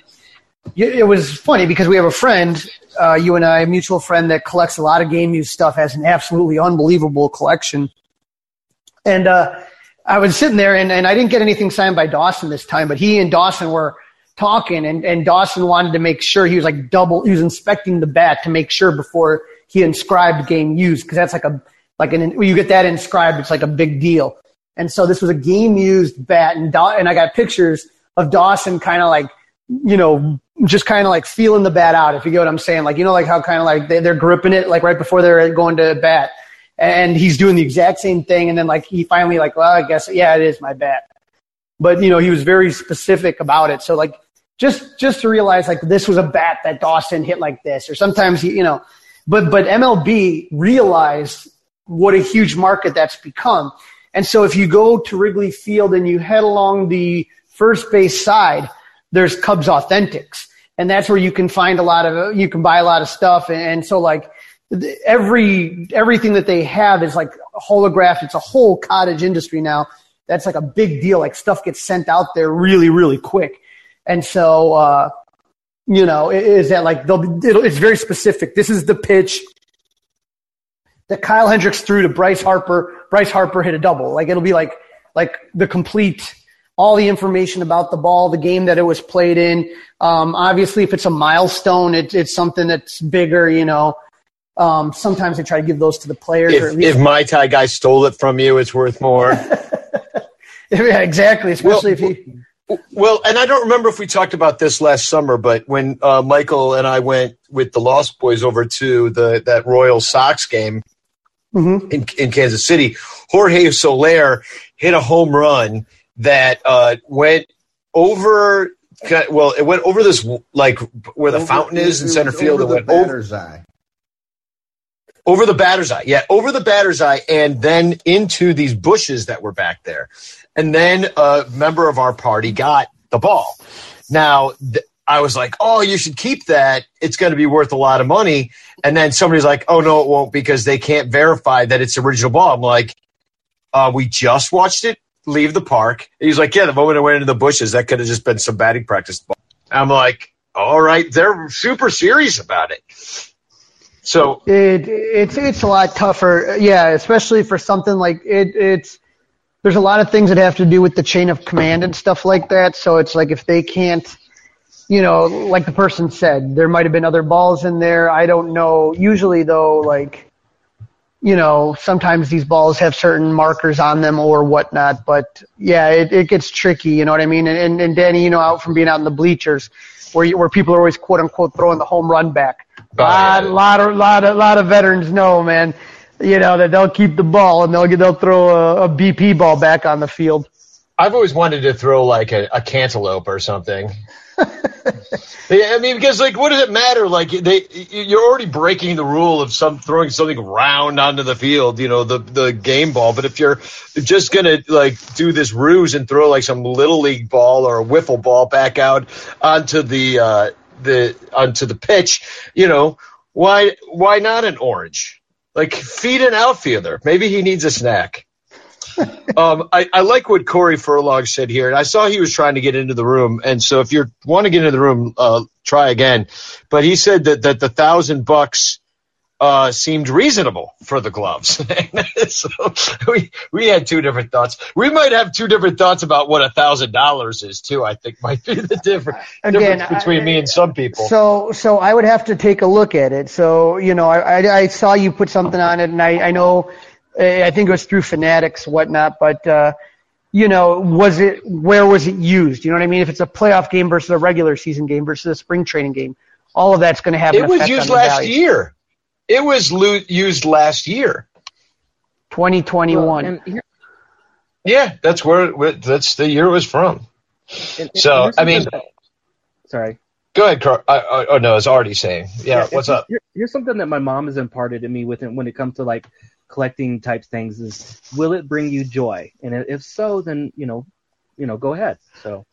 it it was funny because we have a friend, uh, you and I, a mutual friend that collects a lot of game news stuff, has an absolutely unbelievable collection. And, uh, I was sitting there and, and I didn't get anything signed by Dawson this time, but he and Dawson were talking and, and Dawson wanted to make sure he was like double, he was inspecting the bat to make sure before he inscribed game used because that's like a, like an, when you get that inscribed, it's like a big deal. And so this was a game used bat and, Daw- and I got pictures of Dawson kind of like, you know, just kind of like feeling the bat out, if you get what I'm saying. Like, you know, like how kind of like they, they're gripping it like right before they're going to bat. And he's doing the exact same thing. And then like he finally like, well, I guess, yeah, it is my bat. But, you know, he was very specific about it. So like just just to realize like this was a bat that Dawson hit like this, or sometimes you know, but but MLB realized what a huge market that's become, and so if you go to Wrigley Field and you head along the first base side, there's Cubs Authentics, and that's where you can find a lot of you can buy a lot of stuff, and, and so like every everything that they have is like holographed. It's a whole cottage industry now. That's like a big deal. Like stuff gets sent out there really, really quick. And so, uh, you know, is that like they'll, it's very specific. This is the pitch that Kyle Hendricks threw to Bryce Harper. Bryce Harper hit a double. Like it'll be like like the complete all the information about the ball, the game that it was played in. Um, obviously, if it's a milestone, it, it's something that's bigger. You know, um, sometimes they try to give those to the players. If, if my Thai guy stole it from you, it's worth more. yeah, exactly. Especially well, if he. Well, and I don't remember if we talked about this last summer, but when uh, Michael and I went with the Lost Boys over to the that Royal Sox game mm-hmm. in, in Kansas City, Jorge Soler hit a home run that uh, went over. Well, it went over this like where the over, fountain is in center field. Over it went the batter's over, eye. Over the batter's eye, yeah, over the batter's eye, and then into these bushes that were back there. And then a member of our party got the ball. Now, th- I was like, oh, you should keep that. It's going to be worth a lot of money. And then somebody's like, oh, no, it won't because they can't verify that it's original ball. I'm like, uh, we just watched it leave the park. He's like, yeah, the moment it went into the bushes, that could have just been some batting practice ball. I'm like, all right, they're super serious about it. So it, it's it's a lot tougher, yeah, especially for something like it. It's there's a lot of things that have to do with the chain of command and stuff like that. So it's like if they can't, you know, like the person said, there might have been other balls in there. I don't know. Usually though, like, you know, sometimes these balls have certain markers on them or whatnot. But yeah, it, it gets tricky. You know what I mean? And, and, and Danny, you know, out from being out in the bleachers where you, where people are always quote unquote throwing the home run back. A lot, lot, of, lot, of, lot of veterans know, man you know, that they'll keep the ball and they'll they'll throw a, a BP ball back on the field. I've always wanted to throw like a, a cantaloupe or something. I mean, because like, what does it matter? Like, they you're already breaking the rule of some throwing something round onto the field, you know, the the game ball. But if you're just gonna like do this ruse and throw like some little league ball or a wiffle ball back out onto the uh, the onto the pitch, you know, why why not an orange? Like feed an outfielder. Maybe he needs a snack. um, I, I, like what Corey Furlong said here, and I saw he was trying to get into the room. And so, if you want to get into the room, uh, try again. But he said that that the thousand bucks uh, seemed reasonable for the gloves. so we we had two different thoughts. We might have two different thoughts about what a thousand dollars is too. I think might be the difference, Again, difference between I, me and some people. So so I would have to take a look at it. So you know I I, I saw you put something on it, and I I know I think it was through Fanatics whatnot, but. uh you know, was it where was it used? You know what I mean? If it's a playoff game versus a regular season game versus a spring training game, all of that's going to have. It was used last value. year. It was lo- used last year. 2021. Well, yeah, that's where, where, that's the year it was from. And, so, I mean, that, sorry. Go ahead, Carl. I, I, oh no, it's already saying. Yeah, yeah what's up? Here, here's something that my mom has imparted to me with it when it comes to like collecting type things is will it bring you joy? And if so, then you know, you know, go ahead. So,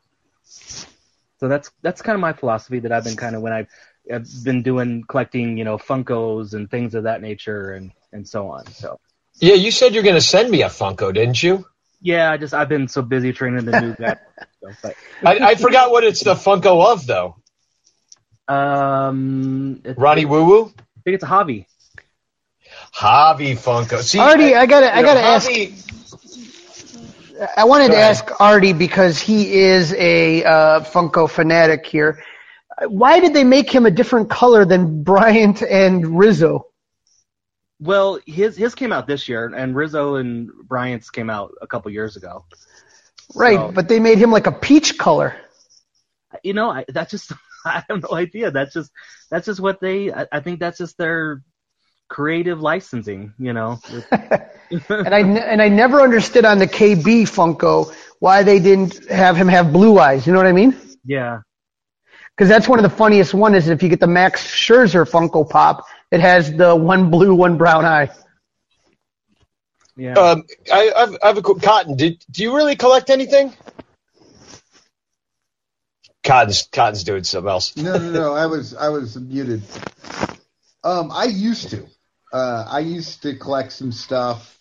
so that's that's kind of my philosophy that I've been kind of when I've I've been doing collecting, you know, Funkos and things of that nature and and so on. So yeah, you said you're going to send me a Funko, didn't you? Yeah, I just I've been so busy training the new guy. so, but. I, I forgot what it's the Funko of though. Um, Ronnie Woo Woo. I think it's a hobby. Hobby Funko. See, Artie, I, I gotta, I gotta ask. I wanted to ask Artie because he is a uh, Funko fanatic here why did they make him a different color than Bryant and Rizzo? Well, his his came out this year, and Rizzo and Bryant's came out a couple years ago. Right, so, but they made him like a peach color. You know, I, that's just I have no idea. That's just that's just what they. I, I think that's just their creative licensing. You know. and I and I never understood on the KB Funko why they didn't have him have blue eyes. You know what I mean? Yeah, Because that's one of the funniest one is if you get the Max Scherzer Funko Pop, it has the one blue, one brown eye. Yeah. Um, I, I've, I have a qu- Cotton. Did do you really collect anything? Cotton's Cotton's doing something else. No, no, no. I was I was muted. Um, I used to. Uh, I used to collect some stuff,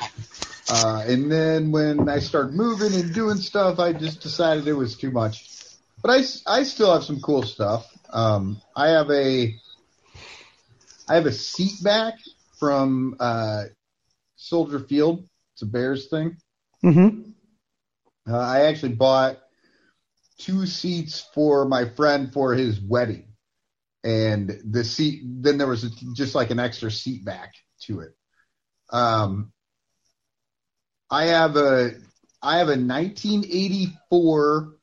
uh, and then when I started moving and doing stuff, I just decided it was too much. But I, I still have some cool stuff. Um, I have a I have a seat back from uh, Soldier Field. It's a Bears thing. Mm-hmm. Uh, I actually bought two seats for my friend for his wedding, and the seat. Then there was a, just like an extra seat back to it. Um, I have a I have a 1984.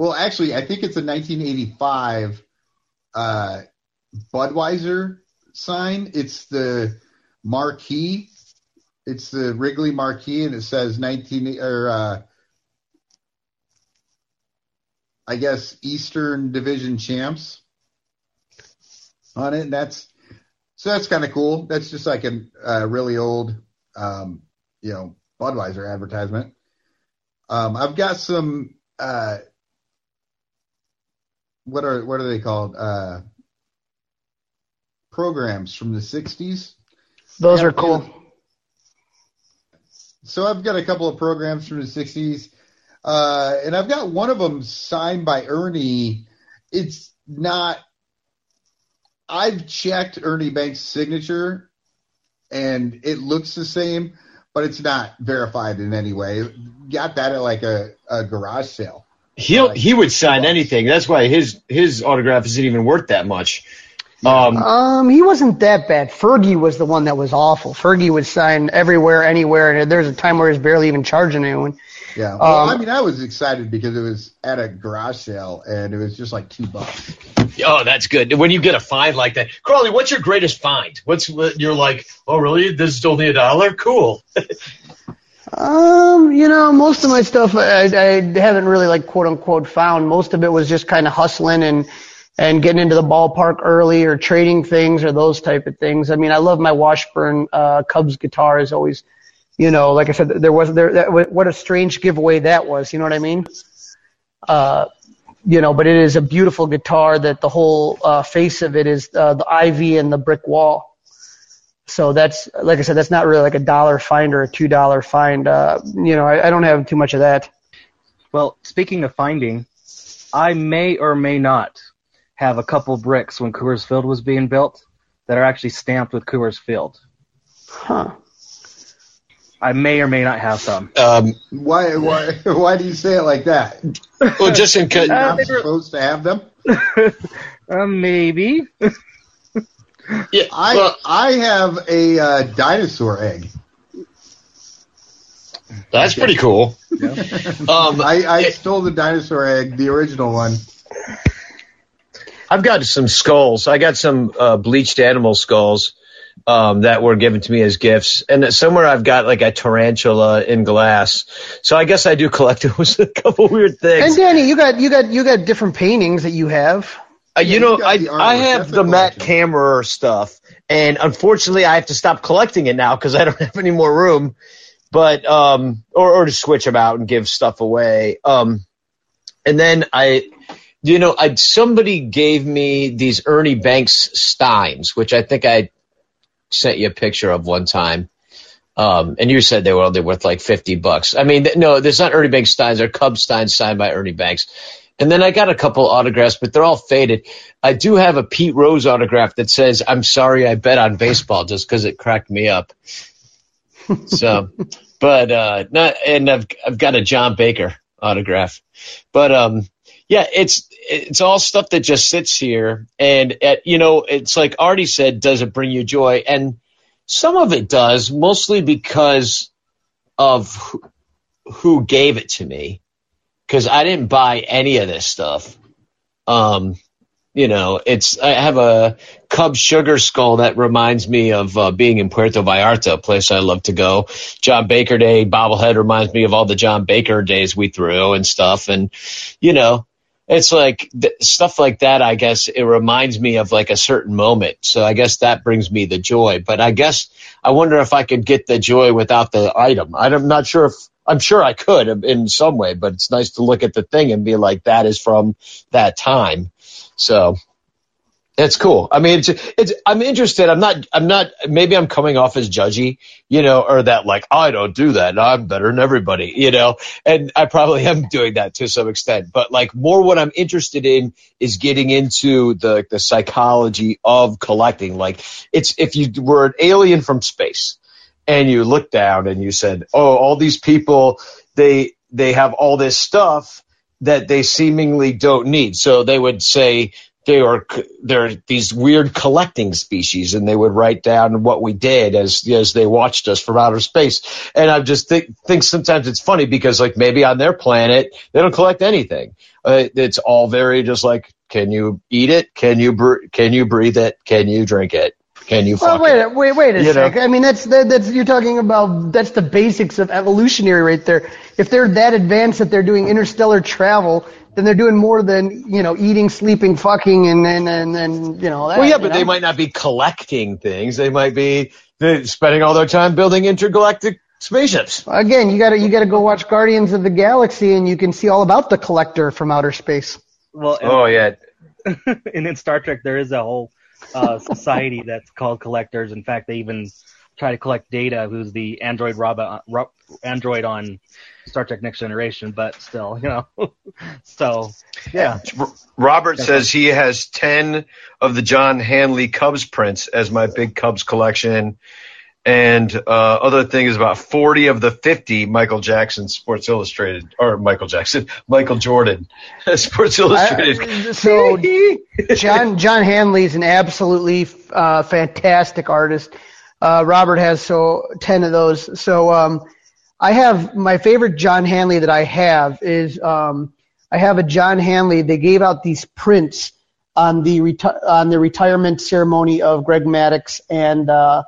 Well, actually, I think it's a 1985 uh, Budweiser sign. It's the marquee. It's the Wrigley marquee, and it says 19 or uh, I guess Eastern Division champs on it. And that's so that's kind of cool. That's just like a uh, really old, um, you know, Budweiser advertisement. Um, I've got some. Uh, what are what are they called? Uh, programs from the '60s. Those are cool. So I've got a couple of programs from the '60s, uh, and I've got one of them signed by Ernie. It's not. I've checked Ernie Banks' signature, and it looks the same, but it's not verified in any way. Got that at like a, a garage sale. He'll he would sign anything. That's why his his autograph isn't even worth that much. Um, Um, he wasn't that bad. Fergie was the one that was awful. Fergie would sign everywhere, anywhere, and there's a time where he was barely even charging anyone. Yeah. Well, Um, I mean, I was excited because it was at a garage sale, and it was just like two bucks. oh, that's good. When you get a find like that, Crawley, what's your greatest find? What's what you're like? Oh, really? This is only a dollar? Cool. Um, you know, most of my stuff I, I haven't really like quote unquote found. Most of it was just kind of hustling and and getting into the ballpark early or trading things or those type of things. I mean, I love my Washburn uh, Cubs guitar is always, you know, like I said, there was there that, what a strange giveaway that was. You know what I mean? Uh, you know, but it is a beautiful guitar that the whole uh, face of it is uh, the ivy and the brick wall. So that's like I said, that's not really like a dollar find or a two dollar find. Uh, you know, I, I don't have too much of that. Well, speaking of finding, I may or may not have a couple bricks when Coors Field was being built that are actually stamped with Coors Field. Huh. I may or may not have some. Um, Why? Why? Why do you say it like that? well, just in case. You're not supposed to have them. Uh, maybe. Yeah, I well, I have a uh, dinosaur egg. that's pretty cool. Um, I, I stole the dinosaur egg, the original one. I've got some skulls. I got some uh, bleached animal skulls um, that were given to me as gifts, and somewhere I've got like a tarantula in glass. So I guess I do collect those. a couple weird things. And. Danny, you got you got you got different paintings that you have. Uh, you Yeah, know, I. I have That's the Matt Camera stuff, and unfortunately, I have to stop collecting it now because I don't have any more room. But um, or or to switch them out and give stuff away. Um, and then I, you know, I somebody gave me these Ernie Banks Steins, which I think I sent you a picture of one time. Um, and you said they were only worth like 50 bucks. I mean, th- no, there's not Ernie Banks Steins. They're Cub Steins signed by Ernie Banks. And then I got a couple autographs, but they're all faded. I do have a Pete Rose autograph that says, I'm sorry I bet on baseball just because it cracked me up. So, but, uh, not, and I've, I've got a John Baker autograph, but, um, yeah, it's, it's all stuff that just sits here. And, uh you know, it's like Artie said, does it bring you joy? And some of it does, mostly because of who, who gave it to me. Cause I didn't buy any of this stuff. Um, you know, it's, I have a Cub sugar skull that reminds me of uh, being in Puerto Vallarta, a place I love to go. John Baker Day bobblehead reminds me of all the John Baker days we threw and stuff. And, you know, it's like th- stuff like that. I guess it reminds me of like a certain moment. So I guess that brings me the joy. But I guess I wonder if I could get the joy without the item. I'm not sure if I'm sure I could in some way, but it's nice to look at the thing and be like, that is from that time. So it's cool. I mean, it's, it's, I'm interested. I'm not, I'm not, maybe I'm coming off as judgy, you know, or that like, I don't do that. I'm better than everybody, you know, and I probably am doing that to some extent, but like more what I'm interested in is getting into the, the psychology of collecting. Like it's, if you were an alien from space and you look down and you said, Oh, all these people, they, they have all this stuff that they seemingly don't need. So they would say, they are they're these weird collecting species, and they would write down what we did as as they watched us from outer space. And I just think think sometimes it's funny because like maybe on their planet they don't collect anything. Uh, it's all very just like can you eat it? Can you br- can you breathe it? Can you drink it? Can you well, fuck wait, it? wait, wait a You know? sec. I mean, that's that, that's you're talking about. That's the basics of evolutionary right there. If they're that advanced that they're doing interstellar travel, then they're doing more than you know eating, sleeping, fucking, and and and, and you know. That, Well, yeah, but know? they might not be collecting things. They might be spending all their time building intergalactic spaceships. Again, you gotta you gotta go watch Guardians of the Galaxy, and you can see all about the collector from outer space. Well, and, Oh yeah, and in Star Trek, there is a whole uh, society that's called collectors. In fact, they even try to collect Data, who's the android robot, ro- android on Star Trek Next Generation. But still, you know, so yeah. Robert says he has 10 of the John Hanley Cubs prints as my big Cubs collection. And uh, other thing is about 40 of the 50 Michael Jackson Sports Illustrated, or Michael Jackson, Michael Jordan Sports Illustrated. I- so John John Hanley is an absolutely uh, fantastic artist. Uh, Robert has so ten of those. So um, I have my favorite John Hanley that I have is um, I have a John Hanley. They gave out these prints on the reti- on the retirement ceremony of Greg Maddux and uh,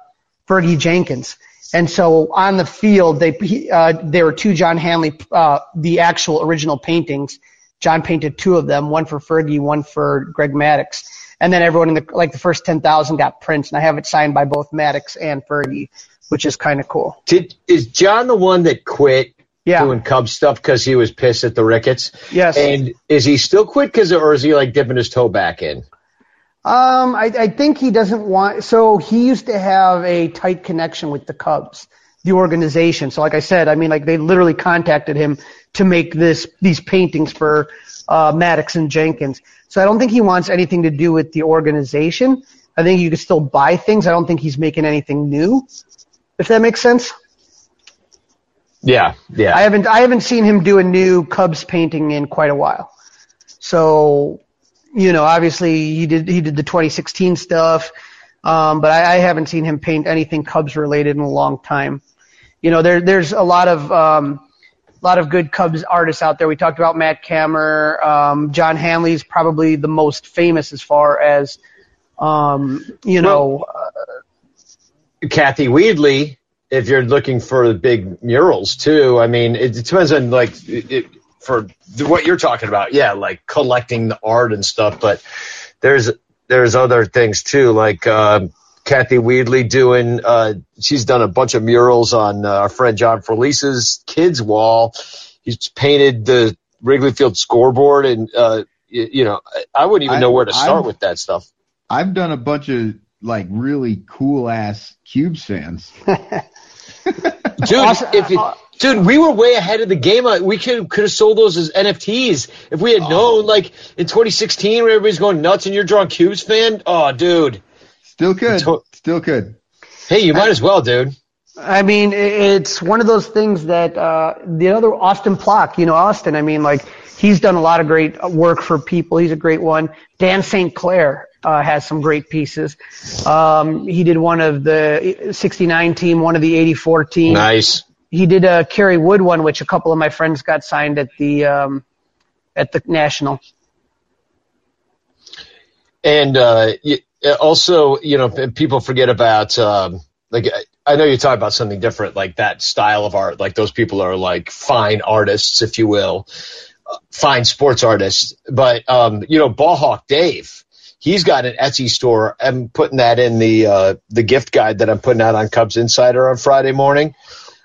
Fergie Jenkins. And so on the field, they he- uh, there were two John Hanley, uh, the actual original paintings. John painted two of them, one for Fergie, one for Greg Maddux. And then everyone in the like the first ten thousand got prints, and I have it signed by both Maddux and Fergie, which is kind of cool. Did, is John the one that quit Yeah. doing Cubs stuff because he was pissed at the Ricketts? Yes. And is he still quit because, or is he like dipping his toe back in? Um, I, I think he doesn't want. So he used to have a tight connection with the Cubs, the organization. So, like I said, I mean, like they literally contacted him to make this these paintings for uh, Maddux and Jenkins. So I don't think he wants anything to do with the organization. I think you can still buy things. I don't think he's making anything new. If that makes sense. Yeah, yeah. I haven't I haven't seen him do a new Cubs painting in quite a while. So, you know, obviously he did he did the 2016 stuff, um, but I, I haven't seen him paint anything Cubs related in a long time. You know, there there's a lot of um, a lot of good Cubs artists out there. We talked about Matt Kammer, um, John Hanley's probably the most famous as far as um, you know. Uh, Kathy Weedley, if you're looking for the big murals too, I mean, it, it depends on like it, for the, what you're talking about. Yeah, like collecting the art and stuff, but there's there's other things too, like uh, Kathy Weedley doing. Uh, she's done a bunch of murals on uh, our friend John Felice's kids' wall. He's painted the Wrigley Field scoreboard, and uh, you, you know, I, I wouldn't even I- know where to start I've- with that stuff. I've done a bunch of like really cool ass cube fans. dude. if you, dude, we were way ahead of the game. We could could have sold those as NFTs if we had known. Like in 2016, when everybody's going nuts, and you're drawing cubes fan. Oh, dude. Still could. Still could. Hey, you might as well, dude. I mean, it's one of those things that uh, the other Austin Plock, you know, Austin. I mean, like he's done a lot of great work for people. He's a great one. Dan St. Clair uh, has some great pieces. Um, he did one of the '69 team, one of the '84 team. Nice. He did a Kerry Wood one, which a couple of my friends got signed at the um, at the national. And uh, also, you know, people forget about um, like I- know you talk about something different, like that style of art. Like those people are like fine artists, if you will. fine sports artists. But um, you know, Ballhawk Dave, he's got an Etsy store. I'm putting that in the uh, the gift guide that I'm putting out on Cubs Insider on Friday morning.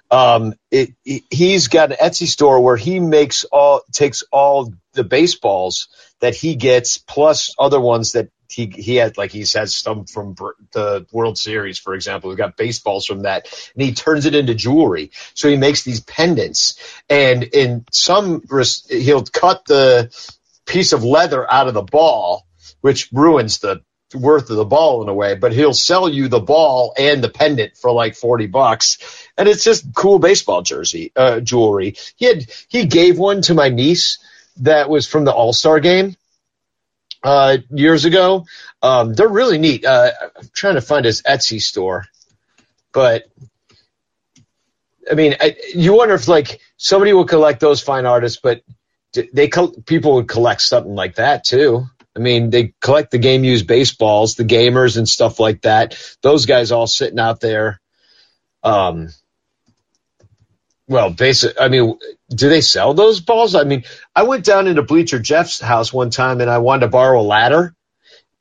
Um, it, it- he's got an Etsy store where he makes all takes all the baseballs that he gets plus other ones that he he had like he has some from the World Series, for example. We've got baseballs from that, and he turns it into jewelry. So he makes these pendants, and in some he'll cut the piece of leather out of the ball, which ruins the worth of the ball in a way. But he'll sell you the ball and the pendant for like forty bucks, and it's just cool baseball jersey uh, jewelry. He had he gave one to my niece that was from the All Star game uh, years ago. Um, they're really neat. Uh, I'm trying to find his Etsy store, but I mean, I, you wonder if like somebody will collect those fine artists, but they people would collect something like that too. I mean, they collect the game used baseballs, the gamers and stuff like that. Those guys all sitting out there. Um, well, basic. I mean, do they sell those balls? I mean, I went down into Bleacher Jeff's house one time and I wanted to borrow a ladder.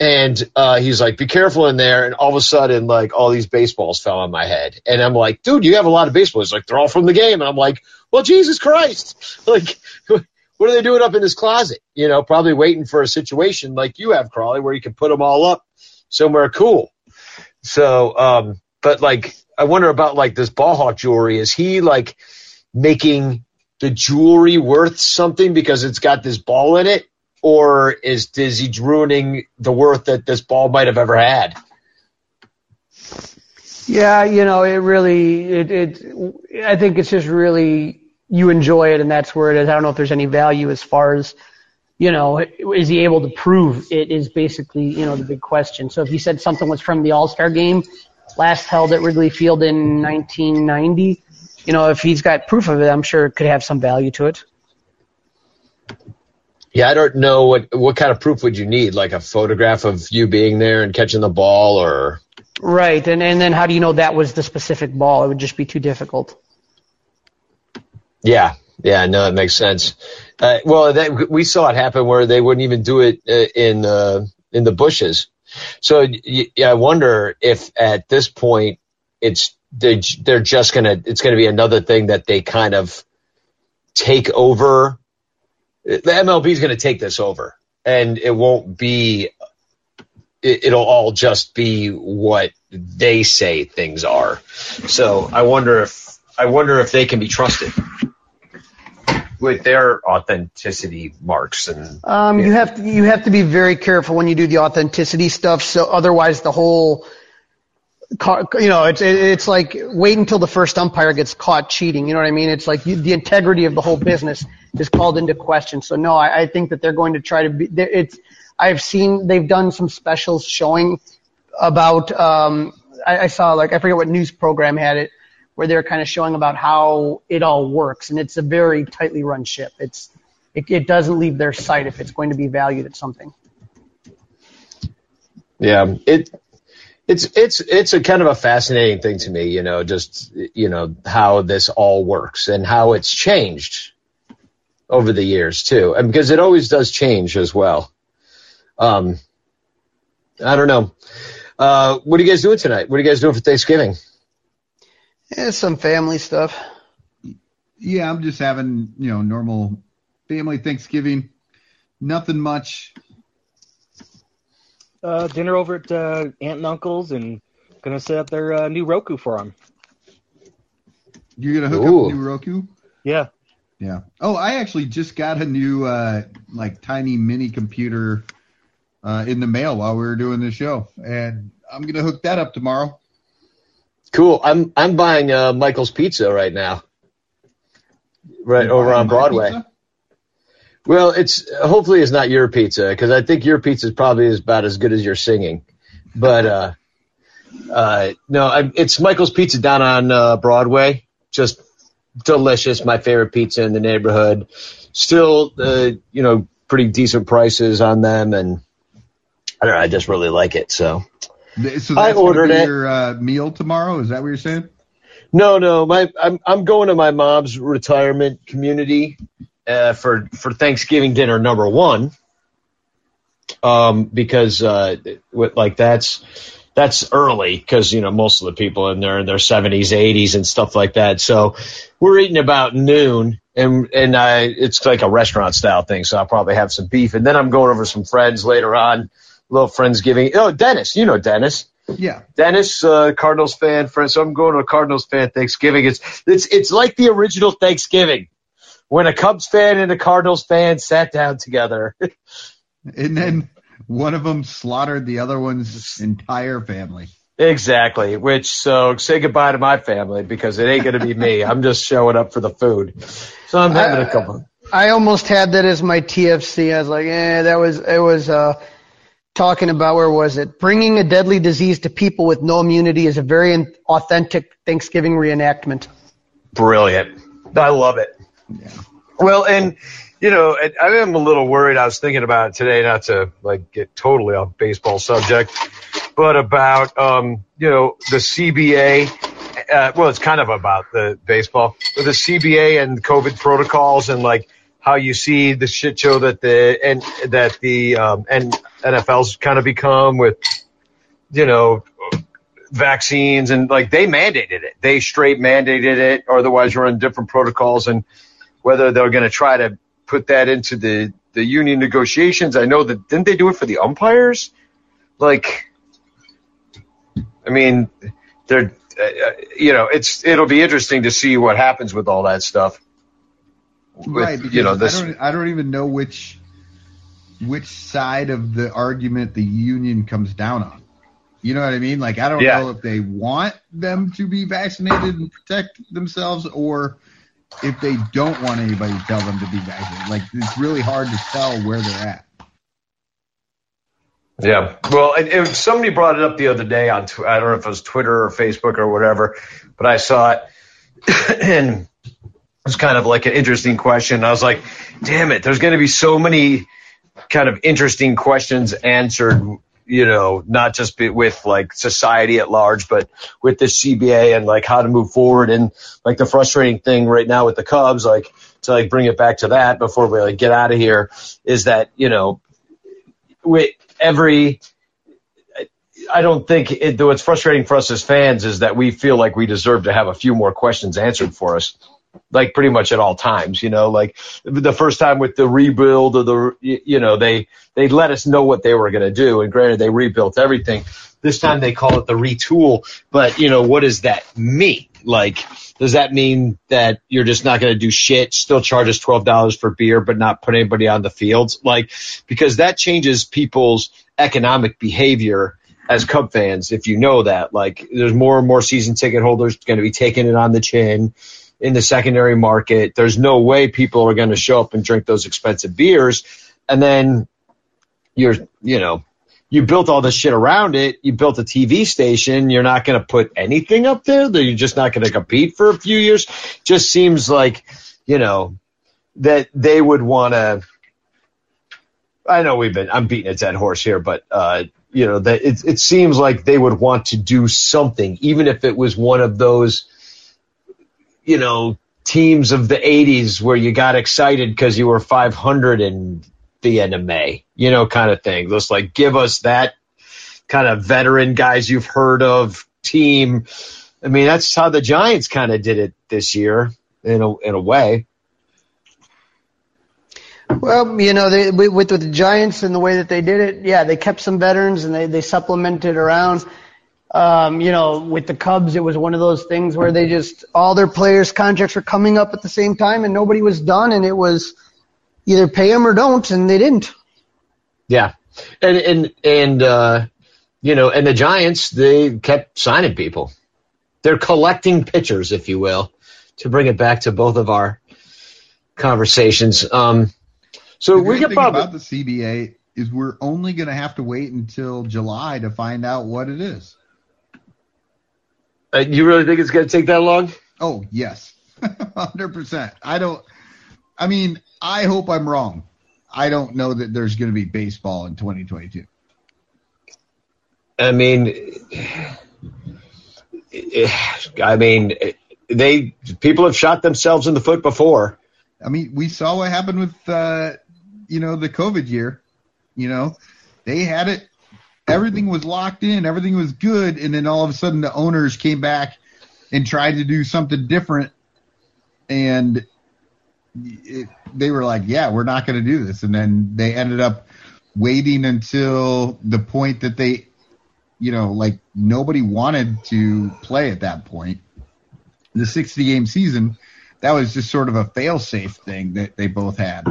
And uh, he's like, be careful in there. And all of a sudden, like, all these baseballs fell on my head. And I'm like, dude, you have a lot of baseballs. He's like, they're all from the game. And I'm like, well, Jesus Christ. Like, what are they doing up in this closet? You know, probably waiting for a situation like you have, Crawley, where you can put them all up somewhere cool. So, um, but like, I wonder about like this ball hawk jewelry. Is he like making the jewelry worth something because it's got this ball in it? Or is, is he ruining the worth that this ball might have ever had? Yeah, you know, it really, it, it, I think it's just really, you enjoy it and that's where it is. I don't know if there's any value as far as, you know, is he able to prove it is basically, you know, the big question. So if you said something was from the All-Star game last held at Wrigley Field in 1990, you know, if he's got proof of it, I'm sure it could have some value to it. Yeah, I don't know what what kind of proof would you need, like a photograph of you being there and catching the ball, or Right. And, and then how do you know that was the specific ball? It would just be too difficult. Yeah, yeah, no, it makes sense. Uh, well, that, we saw it happen where they wouldn't even do it uh, in uh, in the bushes. So yeah, I wonder if at this point it's they they're just gonna it's gonna be another thing that they kind of take over. The MLB is gonna take this over, and it won't be. It, it'll all just be what they say things are. So I wonder if I wonder if they can be trusted with their authenticity marks and Um, you have to, you have to be very careful when you do the authenticity stuff. So otherwise, the whole, you know, it's it's like wait until the first umpire gets caught cheating. You know what I mean? It's like you, the integrity of the whole business is called into question. So no, I, I think that they're going to try to be. there- It's I've seen they've done some specials showing about. Um, I, I saw like I forget what news program had it where they're kind of showing about how it all works, and it's a very tightly run ship. It's it, it doesn't leave their sight if it's going to be valued at something. Yeah, it it's it's it's a kind of a fascinating thing to me, you know, just you know how this all works and how it's changed over the years too, and because it always does change as well. Um, I don't know. Uh, what are you guys doing tonight? What are you guys doing for Thanksgiving? Yeah, some family stuff. Yeah, I'm just having, you know, normal family Thanksgiving. Nothing much. Uh, dinner over at uh, aunt and uncle's, and gonna set up their uh, new Roku for them. You're gonna hook Ooh. up a new Roku? Yeah. Yeah. Oh, I actually just got a new uh like tiny mini computer uh in the mail while we were doing the show. And I'm gonna hook that up tomorrow. Cool. I'm I'm buying uh, Michael's Pizza right now, right over on Broadway. pizza? Well, it's hopefully it's not your pizza because I think your pizza is probably about as good as your singing. But uh, uh, no, I, it's Michael's Pizza down on uh, Broadway. Just delicious. My favorite pizza in the neighborhood. Still, uh, you know, pretty decent prices on them, and I don't know. I just really like it. So So I ordered it. your uh, meal tomorrow. Is that what you're saying? No, no, my I'm I'm going to my mom's retirement community uh, for for Thanksgiving dinner number one, um, because uh, with, like that's that's early because you know most of the people in there in their seventies, eighties, and stuff like that. So we're eating about noon, and and I it's like a restaurant style thing. So I'll probably have some beef, and then I'm going over to some friends later on, little friendsgiving. Oh, Dennis, you know Dennis. Yeah. Dennis, uh, Cardinals fan, friend. So I'm going to a Cardinals fan Thanksgiving. It's it's it's like the original Thanksgiving when a Cubs fan and a Cardinals fan sat down together. and then one of them slaughtered the other one's entire family. Exactly. Which so say goodbye to my family because it ain't gonna be me. I'm just showing up for the food. So I'm having a couple. I almost had that as my TFC. I was like, eh, that was it was uh talking about where was it? Bringing a deadly disease to people with no immunity is a very authentic Thanksgiving reenactment. Brilliant. I love it. Yeah. Well, and you know, I am a little worried. I was thinking about today, not to like get totally off baseball subject, but about um, you know the CBA. Uh, well, it's kind of about the baseball, the CBA and COVID protocols and like how you see the shit show that the and that the um, and NFL's kind of become with you know vaccines and like they mandated it. They straight mandated it, otherwise you're on different protocols and whether they're going to try to put that into the the union negotiations. I know that didn't they do it for the umpires? Like, I mean, they're uh, you know it's it'll be interesting to see what happens with all that stuff. With, right, because you know, this, I don't I don't even know which which side of the argument the union comes down on. You know what I mean? Like I don't yeah. know if they want them to be vaccinated and protect themselves or if they don't want anybody to tell them to be vaccinated. Like it's really hard to tell where they're at. Yeah. Well, somebody brought it up the other day on, tw- I don't know if it was Twitter or Facebook or whatever, but I saw it and was kind of like an interesting question. I was like, damn it, there's going to be so many kind of interesting questions answered you know, not just with like society at large, but with the CBA and like how to move forward. And like the frustrating thing right now with the Cubs, like to like bring it back to that before we like get out of here is that, you know, with every, I don't think it, though it's frustrating for us as fans is that we feel like we deserve to have a few more questions answered for us like pretty much at all times, you know, like the first time with the rebuild or the, you know, they, they let us know what they were going to do. And granted, they rebuilt everything. This time they call it the retool, but you know, what does that mean? Like, does that mean that you're just not going to do shit, still charge us $12 for beer, but not put anybody on the fields? Like, because that changes people's economic behavior as Cub fans, if you know that, like, there's more and more season ticket holders going to be taking it on the chin in the secondary market. There's no way people are going to show up and drink those expensive beers. And then you're, you know, you built all this shit around it. You built a TV station. You're not going to put anything up there. That you're just not going to compete for a few years. Just seems like, you know, that they would want to. I know we've been. I'm beating a dead horse here, but uh, you know that it, it seems like they would want to do something, even if it was one of those you know, teams of the 80s where you got excited because you were 500 in the end of May, you know, kind of thing. Just like give us that kind of veteran guys you've heard of team. I mean, that's how the Giants kind of did it this year in a, in a way. Well, you know, they, with, with the Giants and the way that they did it, yeah, they kept some veterans and they, they supplemented around. Um, you know, with the Cubs, it was one of those things where they just all their players' contracts were coming up at the same time, and nobody was done, and it was either pay them or don't, and they didn't. Yeah, and and and uh, you know, and the Giants they kept signing people. They're collecting pitchers, if you will, to bring it back to both of our conversations. Um, so the we could probably about the CBA is we're only going to have to wait until July to find out what it is. Uh, you really think it's going to take that long? Oh yes, hundred percent. I don't. I mean, I hope I'm wrong. I don't know that there's going to be baseball in 2022. I mean, I mean, they people have shot themselves in the foot before. I mean, we saw what happened with, uh, you know, the COVID year. You know, they had it, everything was locked in, everything was good, and then all of a sudden the owners came back and tried to do something different, and it, they were like, "Yeah, we're not going to do this," and then they ended up waiting until the point that they, you know, like nobody wanted to play at that point. The 60 game season, that was just sort of a fail safe thing that they both had.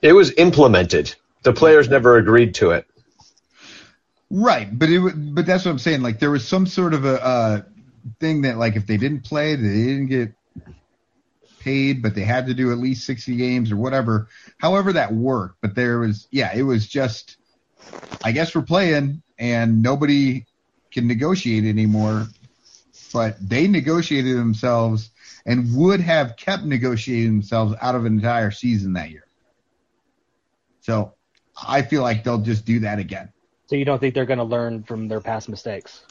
It was implemented. The players never agreed to it. Right, but it but that's what I'm saying. Like there was some sort of a uh, thing that like if they didn't play, they didn't get paid, but they had to do at least 60 games or whatever. However that worked, but there was yeah, it was just I guess we're playing and nobody can negotiate anymore. But they negotiated themselves and would have kept negotiating themselves out of an entire season that year. So I feel like they'll just do that again. So you don't think they're going to learn from their past mistakes?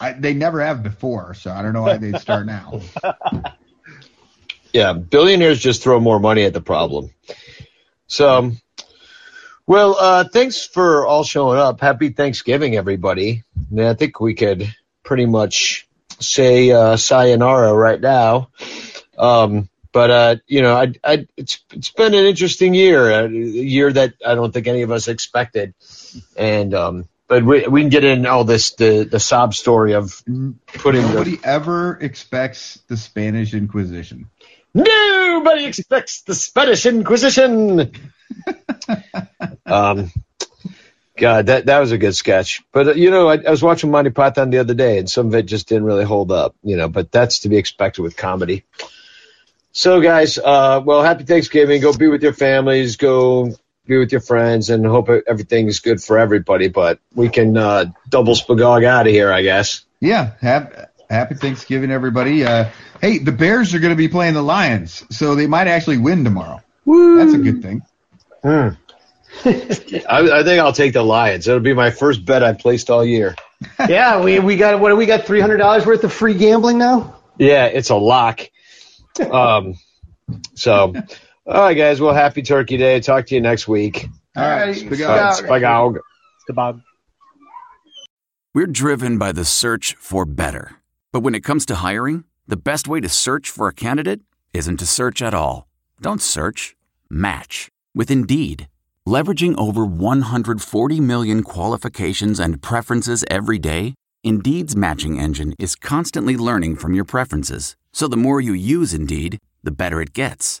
I, they never have before, so I don't know why they'd start now. Yeah, billionaires just throw more money at the problem. So, well, uh, thanks for all showing up. Happy Thanksgiving, everybody. Yeah, I think we could pretty much say uh, sayonara right now. Um, but uh, you know, I, I, it's it's been an interesting year, a year that I don't think any of us expected, and um, but we we can get in all this the the sob story of putting the Nobody ever expects the Spanish Inquisition. Nobody expects the Spanish Inquisition. um, God, that that was a good sketch. But uh, you know, I, I was watching Monty Python the other day, and some of it just didn't really hold up. You know, but that's to be expected with comedy. So, guys, uh, well, happy Thanksgiving. Go be with your families. Go be with your friends, and hope everything is good for everybody. But we can uh, double spagog out of here, I guess. Yeah, happy, happy Thanksgiving, everybody. Uh, hey, the Bears are going to be playing the Lions, so they might actually win tomorrow. Woo. That's a good thing. Hmm. I, I think I'll take the Lions. It'll be my first bet I've placed all year. yeah, we we got what we got? Three hundred dollars worth of free gambling now. Yeah, it's a lock. Um, so, all right, guys. Well, happy Turkey Day. Talk to you next week. All right, Spagog. Spagog. Spagog. We're driven by the search for better. But when it comes to hiring, the best way to search for a candidate isn't to search at all. Don't search, match with Indeed. Leveraging over 140 million qualifications and preferences every day, Indeed's matching engine is constantly learning from your preferences. So the more you use Indeed, the better it gets.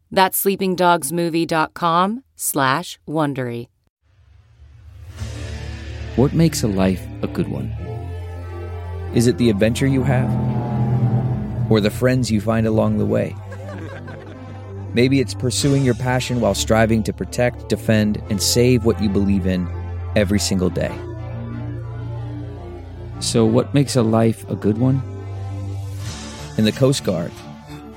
That's sleepingdogsmovie.com slash Wondery. What makes a life a good one? Is it the adventure you have? Or the friends you find along the way? Maybe it's pursuing your passion while striving to protect, defend, and save what you believe in every single day. So, what makes a life a good one? In the Coast Guard,